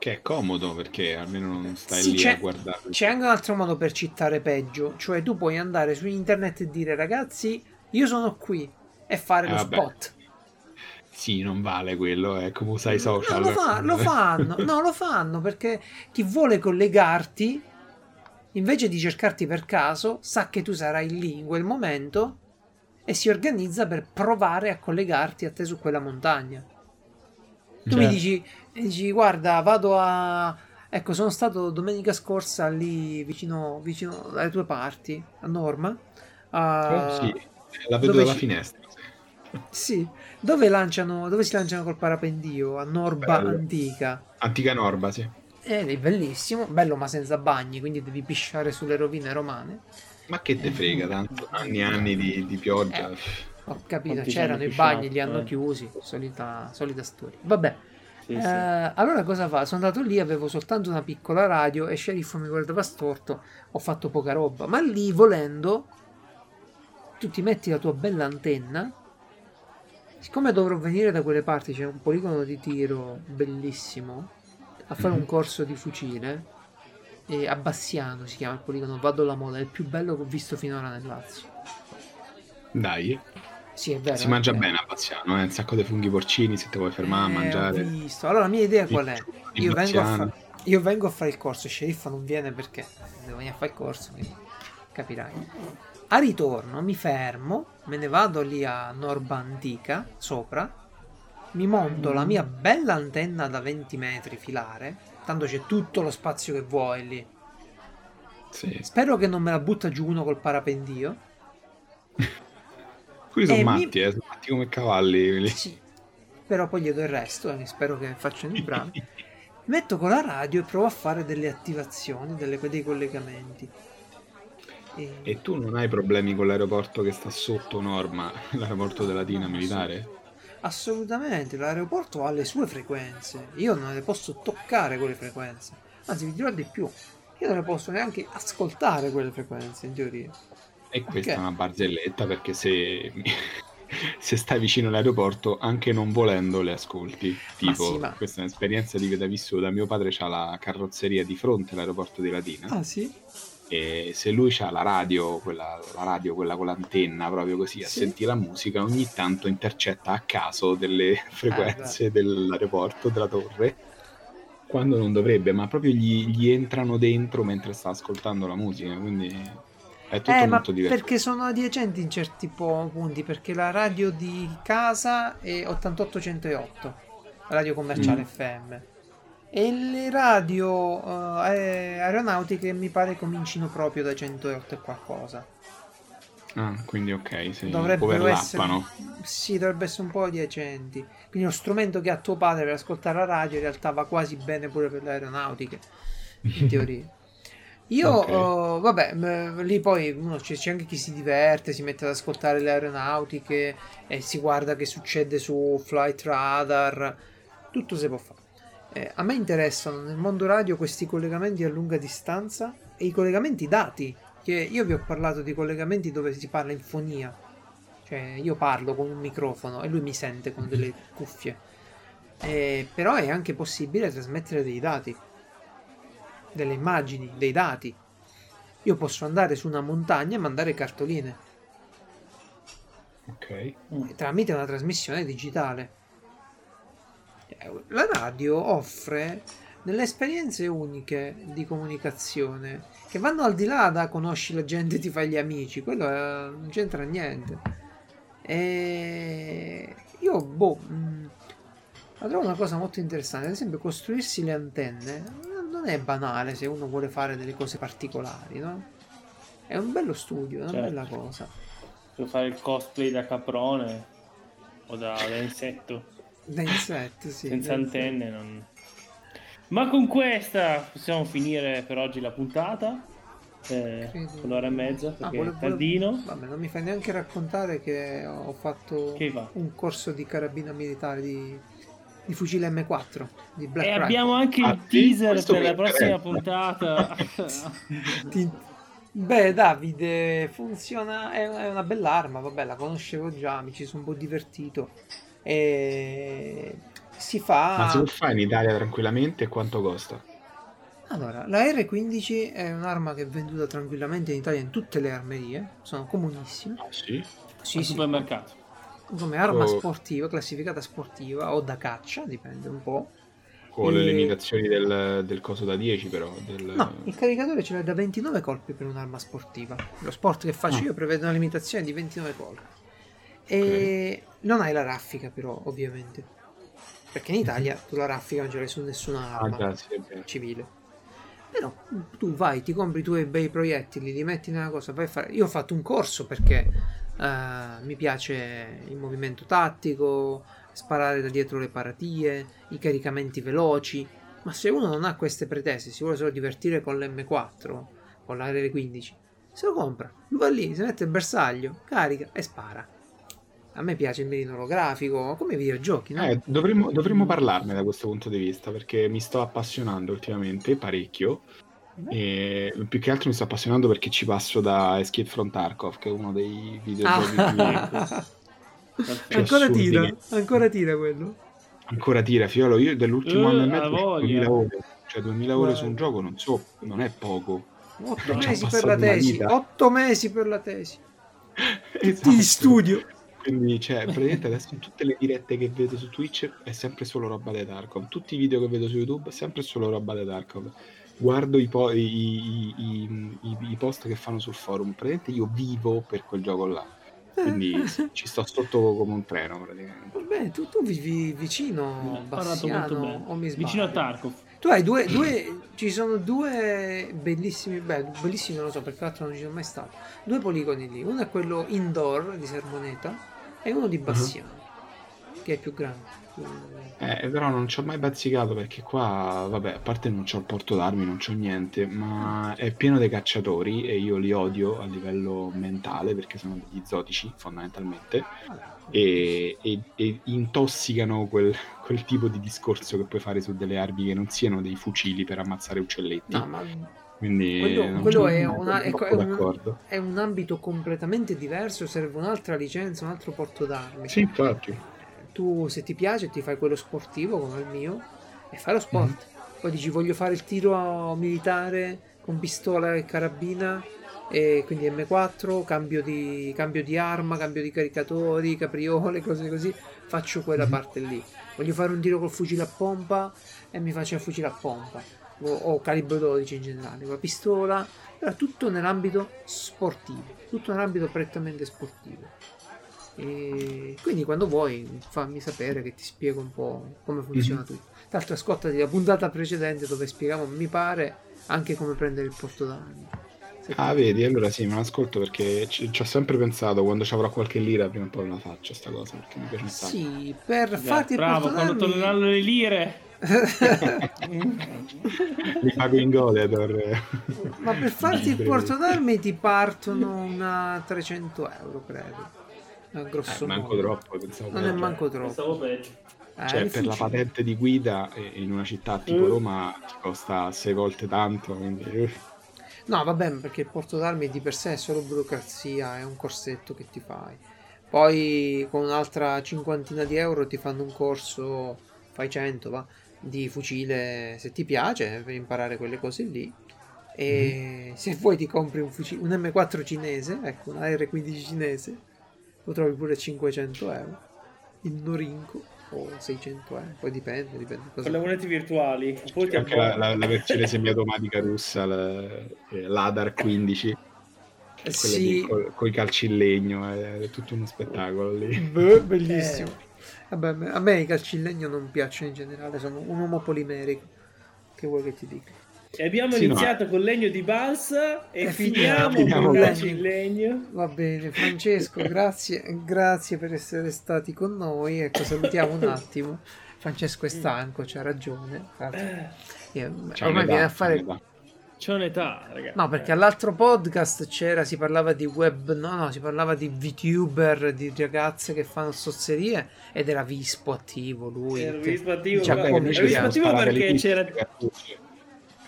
Che è comodo perché almeno non stai Sì, lì a guardare. C'è anche un altro modo per citare peggio, cioè tu puoi andare su internet e dire ragazzi, io sono qui e fare Eh, lo vabbè. spot. Sì, non vale quello, è come usare i social. No, lo, fa- lo (laughs) fanno, no, lo fanno perché chi vuole collegarti, invece di cercarti per caso, sa che tu sarai lì in quel momento e si organizza per provare a collegarti a te su quella montagna. Tu mi Certo. dici, dici, guarda, vado a... Ecco, sono stato domenica scorsa lì vicino, vicino alle tue parti, a Norma. a- Oh, sì, la vedo dalla ci- finestra. Sì, dove lanciano, dove si lanciano col parapendio? A Norba Bello. Antica. Antica Norba, sì. È bellissimo, bello ma senza bagni, quindi devi pisciare sulle rovine romane. Ma che te frega, tanto anni e anni di, di pioggia. Eh. Ho capito, c'erano i bagni, li hanno eh. chiusi, solita, solita storia. Vabbè, Sì, eh, sì. allora cosa fa? Sono andato lì, avevo soltanto una piccola radio e sceriffo mi guardava storto, ho fatto poca roba. Ma lì, volendo, tu ti metti la tua bella antenna. Siccome dovrò venire da quelle parti, c'è un poligono di tiro bellissimo, a fare un corso di fucile. E a Bassiano si chiama il poligono, vado alla moda, è il più bello che ho visto finora nel Lazio. Dai, Sì, è vero. si è mangia vero. bene a Baziano, eh? un sacco di funghi porcini se ti vuoi fermare a Eh, mangiare. ho visto. Allora, la mia idea qual è? Io vengo, a fa- io vengo a fare il corso, il sceriffo non viene perché devo venire a fare il corso, quindi capirai. A ritorno mi fermo, me ne vado lì a Norba Antica, sopra, mi monto la mia bella antenna da 20 metri filare, tanto c'è tutto lo spazio che vuoi lì. Sì. Spero che non me la butta giù uno col parapendio. (laughs) Quelli sono E mi- matti, eh, sono matti come cavalli. Sì, però poi gli do il resto e spero che facciano i bravi. (laughs) Metto con la radio e provo a fare delle attivazioni, delle- dei collegamenti. E- E tu non hai problemi con l'aeroporto che sta sotto norma, (laughs) l'aeroporto della Dina militare? Assolutamente, l'aeroporto ha le sue frequenze. Io non le posso toccare quelle frequenze. Anzi, vi dirò di più. Io non le posso neanche ascoltare quelle frequenze, in teoria. E questa Ok. è una barzelletta perché se, (laughs) se stai vicino all'aeroporto, anche non volendo, le ascolti. Tipo, sì, ma- questa è un'esperienza di vita vissuta. Mio padre ha la carrozzeria di fronte all'aeroporto di Latina. Ah, sì? E se lui ha la radio, quella, la radio, quella con l'antenna, proprio così, a Sì. sentire la musica, ogni tanto intercetta a caso delle (laughs) frequenze dell'aeroporto, della torre, quando non dovrebbe, ma proprio gli, gli entrano dentro mentre sta ascoltando la musica, quindi è tutto Eh, molto divertente. perché sono adiacenti in certi punti, perché la radio di casa è 8808, la radio commerciale Mm. FM. E le radio eh, aeronautiche mi pare comincino proprio da 108 e qualcosa. Ah, quindi ok, sì, Dovrebbero essere, sì, dovrebbe essere un po' adiacenti. Quindi lo strumento che ha tuo padre per ascoltare la radio in realtà va quasi bene pure per le aeronautiche, in teoria. (laughs) Io, Ok. oh, vabbè, m- lì poi uno, c'è, c'è anche chi si diverte, si mette ad ascoltare le aeronautiche e si guarda che succede su Flight Radar, tutto si può fare. Eh, a me interessano nel mondo radio questi collegamenti a lunga distanza e i collegamenti dati, che io vi ho parlato di collegamenti dove si parla in fonia, cioè io parlo con un microfono e lui mi sente con delle (laughs) cuffie, Eh, però è anche possibile trasmettere dei dati, delle immagini, dei dati. Io posso andare su una montagna e mandare cartoline Ok. tramite una trasmissione digitale. La radio offre delle esperienze uniche di comunicazione che vanno al di là da conosci la gente, ti fai gli amici, quello eh, non c'entra niente. E io, boh, mh, la trovo una cosa molto interessante. Ad esempio, costruirsi le antenne non- è banale se uno vuole fare delle cose particolari, no? È un bello studio, è una Certo. bella cosa. Per fare il cosplay da caprone o da, da insetto Da insetti, sì. senza antenne. Non... Ma con questa possiamo finire per oggi la puntata. Eh, l'ora e mezza Ah, perché volevo- è tardino. Vabbè, non mi fai neanche raccontare che ho fatto Che un corso di carabina militare di, di fucile M4 di Black E Rifle. abbiamo anche Ah, il teaser per la prossima interessa. puntata. (laughs) Ti- Beh, Davide, funziona, è, è una bella arma, vabbè, la conoscevo già, mi ci sono un po' divertito. E si fa... Ma si può fare in Italia tranquillamente quanto costa? Allora, la R15 è un'arma che è venduta tranquillamente in Italia in tutte le armerie, sono comunissime. Ah, sì? Sì, Al sì, supermercato. Come arma Oh. sportiva, classificata sportiva o da caccia, dipende un po'. Con le limitazioni del, del coso da 10 però. Del... No, il caricatore ce l'ha da 29 colpi per un'arma sportiva. Lo sport che faccio Ah. io prevede una limitazione di 29 colpi. E non hai la raffica però, ovviamente. Perché in Italia tu la raffica non ce l'hai su nessuna Ah, arma è vero. civile. Però tu vai, ti compri i tuoi bei proiettili, li metti nella cosa, vai a fare... Io ho fatto un corso perché eh, mi piace il movimento tattico, sparare da dietro le paratie, i caricamenti veloci. Ma se uno non ha queste pretese, si vuole solo divertire con l'M4, con la R15, se lo compra, lui va lì, si mette il bersaglio, carica e spara. A me piace il mirino olografico, come i videogiochi, no? Eh, dovremmo, dovremmo parlarne da questo punto di vista perché mi sto appassionando ultimamente parecchio. E più che altro mi sto appassionando perché ci passo da Escape from Tarkov, che è uno dei videogiochi Ah. più (laughs) ancora assurdi tira, ancora tira quello. ancora tira fiolo. Io dell'ultimo Eh, anno e mezzo ho voglia. 2000 ore. Cioè 2000 ore su un gioco non so, non è poco. 8 Ci ho mesi per la tesi, vita. 8 mesi per la tesi. Esatto. Di studio. Quindi, cioè, (laughs) praticamente adesso tutte le dirette che vedo su Twitch è sempre solo roba di Tarkov. Tutti i video che vedo su YouTube è sempre solo roba di Tarkov. Guardo i, po- i- i- i- post che fanno sul forum. Praticamente io vivo per quel gioco là. Quindi sì, (laughs) ci sto sotto come un treno praticamente. Vabbè, tu, tu vivi vicino Bassiano bene. o mi sbaglio? Vicino a Tarkov. Tu hai due, due, ci sono due bellissimi, beh, bellissimi non lo so perché l'altro non ci sono mai stato, due poligoni lì, uno è quello indoor di Sermoneta e uno di Bassiano, che è più grande. più- Eh, però non ci ho mai bazzicato perché qua, vabbè, a parte non c'ho il porto d'armi, non c'ho niente, ma è pieno dei cacciatori e io li odio a livello mentale perché sono degli zotici fondamentalmente e, e- e intossicano quel, (laughs) quel tipo di discorso che puoi fare su delle armi che non siano dei fucili per ammazzare uccelletti. No, ma Quindi quello- quello è una- è un- è un ambito completamente diverso, serve un'altra licenza, un altro porto d'armi. Sì, infatti. Tu se ti piace ti fai quello sportivo come il mio e fai lo sport. Poi dici voglio fare il tiro militare con pistola e carabina, e quindi M4, cambio di, cambio di arma, cambio di caricatori, capriole, (laughs) cose così, faccio quella Mhm. parte lì. Voglio fare un tiro col fucile a pompa e mi faccio il fucile a pompa, o, o calibro 12 in generale, con la pistola, però tutto nell'ambito sportivo, tutto nell'ambito prettamente sportivo. E quindi quando vuoi fammi sapere che ti spiego un po' come funziona Mhm. tutto. Tra l'altro ascoltati la puntata precedente dove spiegavo, mi pare, anche come prendere il porto d'armi. Se Ah, vedi, allora sì, me l'ascolto perché ci, ci ho sempre pensato quando ci avrò qualche lira prima o poi la faccio sta cosa perché mi piace. Sì, per Beh, farti il bravo, porto quando d'armi... torneranno le lire. (laughs) Li pago in Godetor. Ma per farti il porto d'armi ti partono una 300 euro, credo. A grosso Eh, manco modo. troppo, pensavo Non è manco troppo. Pensavo peggio. Eh, Cioè, per la patente di guida eh, in una città tipo Mm. Roma ti costa sei volte tanto, quindi eh, No, vabbè, perché il porto d'armi di per sé è solo burocrazia, è un corsetto che ti fai. Poi con un'altra cinquantina di euro ti fanno un corso, fai 100, va, di fucile se ti piace, per imparare quelle cose lì. E se vuoi ti compri un, fucile, un M4 cinese, ecco, una R15 cinese, lo trovi pure a 500 euro. Il Norinco o 600 euro, poi dipende, dipende cosa Con le monete virtuali. Anche la, la- la versione semiautomatica russa, la- eh, l'Adar 15, Eh, quelle sì, con i calci in legno, è tutto uno spettacolo lì. Beh, (laughs) bellissimo. Vabbè, a me- a me i calci in legno non piacciono in generale, sono un uomo polimerico. Che vuoi che ti dica? E abbiamo Sì, no. iniziato con legno di balsa e, E finiamo, finiamo con calci in legno. Va bene, Francesco, (laughs) grazie, grazie per essere stati con noi. Ecco, salutiamo un attimo. Francesco è stanco, c'ha ragione. Eh, C'è ormai viene a fare. C'è un'età, ragazzi. No, perché all'altro podcast c'era, si parlava di web, no, no, si parlava di VTuber, di ragazze che fanno sozzerie ed era Vispo attivo lui. Era Vispo attivo, ci Vispo attivo perché c'era... cartucce.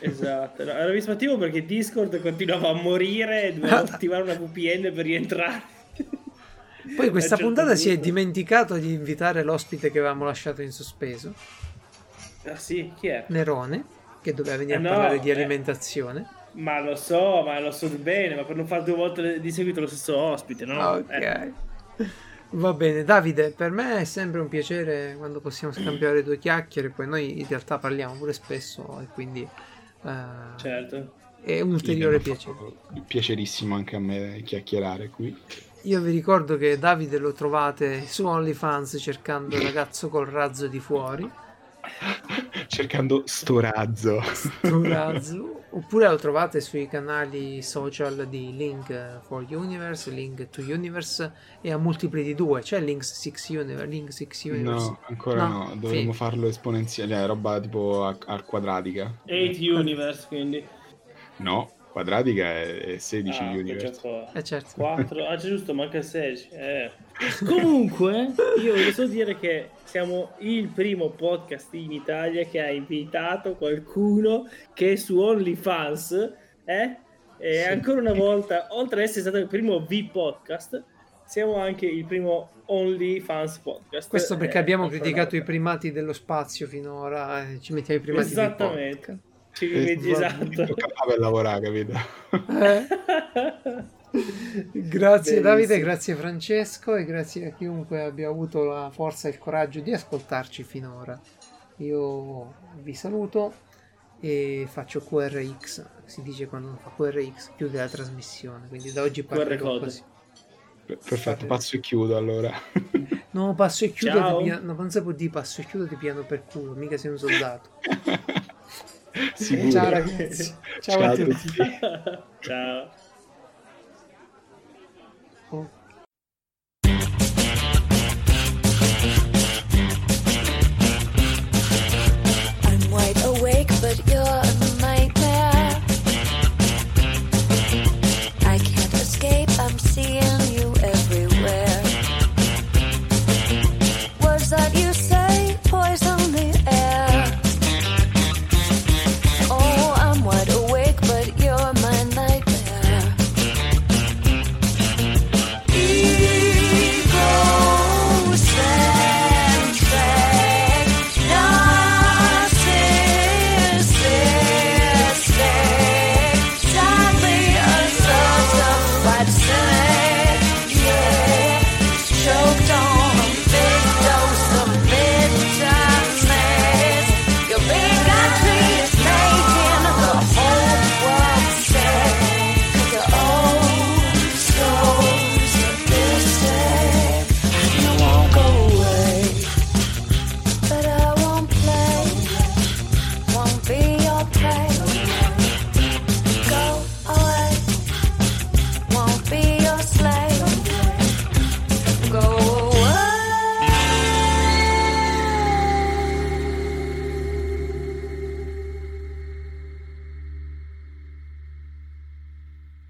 Esatto, no, era Vispo attivo perché Discord continuava a morire e doveva (laughs) attivare una VPN per rientrare. Poi questa A certo puntata si è punto- dimenticato di invitare l'ospite che avevamo lasciato in sospeso, Ah sì, chi è? Nerone, che doveva venire Eh a no, parlare di eh. alimentazione. Ma lo so, ma lo so bene, ma per non fare due volte di seguito lo stesso ospite, no? ok. Eh, Va bene, Davide, per me è sempre un piacere quando possiamo scambiare due chiacchiere, poi noi in realtà parliamo pure spesso e quindi eh, certo. è un ulteriore piacere. Piacerissimo anche a me chiacchierare qui. Io vi ricordo che Davide lo trovate su OnlyFans cercando il (laughs) ragazzo col razzo di fuori, (laughs) Cercando sto razzo. sto (laughs) razzo, oppure lo trovate sui canali social di Link for Universe, Link to Universe e a multipli di due, c'è Link 6 Universe, Link 6 Universe. No, ancora No, no, dovremmo sì. farlo esponenziale, cioè roba tipo a, a quadratica. 8 Universe, quindi. No, quadratica è, è 16 Ah, universe. ancora. Eh certo. 4, ah c'è giusto, manca il 16. Eh. Comunque, io voglio solo dire che siamo il primo podcast in Italia che ha invitato qualcuno che è su OnlyFans, eh? E Sì. ancora una volta, oltre ad essere stato il primo V-podcast, siamo anche il primo OnlyFans podcast. Questo perché Eh, abbiamo criticato i primati dello spazio finora, e ci mettiamo i primati Esattamente. Ci Eh, esatto. Toccava per lavorare, capito? Eh? (laughs) Grazie Bellissimo. Davide, grazie Francesco e grazie a chiunque abbia avuto la forza e il coraggio di ascoltarci finora. Io vi saluto e faccio QRX, si dice quando fa QRX chiude la trasmissione, quindi da oggi code. così. Perfetto, passo e chiudo allora. (laughs) No, passo e chiudo, Ciao. ti pia- no, non si può dire passo e chiudo ti piano per culo, mica sei un soldato. (laughs) Sicuro. Ciao ragazzi, ciao, a tutti. (laughs) Ciao. Oh.